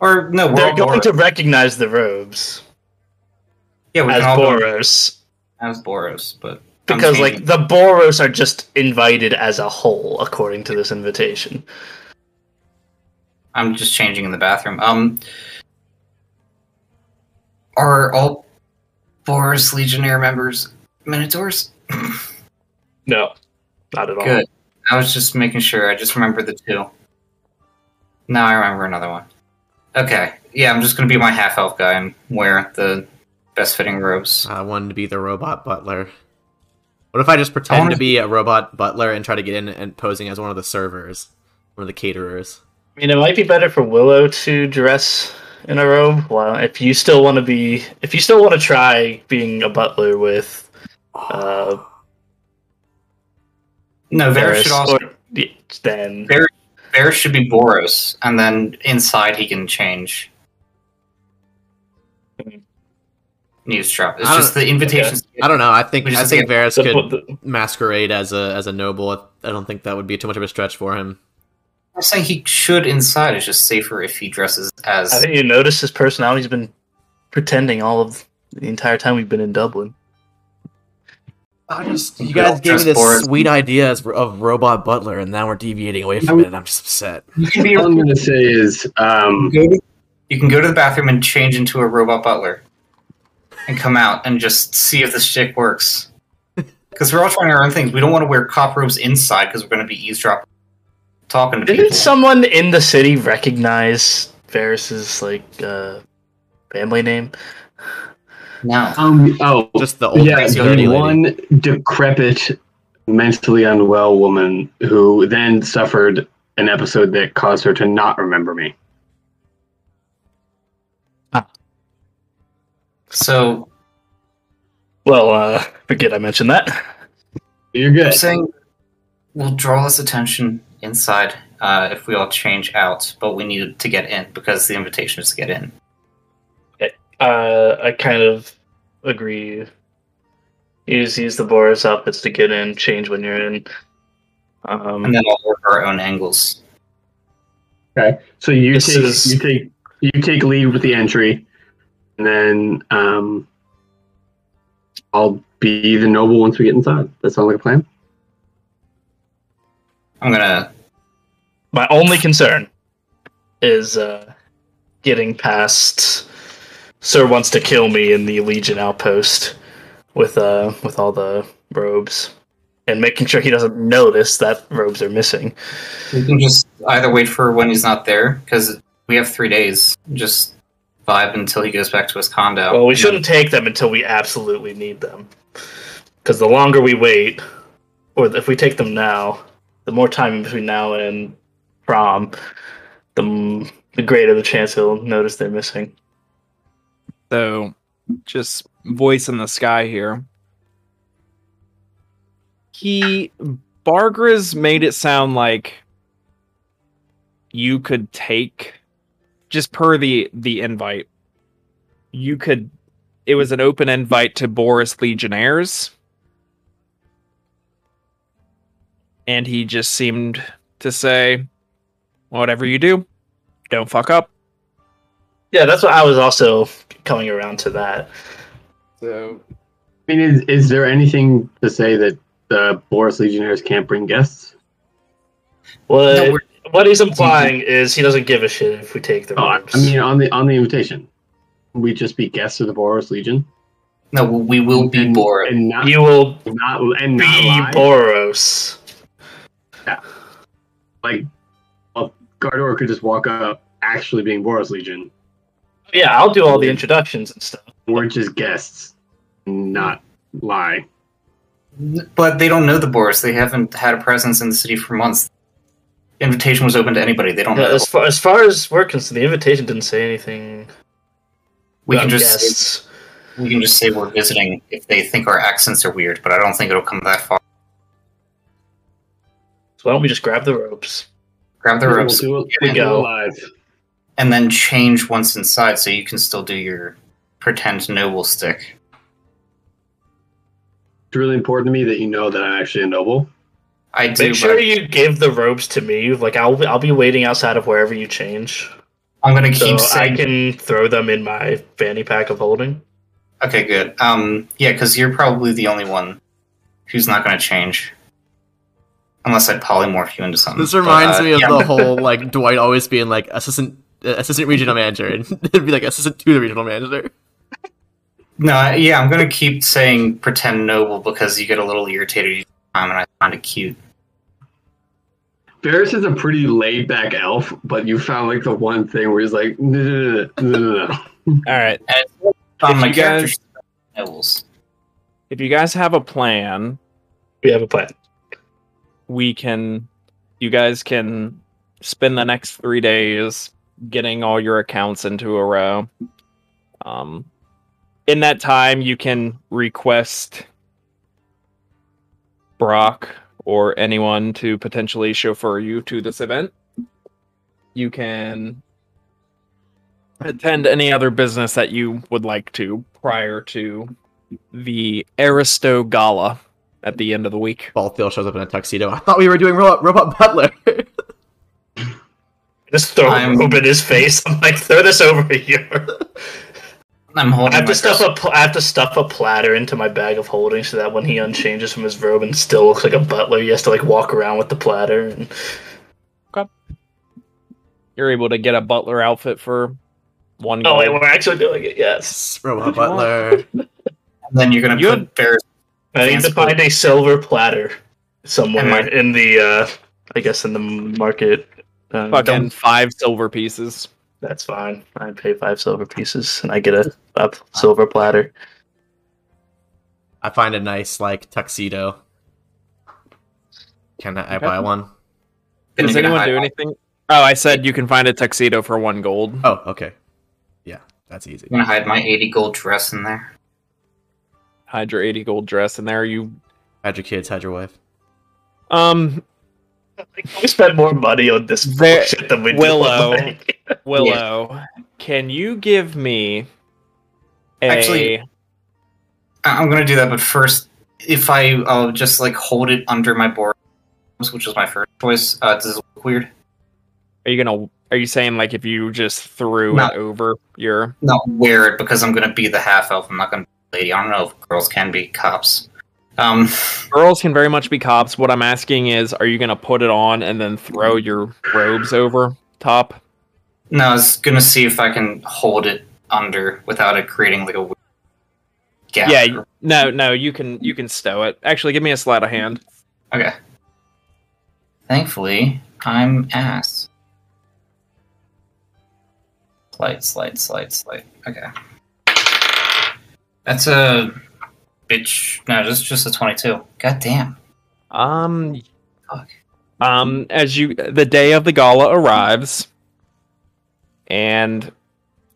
S2: Or no, we're
S5: they're going
S2: Boros.
S5: to recognize the robes
S2: yeah, we
S5: as
S2: can all go
S5: Boros.
S2: as Boros, but I'm
S5: Because like the Boros are just invited as a whole, according to this invitation.
S2: I'm just changing in the bathroom. Um, are all Boros Legionnaire members Minotaurs?
S5: No, not at all.
S2: Good. I was just making sure. I just remember the two. Now I remember another one. Okay. Yeah, I'm just gonna be my half elf guy and wear the best fitting robes.
S1: I wanted to be the robot butler. What if I just pretend
S2: wanna-
S1: to be a robot butler and try to get in and posing as one of the servers, one of the caterers?
S5: I mean, it might be better for Willow to dress in a robe. Well, if you still want to be, if you still want to try being a butler with uh,
S2: No, Varis
S5: Varis,
S2: should also.
S5: or- yeah, then
S2: Varis, Varis should be Boros, and then inside he can change. News drop. It's just the invitations.
S1: I don't know. I think
S2: We
S1: I think
S2: get-
S5: Varis
S1: could
S5: the-
S1: masquerade as a as a noble. I don't think that would be too much of a stretch for him.
S2: I'm saying he should inside. It's just safer if he dresses as.
S5: I think you notice his personality's been pretending all of the entire time we've been in Dublin.
S1: I just
S2: You
S1: you
S2: guys
S1: guys gave me
S2: this
S1: this sweet idea of robot butler, and now we're deviating away from it, and I'm just upset.
S2: You can be.
S4: All I'm going to say is, um,
S2: you can go to the bathroom and change into a robot butler, and come out and just see if this shtick works. Because we're all trying our own things. We don't want to wear cop robes inside because we're going to be eavesdropping, talking to
S5: Didn't
S2: people.
S5: someone in the city recognize Varis's like uh, family name?
S2: no.
S4: um, oh,
S1: Just the old
S4: yeah,
S1: security
S4: the
S1: lady.
S4: one decrepit, mentally unwell woman who then suffered an episode that caused her to not remember me.
S2: So
S5: Well, uh, forget I mentioned that.
S4: You're
S2: I'm
S4: good.
S2: saying we'll draw less attention inside uh, if we all change out, but we need to get in because the invitation is to get in.
S5: Uh, I kind of agree. Use use the Boros outfits to get in, change when you're in. Um,
S2: And then all work our own angles.
S4: Okay, so you
S5: This
S4: take
S5: is-
S4: you take you take lead with the entry, and then um, I'll be the noble once we get inside. That sounds like a plan.
S2: I'm gonna
S5: my only concern is uh, getting past. Sir wants to kill me in the Legion outpost with uh with all the robes, and making sure he doesn't notice that robes are missing.
S2: We can just either wait for when he's not there because we have three days. Just vibe until he goes back to his condo.
S5: Well, we shouldn't take them until we absolutely need them. Because the longer we wait, or if we take them now, the more time between now and prom, the, the greater the chance he'll notice they're missing.
S3: So, just voice in the sky here. He Bargras made it sound like you could take just per the the invite. You could it was an open invite to Boros Legionnaires. And he just seemed to say, whatever you do, don't fuck up.
S5: Yeah, that's what I was also coming around to that.
S4: So, I mean, is, is there anything to say that the Boros Legionnaires can't bring guests?
S5: What
S2: No, we're-
S5: what he's implying is he doesn't give a shit if we take the
S4: Oh, I
S5: robes.
S4: Mean, on the on the invitation, we just be guests of the Boros Legion
S2: No, we will be
S4: and,
S2: Boros.
S4: and not
S5: you will
S4: not and not
S5: be
S4: lie.
S5: Boros. Yeah.
S4: like well, Gardor could just walk up actually being Boros Legion.
S5: Yeah, I'll do all the introductions and stuff.
S4: We're just guests, not lie.
S2: But they don't know the Boros. They haven't had a presence in the city for months. Invitation was open to anybody. They don't
S5: Yeah,
S2: know.
S5: as far as far as we're concerned, the invitation didn't say anything.
S2: We can just say,
S5: guests.
S2: we can just say we're visiting if they think our accents are weird. But I don't think it'll come that far.
S5: So why don't we just grab the ropes?
S2: Grab the ropes
S4: We'll do it,
S5: We
S4: we'll do it
S5: go.
S4: live.
S2: and then change once inside, so you can still do your pretend noble stick.
S4: It's really important to me that you know that I'm actually a noble.
S2: I do.
S5: Make sure
S2: but
S5: you give the robes to me. Like I'll I'll be waiting outside of wherever you change,
S2: I'm gonna
S5: so
S2: keep
S5: I can throw them in my fanny pack of holding.
S2: Okay, good. Um, yeah, because you're probably the only one who's not gonna change, unless I polymorph you into something.
S1: This reminds
S2: But, uh,
S1: me of
S2: yeah.
S1: the whole like Dwight always being like assistant uh, assistant regional manager and it'd be like assistant to the regional manager.
S2: No, yeah, I'm gonna keep saying pretend noble because you get a little irritated each time, and I find it cute.
S4: Varis is a pretty laid back elf, but you found like the one thing where he's like, no, no, no, no, no, no.
S3: All right.
S2: And
S3: If
S2: my
S3: you guys-
S2: nobles.
S3: If you guys have a plan,
S5: We have a plan.
S3: we can you guys can spend the next three days getting all your accounts into a row um in that time you can request brock or anyone to potentially chauffeur you to this event you can attend any other business that you would like to prior to the aristo gala at the end of the week
S1: Balthial shows up in a tuxedo. I thought we were doing robot, robot butler.
S5: Just throw
S2: I'm-
S5: a robe in his face. I'm like, throw this over here.
S2: I'm
S5: I
S2: holding.
S5: have
S2: my
S5: to stuff
S2: crystal-
S5: a pl- I have to stuff a platter into my bag of holding so that when he unchanges from his robe and still looks like a butler, he has to like walk around with the platter. And
S3: you're able to get a butler outfit for one.
S5: Oh, wait, we're actually doing it. Yes.
S1: robot
S3: If
S1: butler.
S2: And then you're gonna
S3: You
S2: put
S3: have-
S2: Bear's
S5: I need to find a silver platter somewhere
S2: Am I-
S5: in the, uh I guess in the market. Uh,
S3: fucking
S5: don't-
S3: five silver pieces.
S5: that's fine. I pay five silver pieces and I get a, a silver platter.
S1: I find a nice like tuxedo. Can I, I buy one?
S2: Then
S3: Does anyone do
S2: hide-
S3: anything? Oh, I said you can find a tuxedo for one gold.
S1: Oh, okay. Yeah, that's easy.
S2: I'm gonna hide my 80 gold dress in there.
S3: Hide your 80 gold dress in there. You
S1: Hide your kids, hide your wife.
S3: um
S5: we spend more money on this
S3: There-
S5: bullshit than we do.
S3: Willow.
S5: on, like-
S3: Willow, can you give me a
S2: Actually- I- I'm gonna do that, but first, if I uh, just like hold it under my board, which is my first choice, uh, does it look weird?
S3: Are you gonna? Are you saying like if you just threw
S2: No.
S3: it over your?
S2: Not wear it because I'm gonna be the half elf. I'm not gonna be lady. I don't know if girls can be cops. Um,
S3: Girls can very much be cops. What I'm asking is, are you gonna put it on and then throw your robes over top?
S2: no, I was gonna see if I can hold it under without it creating like a gap.
S3: Yeah. No, no. You can. You can stow it. Actually, give me a sleight of hand.
S2: Okay. Thankfully, I'm ass. Slight, slight, slight, slight. Okay. That's a bitch. No, that's just a 22. God damn.
S3: Um.
S2: Fuck.
S3: Um. As you, the day of the gala arrives, and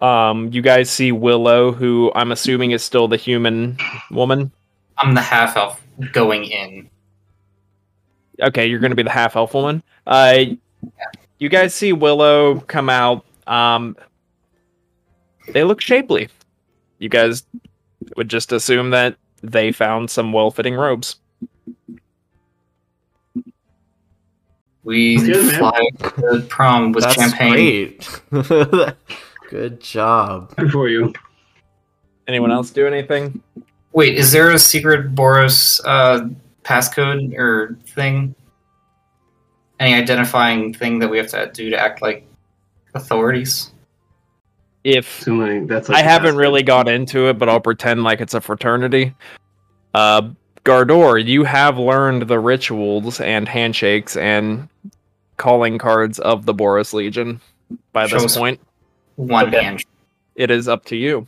S3: um, you guys see Willow, who I'm assuming is still the human woman.
S2: I'm the half elf going in.
S3: Okay, you're going to be the half elf woman. Uh, you guys see Willow come out. Um, they look shapely. You guys would just assume that they found some well-fitting robes.
S2: We
S4: Good,
S2: fly to the prom with
S1: That's
S2: champagne.
S1: great. Good job.
S4: Good for you.
S3: Anyone else do anything?
S2: Wait, is there a secret Boros uh, passcode or thing? Any identifying thing that we have to do to act like authorities?
S3: If
S4: Assuming that's. Like
S3: I haven't
S4: best.
S3: really got into it, but I'll pretend like it's a fraternity. Uh, Gardor, you have learned the rituals and handshakes and calling cards of the Boros Legion. By
S2: Show
S3: this
S2: us.
S3: point,
S2: One
S5: Okay.
S2: hand,
S3: it is up to you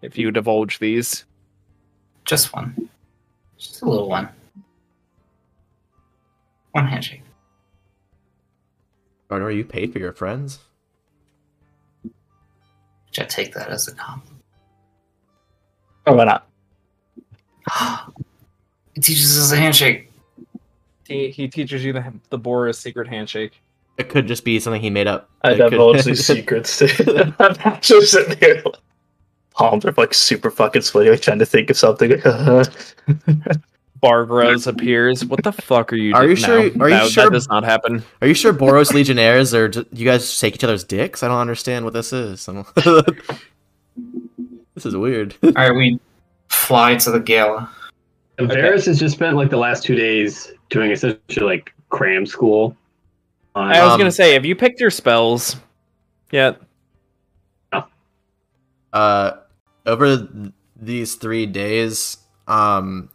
S3: if you divulge these.
S2: just one, just a little one. One handshake.
S1: Gardor, you paid for your friends?
S2: Which I take that as a compliment.
S5: Or why not?
S2: It teaches us a handshake.
S3: He, he teaches you the, the Boros secret handshake.
S1: It could just be something he made up.
S5: I
S1: It could-
S5: divulge these secrets. to I'm just sitting here. Palms are like super fucking sweaty, like trying to think of something.
S3: Bargros appears. What the fuck are you?
S1: Are you sure-
S3: No,
S1: are you
S3: that,
S1: sure-
S3: that does not happen?
S1: Are you sure Boros Legionnaires or you guys take each other's dicks? I don't understand what this is. This is weird.
S2: All right, we fly to the gala.
S4: And Varis has just spent like the last two days doing essentially like cram school. On-
S3: I was
S1: Um,
S3: gonna say, have you picked your spells yet?
S1: uh, over th- these three days, um,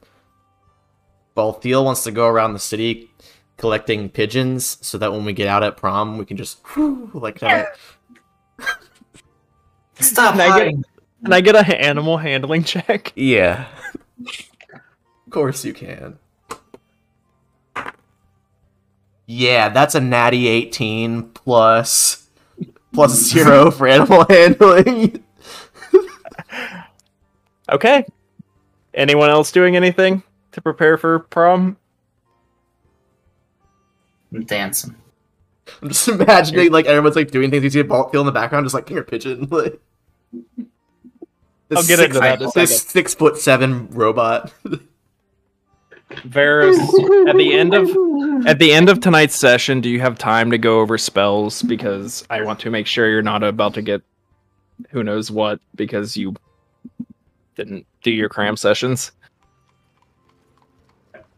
S1: Balthial wants to go around the city collecting pigeons so that when we get out at prom, we can just whew, like have a-
S2: Stop
S3: Can I get-
S2: hiding.
S3: Can I get a animal handling check?
S1: yeah. of course you can. Yeah, that's a natty 18 plus plus zero for animal handling.
S3: Okay. Anyone else doing anything to prepare for prom?
S2: I'm dancing.
S1: I'm just imagining like everyone's like doing things. You see a ball field in the background, just like finger pigeon. Like, this
S3: I'll get
S1: six,
S3: into that in a
S1: This
S3: second.
S1: six foot seven robot.
S3: Varis, at the end of at the end of tonight's session, do you have time to go over spells? Because I want to make sure you're not about to get who knows what because you didn't do your cram sessions.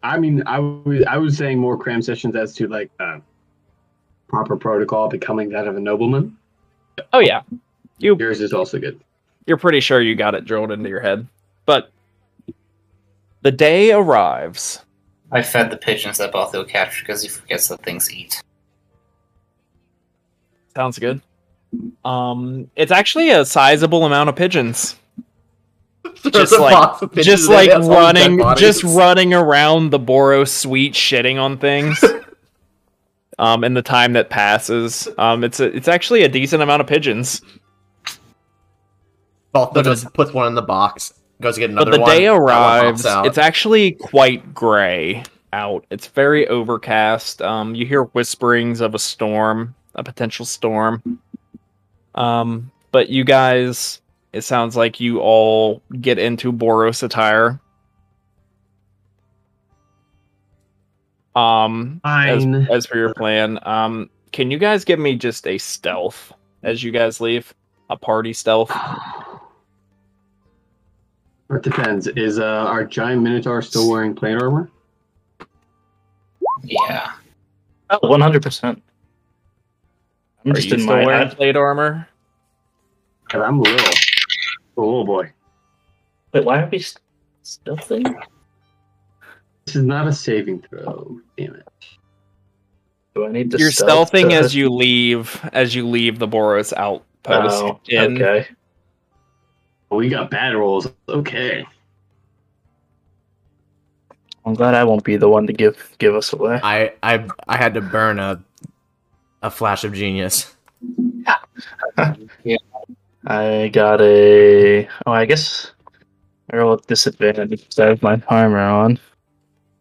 S4: I mean, I was I was saying more cram sessions as to like uh, proper protocol becoming that of a nobleman.
S3: Oh yeah, you
S4: Yours is also good.
S3: you're pretty sure you got it drilled into your head. But the day arrives.
S2: I fed the pigeons that Balthial captured because he forgets that things eat.
S3: Sounds good. Um, it's actually a sizable amount of pigeons. Just like-
S1: pigeons
S3: just
S1: in there,
S3: like
S1: that's all the dead
S3: running, just running around the Boros suite, shitting on things. um, in the time that passes, um, it's a, it's actually a decent amount of pigeons. Balthial
S1: just puts one in the box, goes to get another
S3: but the
S1: one.
S3: day
S1: that one pops
S3: arrives. It's actually quite gray out. It's very overcast. Um, you hear whisperings of a storm, a potential storm. Um, but you guys, it sounds like you all get into Boros attire. Um, as,
S4: Fine.
S3: as for your plan, um, can you guys give me just a stealth as you guys leave? A party stealth.
S4: It depends. Is uh, our giant minotaur still wearing plate armor?
S2: Yeah.
S5: Oh, 100%. I'm
S3: Are
S5: just
S3: you
S5: in
S3: still
S5: my
S3: wearing
S5: hat.
S3: plate armor?
S4: 'Cause I'm a little, a little boy.
S5: Wait, why are we st- still thing?
S4: This is not a saving throw. Damn it.
S5: Do I need to
S3: You're
S5: stealth
S3: stealthing
S5: to-
S3: as you leave as you leave the Boros outpost.
S5: Oh,
S3: in.
S5: okay.
S4: We got bad rolls. Okay.
S5: I'm glad I won't be the one to give give us away.
S1: I I I had to burn a a flash of genius. yeah.
S5: I got a. Oh, I guess I roll with disadvantage because I have my armor on.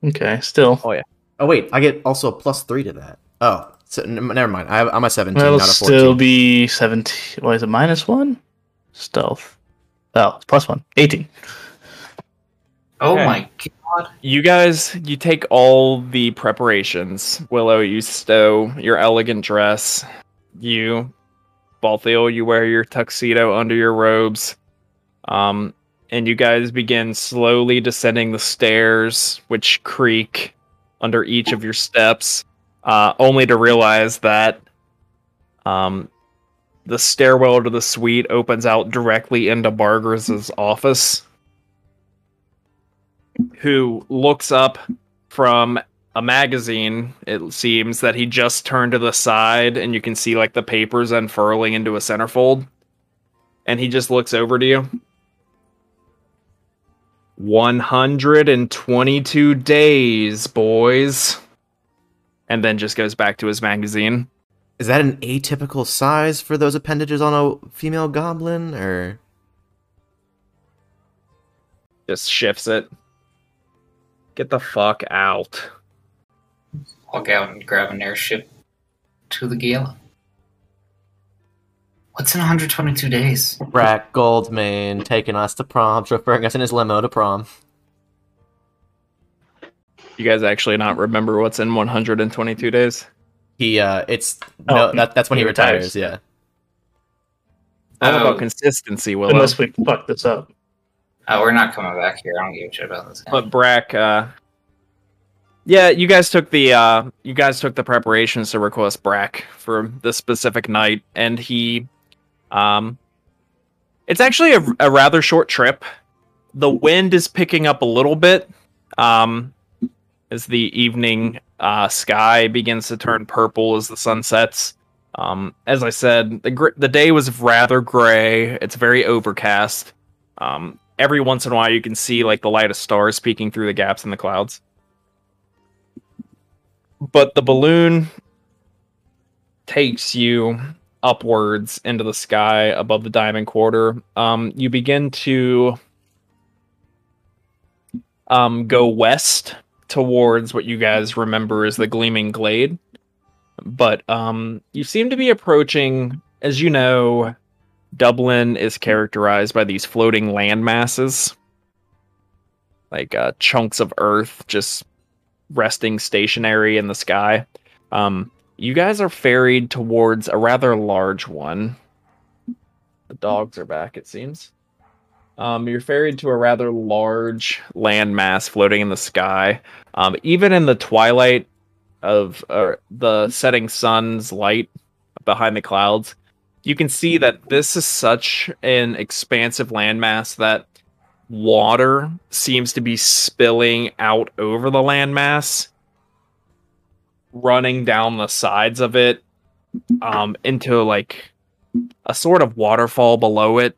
S5: Okay, still.
S1: Oh yeah. Oh wait, I get also a plus three to that. Oh, so, n- never mind. I, I'm a 17,
S5: That'll
S1: not a 14.
S5: still be 17. What is it? Minus one? Stealth. Oh, it's plus one. 18.
S2: Oh
S3: Okay.
S2: my god.
S3: You guys, you take all the preparations. Willow, you stow your elegant dress. You, Balthial, you wear your tuxedo under your robes. Um, and you guys begin slowly descending the stairs, which creak under each of your steps, uh, only to realize that um, the stairwell to the suite opens out directly into Bargers' office who looks up from a magazine. It seems that he just turned to the side, and you can see like the papers unfurling into a centerfold. And he just looks over to you. 122 days, boys. And then just goes back to his magazine.
S1: Is that an atypical size for those appendages on a female goblin, or
S3: Just shifts it. Get the fuck out.
S2: Walk out and grab an airship to the gala. What's in 122 days?
S1: Brack Goldmane taking us to prom, chauffeuring us in his limo to prom?
S3: You guys actually not remember what's in 122 days?
S1: He, uh, it's
S5: Oh,
S1: no, that, that's when he,
S5: he
S1: retires.
S5: retires.
S1: Yeah.
S3: All
S2: Oh.
S3: about consistency, Willow.
S5: Unless we fuck this up.
S2: Oh, we're not coming back here. I don't give a shit about this guy.
S3: But Brack, uh, yeah, you guys took the uh, you guys took the preparations to request Brack for this specific night, and he, um, it's actually a, a rather short trip. The wind is picking up a little bit, um, as the evening uh, sky begins to turn purple as the sun sets. Um, as I said, the gr- the day was rather gray. It's very overcast. Um, every once in a while, you can see like the light of stars peeking through the gaps in the clouds. But the balloon takes you upwards into the sky above the diamond quarter. Um, you begin to um, go west towards what you guys remember as the gleaming glade but um you seem to be approaching as you know dublin is characterized by these floating land masses like uh, chunks of earth just resting stationary in the sky. Um you guys are ferried towards a rather large one. The dogs are back it seems um, you're ferried to a rather large landmass floating in the sky. Um, even in the twilight of uh, the setting sun's light behind the clouds, you can see that this is such an expansive landmass that water seems to be spilling out over the landmass, running down the sides of it um, into like a sort of waterfall below it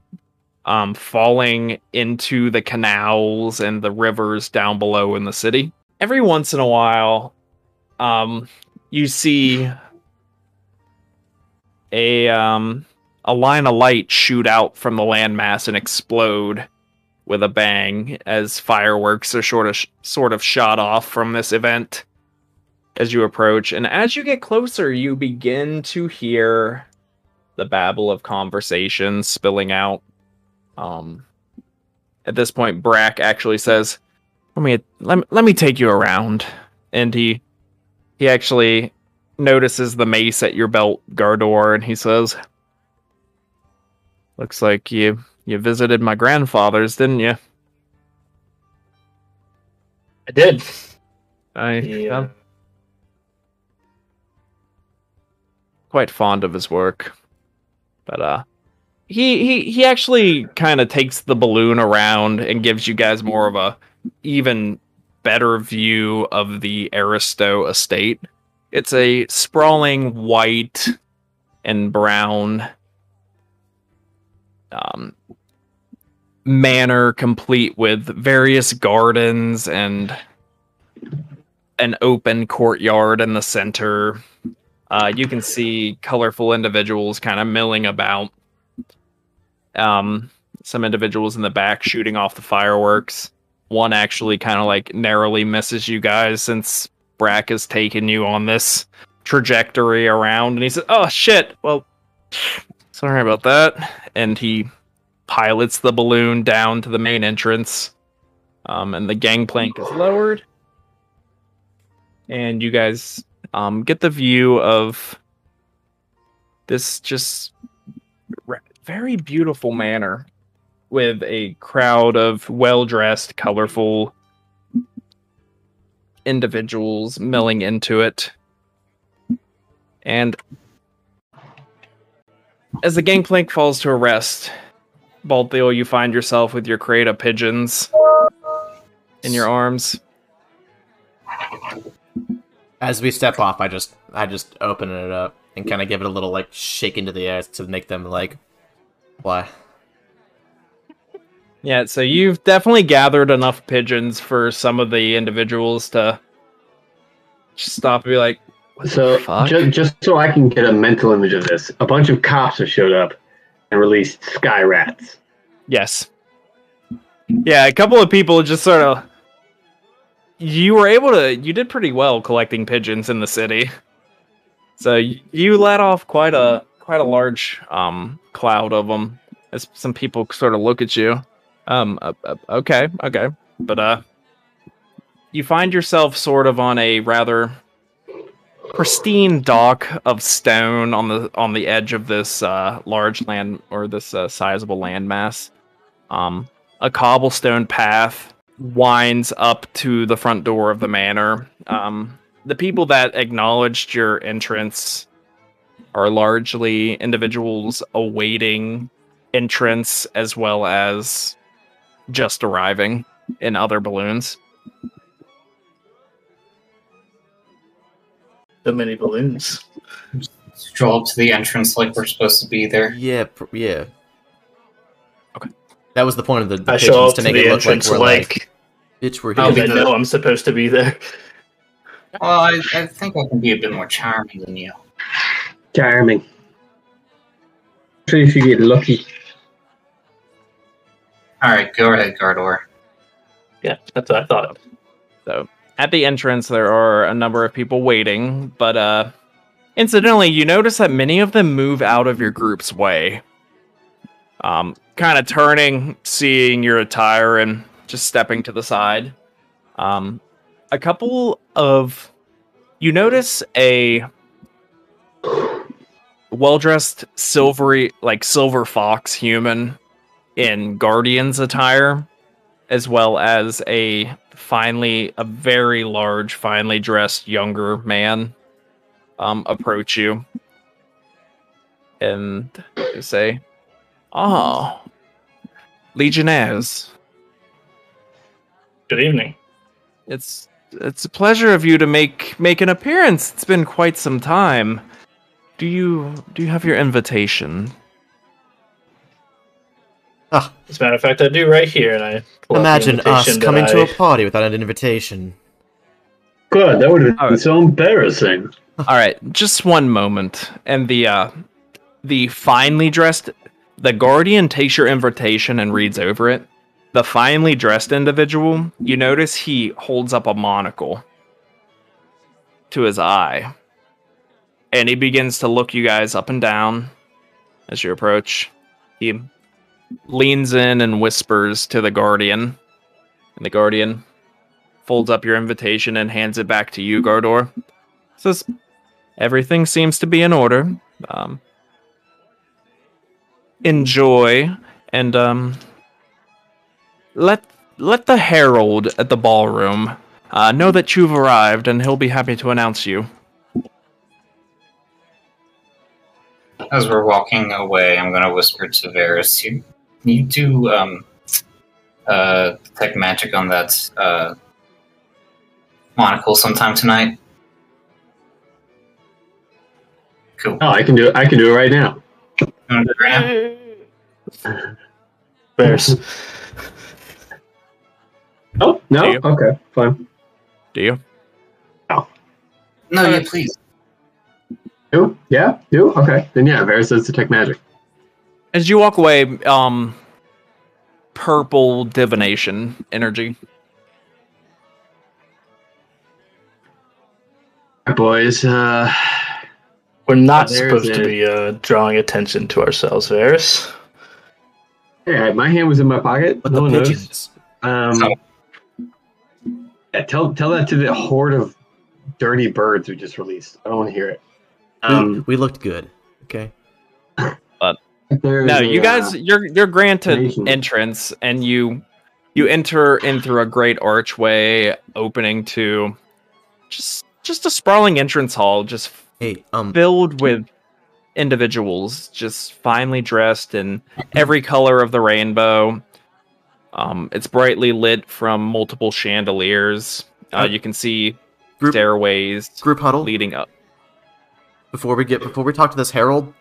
S3: um, falling into the canals and the rivers down below in the city. Every once in a while, um, you see a um, a line of light shoot out from the landmass and explode with a bang as fireworks are sort of sort of shot off from this event as you approach. And as you get closer, you begin to hear the babble of conversations spilling out um, at this point, Brack actually says, "Let me let me, let me take you around," and he he actually notices the mace at your belt, Gardor, and he says, "Looks like you you visited my grandfather's, didn't you?"
S5: I did.
S3: I
S5: Yeah.
S3: I'm quite fond of his work, but uh, he he he actually kind of takes the balloon around and gives you guys more of a even better view of the Aristo estate. It's a sprawling white and brown um, manor, complete with various gardens and an open courtyard in the center. Uh, you can see colorful individuals kind of milling about. Um, some individuals in the back shooting off the fireworks. One actually kind of like narrowly misses you guys since Brack has taken you on this trajectory around, and he says, "Oh shit! Well, sorry about that." And he pilots the balloon down to the main entrance, um, and the gangplank is lowered, and you guys um, get the view of this just very beautiful manner with a crowd of well-dressed, colorful individuals milling into it. And as the gangplank falls to a rest, Balthial, you find yourself with your crate of pigeons in your arms.
S1: As we step off, I just I just open it up and kind of give it a little like shake into the air to make them like why.
S3: Yeah, so you've definitely gathered enough pigeons for some of the individuals to stop and be like, what
S4: So
S3: the fuck?
S4: ju- just so I can get a mental image of this, a bunch of cops have showed up and released sky rats.
S3: Yes. Yeah, a couple of people just sort of. You were able to. You did pretty well collecting pigeons in the city. So you let off quite a quite a large um cloud of them as some people sort of look at you. Um. uh, uh, okay. Okay. But uh, you find yourself sort of on a rather pristine dock of stone on the on the edge of this uh, large land or this uh, sizable landmass. Um, a cobblestone path winds up to the front door of the manor. Um, the people that acknowledged your entrance are largely individuals awaiting entrance as well as just arriving in other balloons.
S5: So many balloons.
S2: Stroll up to the entrance like we're supposed to be there.
S1: Yeah, pr- yeah.
S3: Okay.
S1: That was the point of the, the
S5: I show
S1: pigeons
S5: up
S1: to
S5: to
S1: make
S5: the
S1: it look like
S5: entrance
S1: we're
S5: like,
S1: like, bitch, we're
S2: I'll
S1: here.
S5: because
S2: be
S5: I
S2: the-
S5: know I'm supposed to be there.
S2: Well, I, I think I can be a bit more charming than you.
S4: Charming. See if you get lucky.
S2: All right, go ahead, Gardor.
S5: Yeah, that's what I thought.
S3: So at the entrance, there are a number of people waiting, but uh, incidentally, you notice that many of them move out of your group's way. Um, kind of turning, seeing your attire, and just stepping to the side. Um, a couple of you notice a well-dressed silvery, like silver fox human in guardian's attire as well as a finely a very large finely dressed younger man um approach you. And say oh legionnaires.
S5: Good evening.
S3: it's it's a pleasure of you to make make an appearance. It's been quite some time do you do you have your invitation Ah,
S5: As a matter of fact, I do right here, and I pull out the
S1: Imagine us
S5: invitation that
S1: coming to
S5: I-
S1: a party without an invitation.
S4: God, that would have been
S3: Alright.
S4: so embarrassing.
S3: All right, just one moment. And the uh the finely dressed the guardian takes your invitation and reads over it. The finely dressed individual, you notice he holds up a monocle to his eye. And he begins to look you guys up and down as you approach. He leans in and whispers to the guardian. And the guardian folds up your invitation and hands it back to you, Gardor. Says, everything seems to be in order. Um, enjoy and um, let let the herald at the ballroom uh, know that you've arrived, and he'll be happy to announce you.
S2: As we're walking away, I'm gonna whisper to Varis, you, you do um, uh, detect magic on that uh, monocle sometime tonight. Cool.
S4: Oh, I can do it. I can do it right now.
S2: You wanna do it right now?
S5: Bears.
S4: Oh no. Okay, fine.
S3: Do you?
S2: No. No, yeah, please.
S4: Do? Yeah. Do? Okay. Then yeah, Varis does detect magic.
S3: As you walk away, um, purple divination energy.
S4: boys. Uh,
S5: We're not
S4: There's
S5: supposed to be uh, drawing attention to ourselves, Varis.
S4: hey, my hand was in my pocket.
S1: But
S4: no
S1: the
S4: one knows.
S1: pigeons.
S4: Um, yeah, tell tell that to the horde of dirty birds we just released. I don't want to hear it.
S1: We-
S4: Um,
S1: we looked good. Okay.
S4: there's
S3: No,
S4: a,
S3: you guys,
S4: uh,
S3: you're you're granted
S4: nation.
S3: entrance, and you you enter in through a great archway opening to just just a sprawling entrance hall, just
S1: Hey, um,
S3: filled with individuals, just finely dressed in every color of the rainbow. Um, it's brightly lit from multiple chandeliers. Uh,
S1: Uh,
S3: you can see
S1: group
S3: stairways
S1: group huddle.
S3: leading up.
S1: Before we get before we talk to this herald,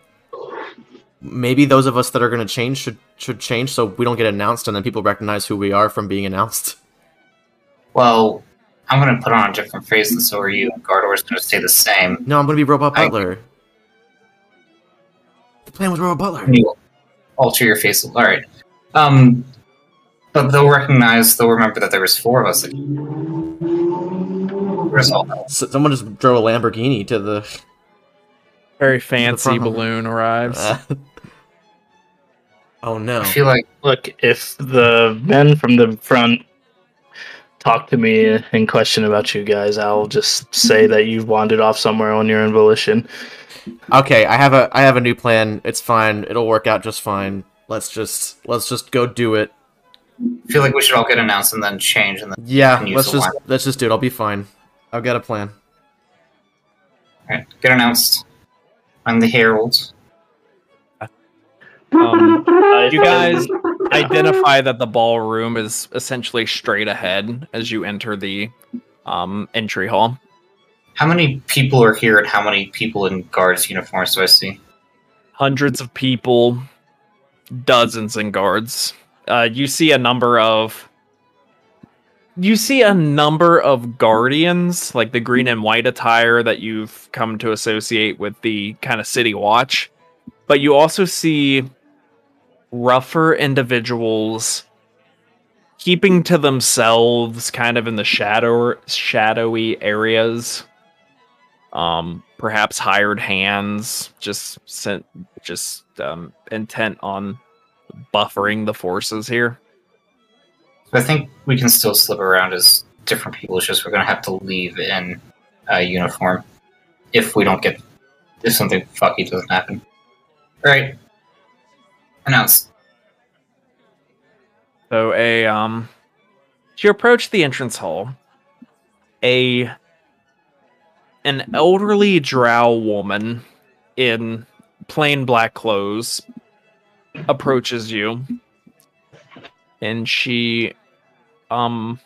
S1: maybe those of us that are going to change should should change so we don't get announced and then people recognize who we are from being announced.
S2: Well, I'm gonna put on a different face, and so are you. Gardor's gonna stay the same.
S1: No, I'm going to be Robot
S2: I-
S1: Butler. The plan was Robot Butler.
S2: You alter your face. All right. Um, but they'll recognize. They'll remember that there was four of us. Where's all that?
S1: Someone just drove a Lamborghini to the.
S3: Very fancy
S1: front.
S3: balloon arrives.
S1: Uh, oh no!
S2: I feel like
S5: Look, if the men from the front talk to me and question about you guys, I'll just say that you've wandered off somewhere on your own volition.
S1: Okay, I have a I have a new plan. It's fine. It'll work out just fine. Let's just let's just go do it.
S2: I feel like we should all get announced and then change, and then
S1: Yeah, let's just
S2: line.
S1: let's just do it. I'll be fine. I've got a plan.
S2: all right, get announced. I'm the herald.
S3: Um, you guys identify that the ballroom is essentially straight ahead as you enter the um, entry hall.
S2: How many people are here, and how many people in guards uniforms do I see?
S3: Hundreds of people, dozens in guards. Uh, you see a number of. You see a number of guardians, like the green and white attire that you've come to associate with the kind of city watch. But you also see rougher individuals keeping to themselves kind of in the shadow shadowy areas um perhaps hired hands just sent just um intent on buffering the forces here
S2: I think we can still slip around as different people. It's just we're gonna have to leave in a uniform if we don't get if something fucky doesn't happen. All right, announce.
S3: So a um as you approach the entrance hall, a an elderly drow woman in plain black clothes approaches you and she um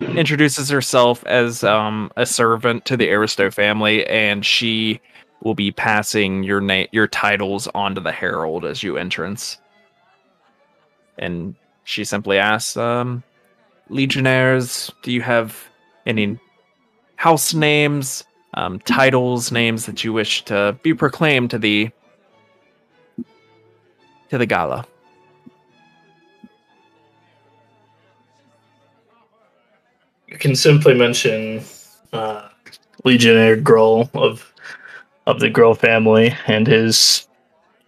S3: introduces herself as um a servant to the Aristo family and she will be passing your name your titles onto the herald as you entrance. And she simply asks, um, Legionnaires, do you have any house names, um, titles, names that you wish to be proclaimed to the to the gala?
S5: You can simply mention uh, Legionnaire Groll of of the Groll family and his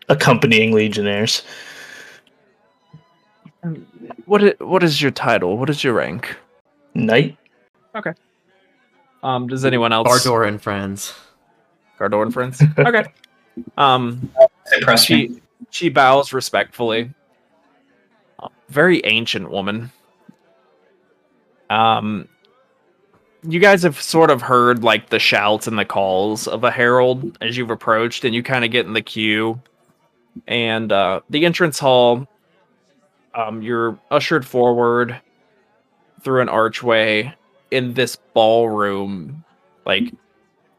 S5: accompanying legionnaires.
S3: What what is your title? What is your rank?
S5: Knight. Okay.
S3: Um, does anyone else?
S1: Bardor and friends.
S3: Gardor and friends. Okay. Um,
S2: Impress
S3: she she bows respectfully. Uh, Very ancient woman. Um, you guys have sort of heard like the shouts and the calls of a herald as you've approached, and you kind of get in the queue. And uh, the entrance hall, um, you're ushered forward through an archway in this ballroom. Like,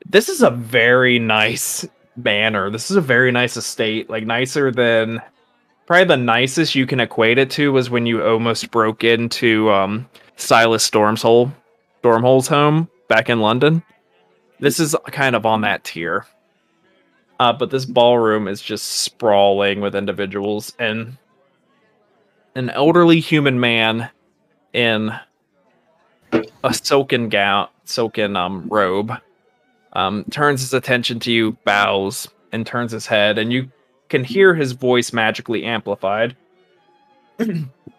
S3: this is a very nice manor. This is a very nice estate, like nicer than probably the nicest you can equate it to was when you almost broke into um Silas Stormhole Stormhole's home back in London. This is kind of on that tier. Uh, but this ballroom is just sprawling with individuals and an elderly human man in a silken gown, silken um robe, um, turns his attention to you, bows, and turns his head, and you can hear his voice magically amplified.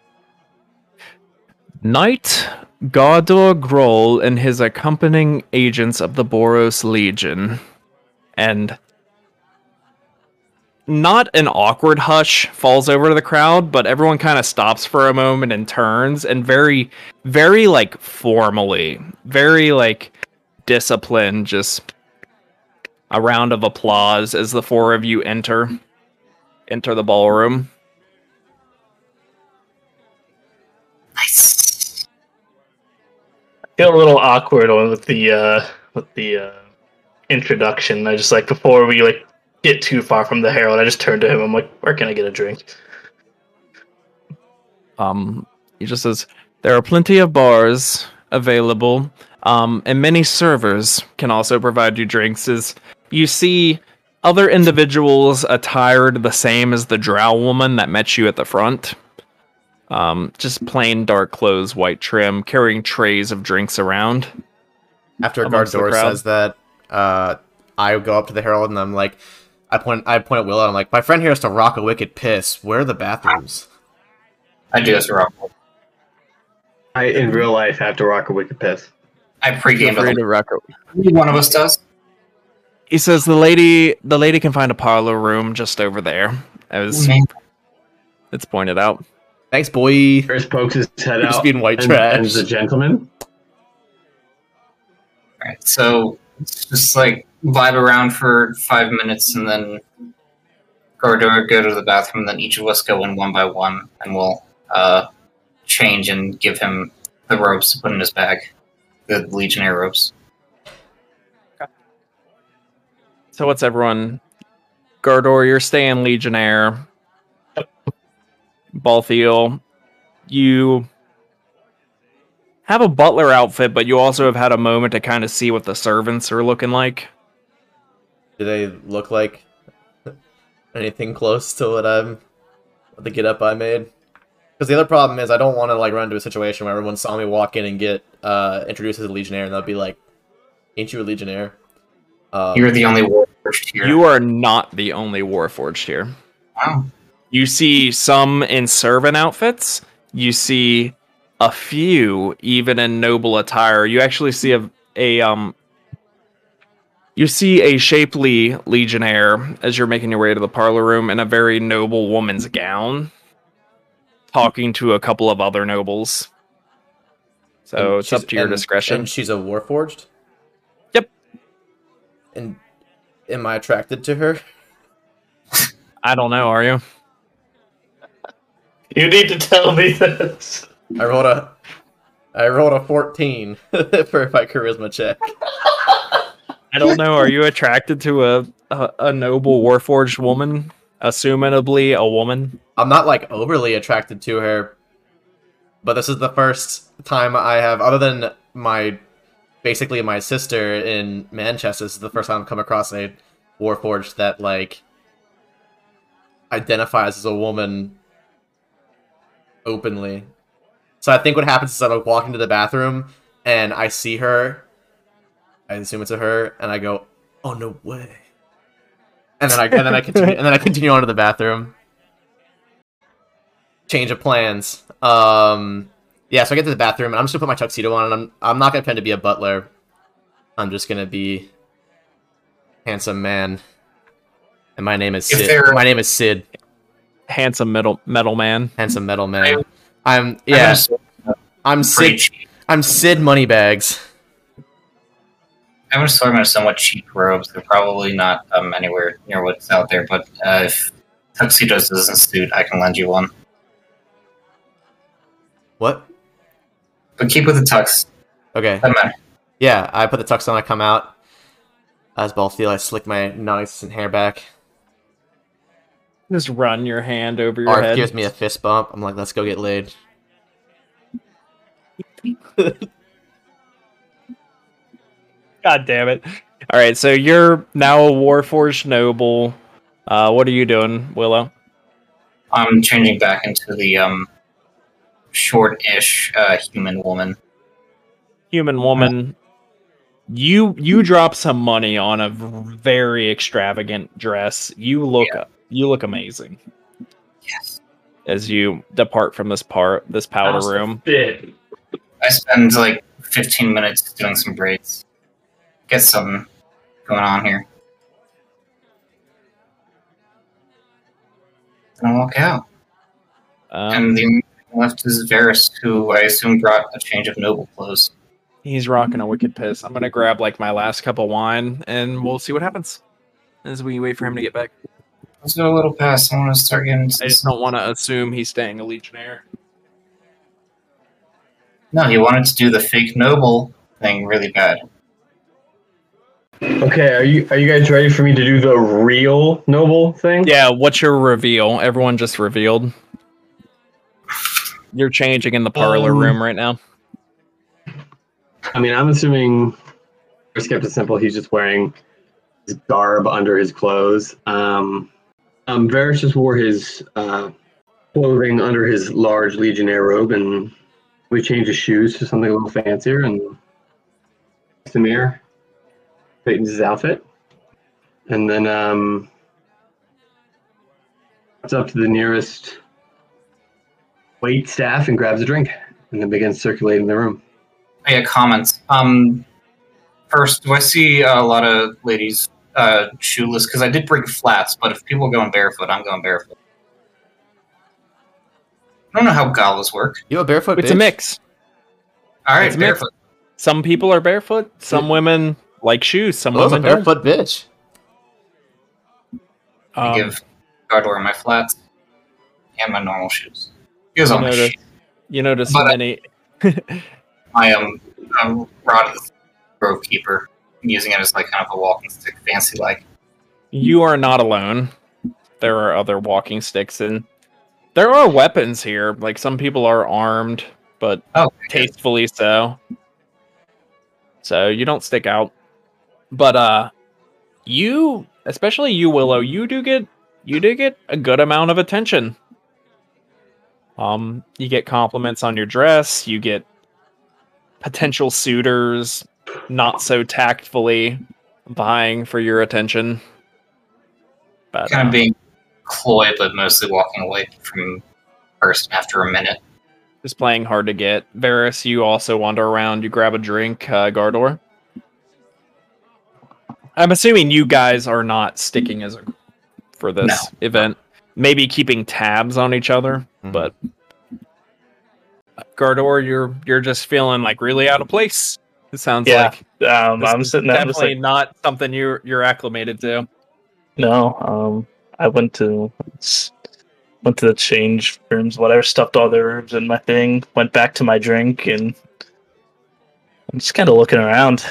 S3: Knight Gardor Groll and his accompanying agents of the Boros Legion. And not an awkward hush falls over the crowd, but everyone kind of stops for a moment and turns and very, very like formally, very like disciplined, just a round of applause as the four of you enter enter the ballroom.
S2: Nice.
S5: Feel a little awkward with the uh with the uh introduction. I just like before we like get too far from the herald, I just turned to him. I'm like, where can I get a drink?
S3: Um, he just says there are plenty of bars available, um, and many servers can also provide you drinks. Is you see other individuals attired the same as the drow woman that met you at the front. Um, just plain dark clothes, white trim, carrying trays of drinks around.
S1: After
S3: Amongst the
S1: Gardor says that, uh, I go up to the herald and I'm like, I point, I point at Willow. And I'm like, my friend here has to rock a wicked piss. Where are the bathrooms?
S2: I do this wrong.
S4: I in real life have to rock a wicked piss.
S2: I pregame
S3: free
S2: to
S3: to rock a-
S2: one of us does.
S3: He says the lady, the lady can find a parlor room just over there, as it's pointed out.
S1: Thanks, boy.
S4: Chris pokes his head out.
S1: Just
S4: out.
S1: being white
S4: and, and
S1: trash.
S4: the gentleman.
S2: All right, So it's just like vibe around for five minutes and then Gardor go to the bathroom, then each of us go in one by one and we'll uh, change and give him the robes to put in his bag. The Legionnaire robes.
S3: So what's everyone? Gardor, you're staying Legionnaire. Balthial, you have a butler outfit, but you also have had a moment to kind of see what the servants are looking like.
S1: Do they look like anything close to what I'm what the get up I made? Because the other problem is I don't want to like run into a situation where everyone saw me walk in and get uh, introduced as a legionnaire, and they'll be like, "Ain't you a legionnaire?" Um,
S2: You're the only warforged here.
S3: You are not the only Warforged here.
S2: Wow.
S3: You see some in servant outfits. You see a few even in noble attire. You actually see a, a um you see a shapely legionnaire as you're making your way to the parlor room in a very noble woman's gown talking to a couple of other nobles. So
S1: and
S3: it's up to your
S1: and-
S3: discretion.
S1: And she's a warforged.
S3: Yep.
S1: And am I attracted to her?
S3: I don't know, are you?
S5: You need to tell me this.
S1: I rolled a, I rolled a fourteen for my charisma check.
S3: I don't know. Are you attracted to a a, a noble warforged woman? Assumably a woman.
S1: I'm not like overly attracted to her, but this is the first time I have, other than my, basically my sister in Manchester. This is the first time I've come across a warforged that like identifies as a woman openly. So I think what happens is I'm walking to the bathroom and I see her. I assume it's a her, and I go, "Oh no way!" And then I and then I continue and then I continue on to the bathroom change of plans. Um, yeah, so I get to the bathroom and I'm just gonna put my tuxedo on, and I'm I'm not gonna pretend to be a butler. I'm just gonna be handsome man, and my name is Sid. My name is Sid,
S3: Handsome metal metal man.
S1: handsome metal man. I'm
S2: I'm
S1: yeah,
S2: gonna
S1: I'm Sid.
S2: cheap.
S1: I'm Sid Moneybags.
S2: I'm gonna sort of somewhat cheap robes. They're probably not um, anywhere near what's out there, but uh, if tuxedos doesn't suit, I can lend you one.
S1: What?
S2: But keep with the tux.
S1: Okay. Yeah, I put the tux on. I come out as Balthial. I slick my non-existent hair back.
S3: Just run your hand over your
S1: Arf
S3: head.
S1: gives me a fist bump. I'm like, let's go get laid.
S3: God damn it. All right, so you're now a Warforged noble. Uh, what are you doing, Willow?
S2: I'm changing back into the um, short-ish uh, human woman.
S3: Human woman. you you drop some money on a very extravagant dress. You look you look amazing
S2: Yes.
S3: as you depart from this part this powder room.
S4: fit?
S2: I spend like 15 minutes doing some braids. Get some going on here. And I walk out.
S3: Um,
S2: and the only thing left is Varis, who I assume brought a change of noble clothes.
S3: he's rocking a wicked piss. I'm gonna grab like my last cup of wine and we'll see what happens as we wait for him to get back.
S2: Let's go a little past. I want to start getting.
S3: I just don't want to assume he's staying a legionnaire.
S2: No, he wanted to do the fake noble thing really bad.
S4: Okay, are you are you guys ready for me to do the real noble thing?
S3: Yeah, what's your reveal? Everyone just revealed. You're changing in the parlor
S4: Um,
S3: room right now.
S4: I mean, I'm assuming for kept it simple. He's just wearing his garb under his clothes. Um, um, Varis just wore his uh, clothing under his large legionnaire robe, and we changed his shoes to something a little fancier. And Samir straightens his outfit, and then um, it's up to the nearest wait staff and grabs a drink, and then begins circulating the room.
S2: Yeah, comments. Um, first, do I see a lot of ladies uh, shoeless? Because I did bring flats, but if people are going barefoot, I'm going barefoot. I don't know how galas work.
S1: You a barefoot
S3: It's a mix.
S2: All right,
S3: It's a mix.
S2: barefoot.
S3: Some people are barefoot. Some women like shoes. Some
S1: I'm a
S3: women don't.
S1: barefoot bitch.
S2: I
S3: Um,
S2: give Gardor my flats and my normal shoes. He goes
S3: You
S2: on my
S3: notice-
S2: shit.
S3: you notice
S2: But I-
S3: many.
S2: I am um, Rod of the Grove Keeper. Using it as like kind of a walking stick, fancy like.
S3: You are not alone. There are other walking sticks and there are weapons here. Like some people are armed, but
S2: Oh,
S3: tastefully so. So you don't stick out. But uh you, especially you Willow, you do get you do get a good amount of attention. Um you get compliments on your dress, you get potential suitors not so tactfully vying for your attention. But
S2: kind
S3: uh,
S2: of being coy, but mostly walking away from person after a minute.
S3: just playing hard to get. Varis, you also wander around. You grab a drink, uh, Gardor. I'm assuming you guys are not sticking as a for this
S2: No.
S3: event. Maybe keeping tabs on each other,
S1: Mhm.
S3: but Gardor, you're you're just feeling like really out of place. It sounds
S5: Yeah,
S3: like
S5: Um, I'm sitting there.
S3: Definitely
S5: like,
S3: not something you're you're acclimated to.
S5: no. Um, I went to went to the change rooms, whatever, stuffed all the herbs in my thing, went back to my drink, and I'm just kind of looking around.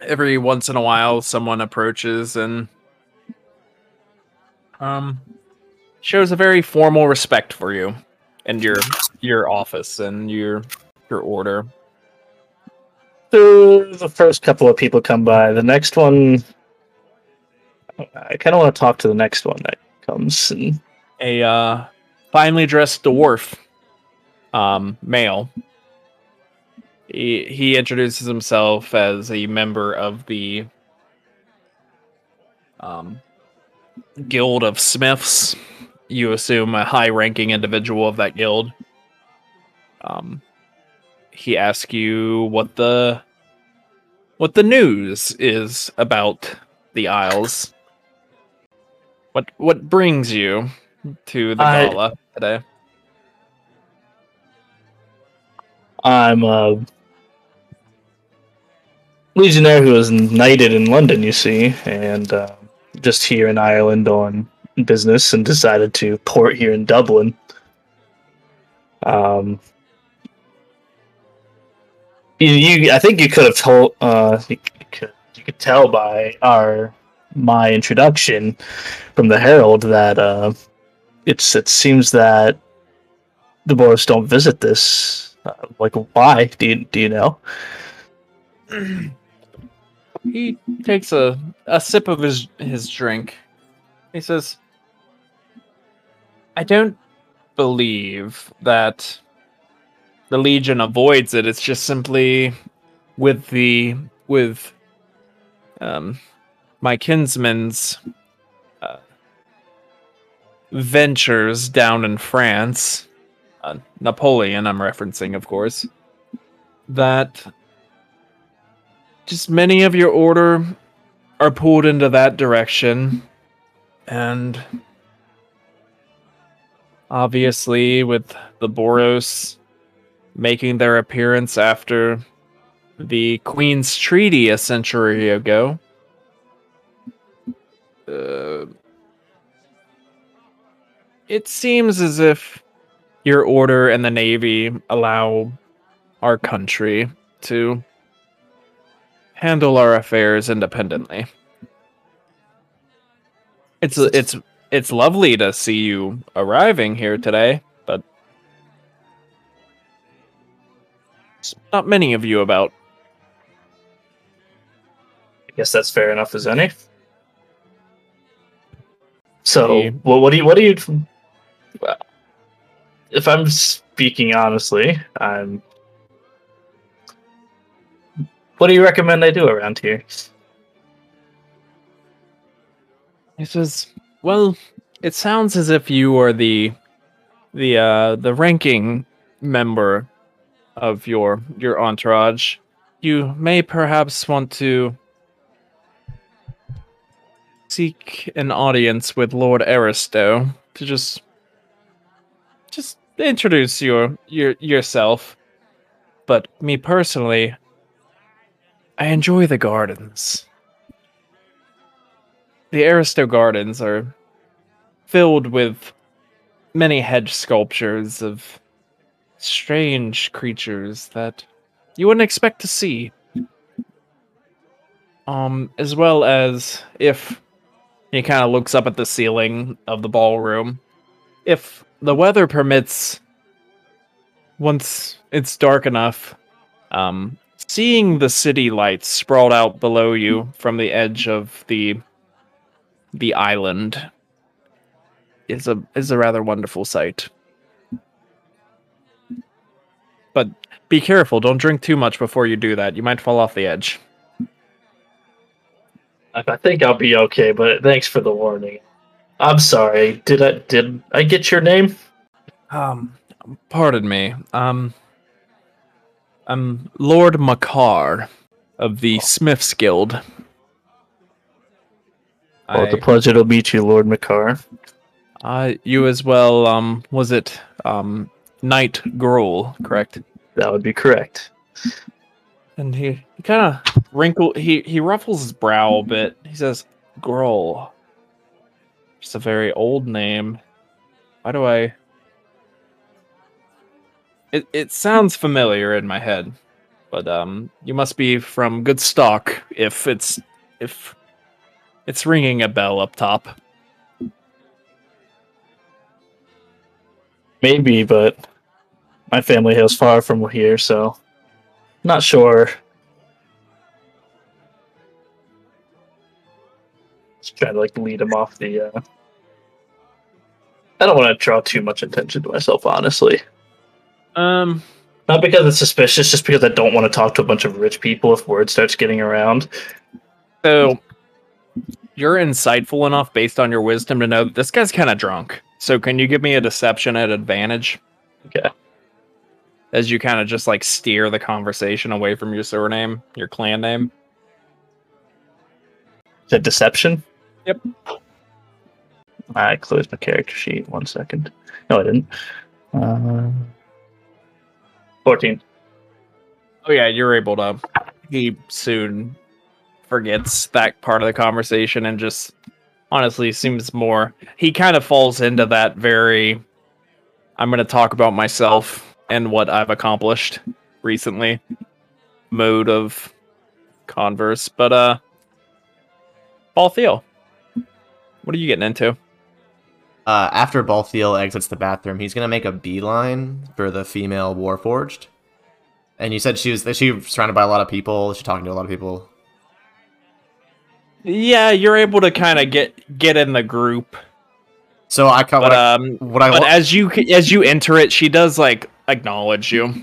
S3: every once in a while someone approaches and um shows a very formal respect for you and your your office and your your order.
S5: The first couple of people come by. The next one, I kind of want to talk to the next one that comes. And
S3: A uh finely dressed dwarf um male. He he introduces himself as a member of the um guild of smiths. You assume a high ranking individual of that guild. Um he asks you what the what the news is about the Isles. What what brings you to the
S5: I-
S3: gala today?
S5: I'm a legionnaire who was knighted in London, you see, and uh, just here in Ireland on business, and decided to port here in Dublin. Um, you, you I think you could have told. Uh, you could you could tell by our my introduction from the Herald that uh, it's it seems that the Boros don't visit this. Uh, like, why? Do you, do you know?
S3: He takes a, a sip of his his drink. He says, "I don't believe that the Legion avoids it. It's just simply with the with um my kinsman's uh, ventures down in France, uh, Napoleon, I'm referencing, of course, that just many of your order are pulled into that direction, and obviously, with the Boros making their appearance after the Queen's Treaty a century ago. Uh, it seems as if your order and the Navy allow our country to handle our affairs independently. It's it's it's lovely to see you arriving here today, not many of you about.
S5: I guess that's fair enough as any. So,
S3: Hey.
S5: well, what do you, what do you, well, if I'm speaking honestly, I'm, what do you recommend I do around here?
S3: He says, "Well, it sounds as if you are the the uh the ranking member of your your entourage. You may perhaps want to seek an audience with Lord Aristo to just just introduce your your yourself. But me personally, I enjoy the gardens." The Aristo Gardens are filled with many hedge sculptures of strange creatures that you wouldn't expect to see. Um, as well as if he kind of looks up at the ceiling of the ballroom, if the weather permits, once it's dark enough, um, seeing the city lights sprawled out below you from the edge of the the island is a is a rather wonderful sight. But be careful, don't drink too much before you do that. You might fall off the edge.
S5: I I think I'll be okay, but thanks for the warning. I'm sorry. Did I did I get your name?
S3: Um pardon me. Um I'm Lord Makar of the Smiths Guild.
S5: Well, it's a
S3: I-
S5: pleasure to meet you, Lord Makar.
S3: Uh, you as well. Um, was it um Knight Grohl, correct?
S5: That would be correct.
S3: And he, he kind of wrinkle. He he ruffles his brow a bit. He says, "Grohl." It's a very old name. Why do I? It it sounds familiar in my head, but um, you must be from good stock if it's if it's ringing a bell up top.
S5: Maybe, but my family hails far from here, so not sure. Just trying to like lead him off the. Uh... I don't want to draw too much attention to myself, honestly.
S3: Um,
S5: Not because it's suspicious, just because I don't want to talk to a bunch of rich people if word starts getting around.
S3: So you're insightful enough based on your wisdom to know that this guy's kind of drunk. So can you give me a deception at advantage
S5: Okay.
S3: As you kind of just like steer the conversation away from your surname, your clan name?
S5: Is that deception?
S3: Yep.
S5: I closed my character sheet. One second. No, I didn't. Uh, 14.
S3: Oh yeah, you're able to. He soon forgets that part of the conversation and just honestly seems more. He kind of falls into that very. I'm going to talk about myself and what I've accomplished recently mode of converse. But uh, Ball Balthial, what are you getting into?
S1: Uh, after Ball Balthial exits the bathroom, he's gonna make a beeline for the female Warforged. And you said she was she was surrounded by a lot of people. She's talking to a lot of people.
S3: Yeah, you're able to kind of get get in the group,
S1: So I cut
S3: but
S1: what, I,
S3: um,
S1: what I
S3: but
S1: wa-
S3: as you as you enter it, she does like acknowledge you.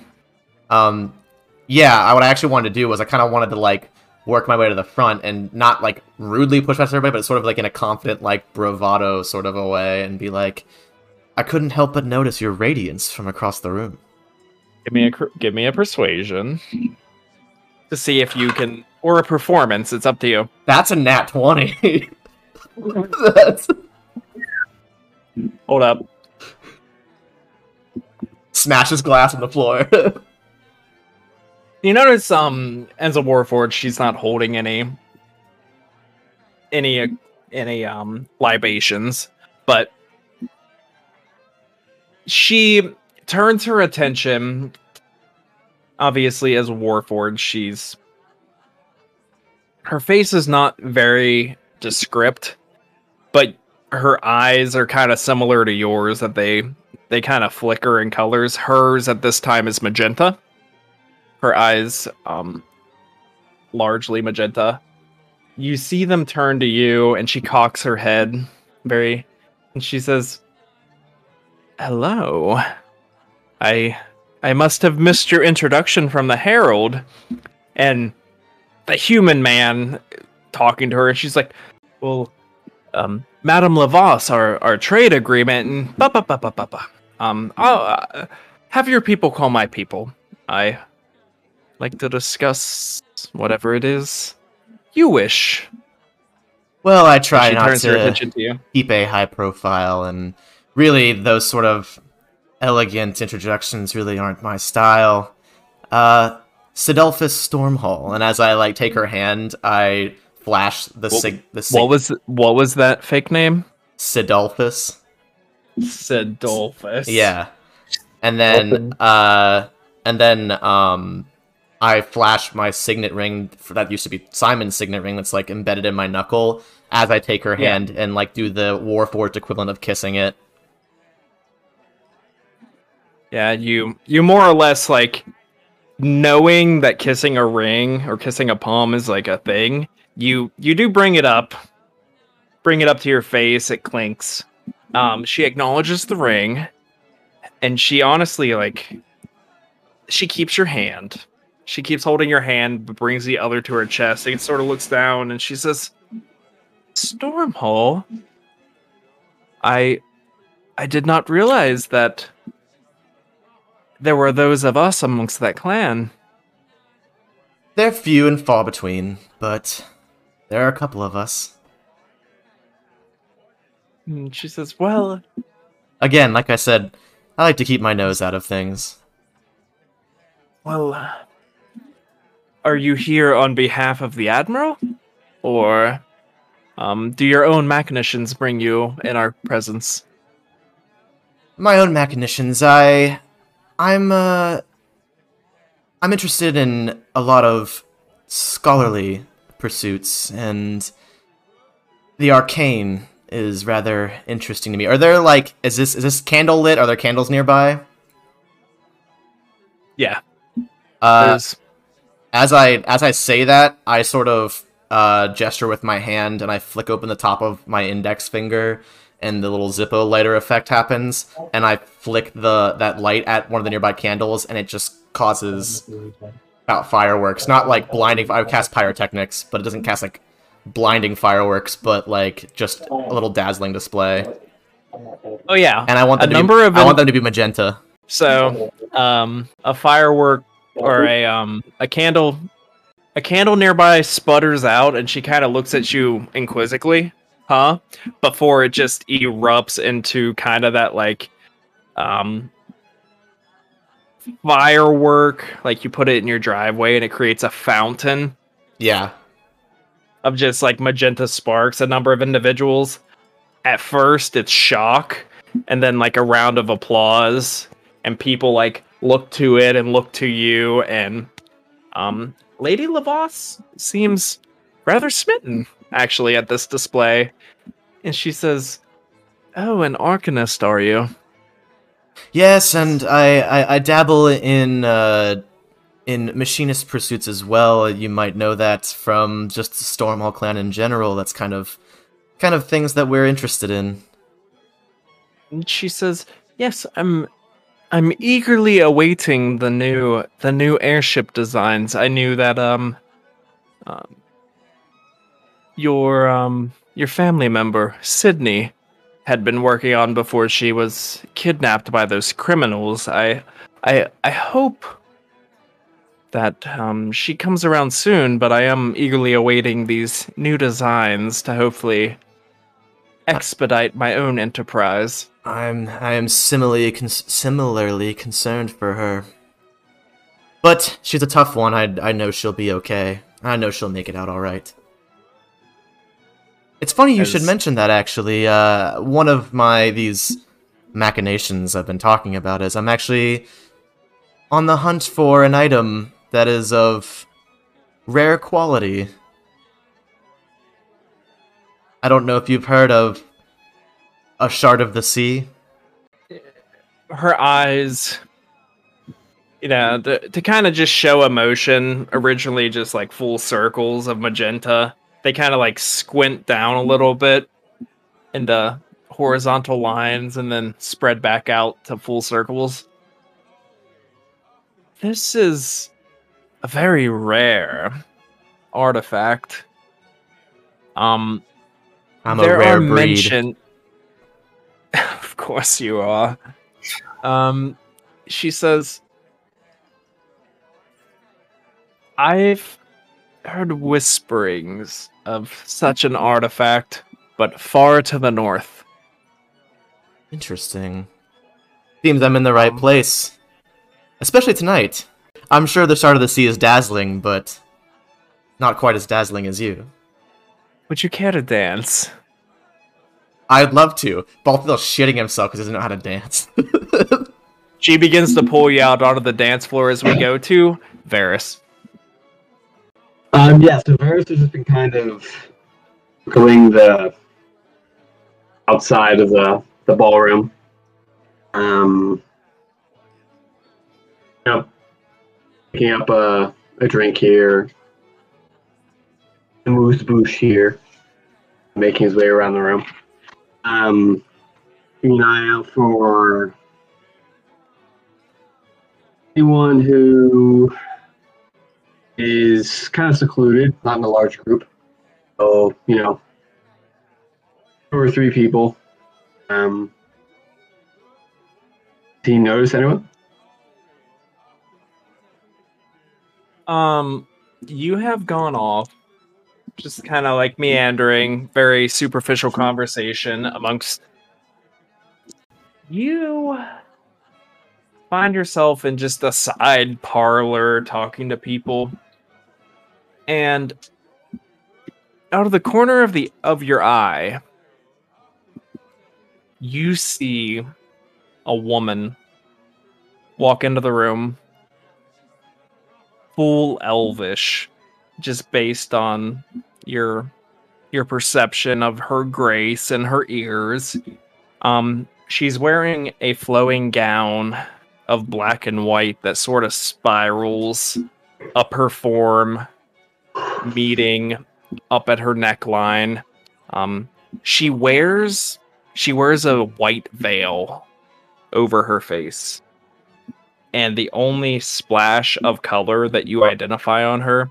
S1: um yeah, I, what I actually wanted to do was I kind of wanted to like work my way to the front and not like rudely push past everybody, but sort of like in a confident, like bravado sort of a way, and be like, I couldn't help but notice your radiance from across the room.
S3: Give me a give me a persuasion to see if you can, or a performance. It's up to you.
S1: That's a nat twenty. That's
S3: Hold up.
S1: smashes glass on the floor.
S3: You notice, um, Enza Warforged, she's not holding any, any, any, um, libations, but she turns her attention. Obviously, as Warforged, she's her face is not very descript, but her eyes are kind of similar to yours. That they they kind of flicker in colors. Hers at this time is magenta her eyes um largely magenta you see them turn to you and she cocks her head very and she says hello i i must have missed your introduction from the herald and the human man talking to her and she's like well um madame Lavos our our trade agreement and ba ba ba ba ba ba um I'll, uh, have your people call my people i like to discuss whatever it is you wish.
S1: well, I try
S3: she
S1: not to
S3: to you.
S1: keep a high profile, and really those sort of elegant introductions really aren't my style. Uh, Sidolphus Stormhall, and as I like take her hand, I flash the
S3: What-
S1: sig the sig-
S3: What was what was that fake name?
S1: Sidolphus.
S3: Sidolphus.
S1: Yeah. And then uh and then um I flash my signet ring that used to be Simon's signet ring that's like embedded in my knuckle as I take her
S3: Yeah.
S1: hand and like do the Warforged equivalent of kissing it.
S3: Yeah, you you more or less like knowing that kissing a ring or kissing a palm is like a thing. You you do bring it up. Bring it up to your face, it clinks. Um she acknowledges the ring and she honestly like she keeps your hand. She keeps holding your hand but brings the other to her chest and sort of looks down and she says Stormhall I I did not realize that there were those of us amongst that clan.
S1: They're few and far between, but there are a couple of us.
S3: And she says, Well,
S1: Again, like I said, I like to keep my nose out of things.
S3: well, uh, are you here on behalf of the Admiral? Or um, do your own machinations bring you in our presence?
S1: my own machinations i i'm uh i'm interested in a lot of scholarly pursuits and the arcane is rather interesting to me. Are there like is this is this candle lit? Are there candles nearby?
S3: Yeah,
S1: uh as i as i say that i sort of uh gesture with my hand and i flick open the top of my index finger and the little zippo lighter effect happens and i flick the that light at one of the nearby candles and it just causes about fireworks not like blinding i would cast pyrotechnics but it doesn't cast like blinding fireworks but like just a little dazzling display
S3: oh yeah.
S1: and i want
S3: A
S1: them to
S3: number
S1: be,
S3: of
S1: i want them to be magenta
S3: So, um, a firework or a um a candle, a candle nearby sputters out, and she kind of looks at you inquisitively, huh? Before it just erupts into kind of that like, um, firework. Like you put it in your driveway, and it creates a fountain
S1: yeah
S3: of just like magenta sparks. A number of individuals. At first, it's shock, and then like a round of applause, and people like look to it and look to you, and um, Lady Lavos seems rather smitten actually at this display, and she says, "Oh, an arcanist, are you?"
S1: Yes, and I, I, I dabble in uh, in machinist pursuits as well. You might know that from just the Stormhall clan in general. That's kind of kind of things that we're interested in.
S3: And she says, "Yes, I'm I'm eagerly awaiting the new the new airship designs. I knew that um, um your um your family member Sydney had been working on before she was kidnapped by those criminals. I I I hope that um, she comes around soon, but I am eagerly awaiting these new designs to hopefully expedite my own enterprise.
S1: I'm I am similarly con- similarly concerned for her. But she's a tough one. I I know she'll be okay. I know she'll make it out all right. It's funny you
S3: As-
S1: should mention that actually. Uh, one of my these machinations I've been talking about is I'm actually on the hunt for an item that is of rare quality. I don't know if you've heard of a shard of the sea.
S3: Her eyes, you know, to, to kind of just show emotion, originally just like full circles of magenta. They kind of like squint down a little bit into horizontal lines and then spread back out to full circles. This is a very rare artifact. Um,
S1: I'm
S3: there
S1: a rare
S3: are
S1: breed.
S3: mention- of course you are. Um, she says, "I've heard whisperings of such an artifact, but far to the north.
S1: Interesting. Seems I'm in the right place. Especially tonight. I'm sure the shard of the sea is dazzling, but not quite as dazzling as you.
S3: Would you care to dance?"
S1: I'd love to. Balthial's shitting himself because he doesn't know how to dance.
S3: She begins to pull you out onto the dance floor as we go to Varis.
S4: Um, yeah, so Varis has just been kind of going the outside of the, the ballroom. Um, you know, picking up a, a drink here, amuse-bouche here, making his way around the room. Um, keeping an eye out for anyone who is kind of secluded, not in a large group. So, you know, two or three people. Um, do you notice anyone?
S3: Um, you have gone off, just kind of like meandering, very superficial conversation amongst. You find yourself in just a side parlor talking to people, and out of the corner of the of your eye, you see a woman walk into the room full elvish just based on your your perception of her grace and her ears. Um she's wearing a flowing gown of black and white that sort of spirals up her form meeting up at her neckline. Um she wears she wears a white veil over her face. And the only splash of color that you identify on her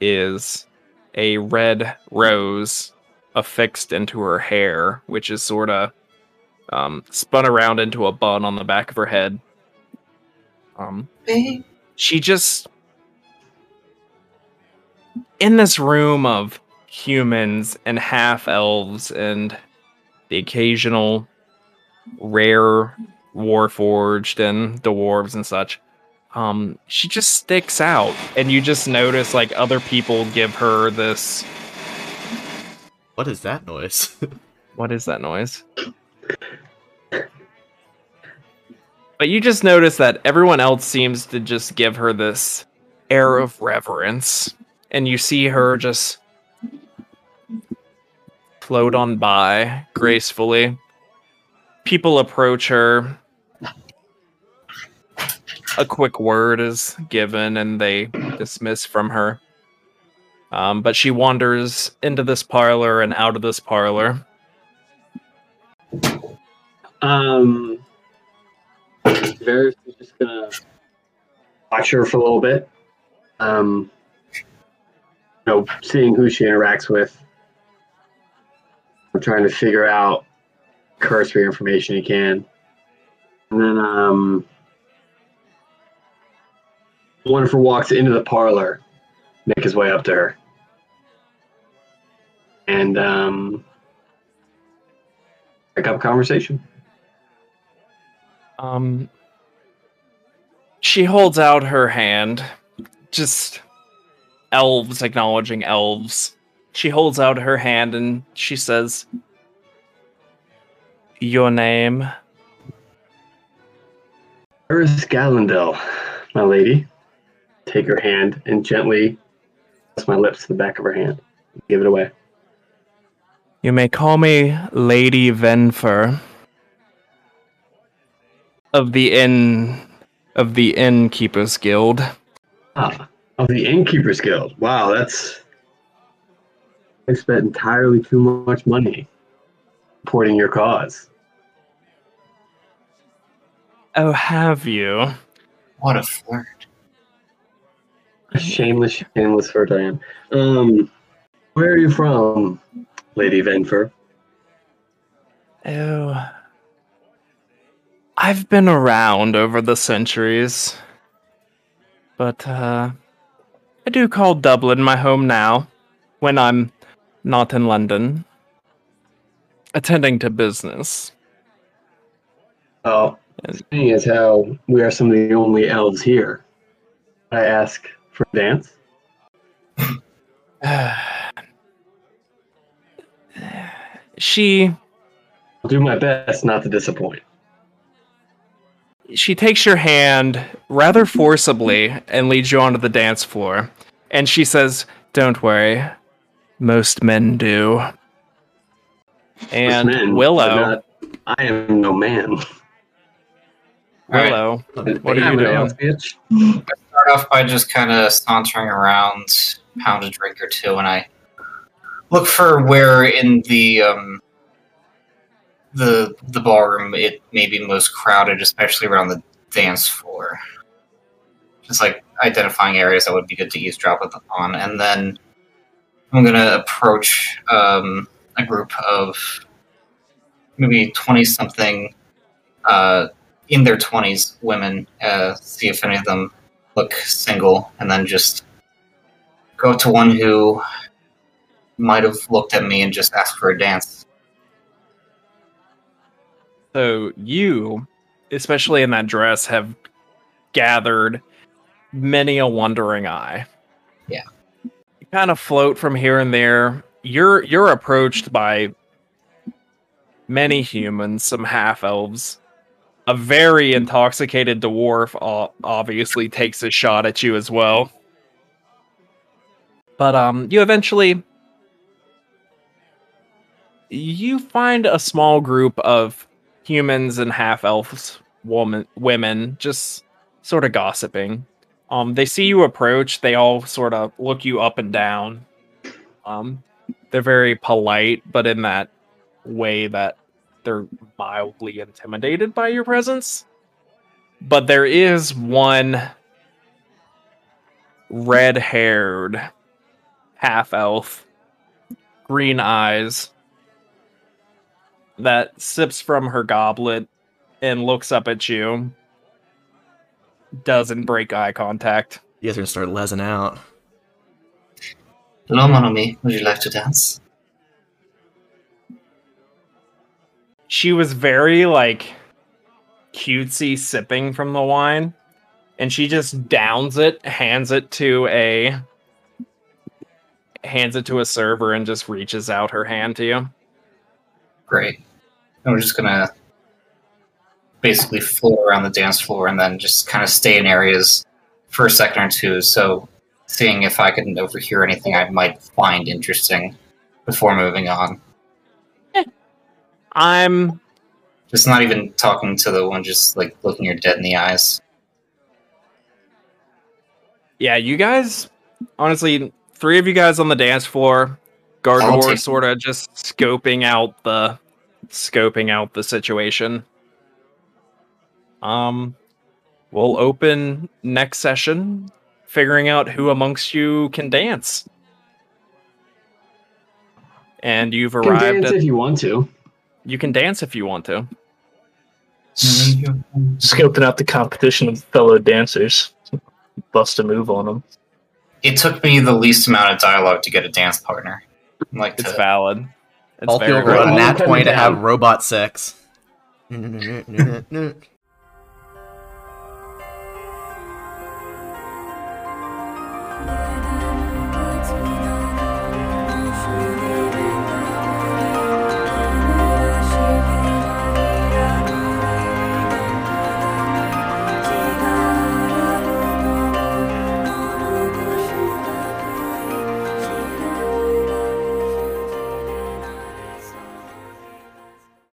S3: is a red rose affixed into her hair, which is sort of um, spun around into a bun on the back of her head. Um, she just in this room of humans and half elves and the occasional rare warforged and dwarves and such um she just sticks out and you just notice like other people give her this
S1: what is that noise?
S3: what is that noise but you just notice that everyone else seems to just give her this air of reverence and you see her just float on by gracefully. People approach her. A quick word is given and they dismiss from her. Um, but she wanders into this parlor and out of this parlor
S4: Um, Varis is just gonna watch her for a little bit. Um, you know, seeing who she interacts with. We're trying to figure out cursory information he can. And then um Winifred walks into the parlor, make his way up to her. And um pick up conversation.
S3: Um, she holds out her hand, just elves acknowledging elves. She holds out her hand and she says, Your name?
S4: Iris Gallendale, my lady. Take her hand and gently press my lips to the back of her hand. Give it away.
S3: You may call me Lady Venfer of the inn of the Innkeepers Guild.
S4: Ah, of the Innkeepers Guild. Wow, that's. I spent entirely too much money supporting your cause.
S3: Oh, have you?
S2: What a flirt.
S4: A shameless, shameless flirt I am. Um, where are you from, Lady Venfer?
S3: Oh. I've been around over the centuries. But, uh. I do call Dublin my home now, when I'm not in London. Attending to business.
S4: Oh, seeing as how we are some of the only elves here, I ask for a dance.
S3: she
S4: I'll do my best not to disappoint.
S3: She takes your hand rather forcibly and leads you onto the dance floor. And she says, Don't worry. Most men do. And
S4: Men,
S3: Willow,
S4: not- I am no man.
S2: Alright.
S3: Willow, What are
S4: I'm
S3: you doing?
S4: elf, bitch.
S2: Start off by just kind of sauntering around, pound a drink or two, and I look for where in the um, the the ballroom it may be most crowded, especially around the dance floor. Just like identifying areas that would be good to eavesdrop on, and then I'm gonna approach um, a group of maybe twenty something uh, in their twenties women, uh, see if any of them look single, and then just go to one who might have looked at me and just asked for a dance.
S3: So you, especially in that dress, have gathered many a wondering eye.
S2: Yeah.
S3: You kind of float from here and there. You're you're approached by many humans, some half elves. A very intoxicated dwarf obviously takes a shot at you as well. But um you eventually you find a small group of humans and half elves woman women just sort of gossiping. Um they see you approach they all sort of look you up and down. Um they're very polite but in that way that they're mildly intimidated by your presence. But there is one red haired half elf green eyes that sips from her goblet and looks up at you. Doesn't break eye contact.
S1: You guys are gonna start lesing out.
S2: Hello, Monomi. Would you like to dance?
S3: She was very like cutesy sipping from the wine, and she just downs it, hands it to a hands it to a server and just reaches out her hand to you.
S2: Great. And we're just gonna basically float around the dance floor and then just kind of stay in areas for a second or two. So, seeing if I can overhear anything I might find interesting before moving on.
S3: I'm
S2: Just not even talking to the one, just like looking her dead in the eyes.
S3: yeah, you guys honestly three of you guys on the dance floor.
S2: I'll take-
S3: sort of just scoping out the scoping out the situation. Um we'll open next session, figuring out who amongst you can dance. And you've
S4: You can
S3: arrived
S4: dance
S3: at.
S4: if you want to.
S3: You can dance if you want to.
S5: Scoping out the competition of fellow dancers. Bust a move on them.
S2: It took me the least amount of dialogue to get a dance partner. I'd Like
S3: It's
S2: to,
S3: valid. It's
S1: All
S3: very
S1: people
S4: valid.
S1: wrote a
S4: All
S1: nat 20 to have robot sex.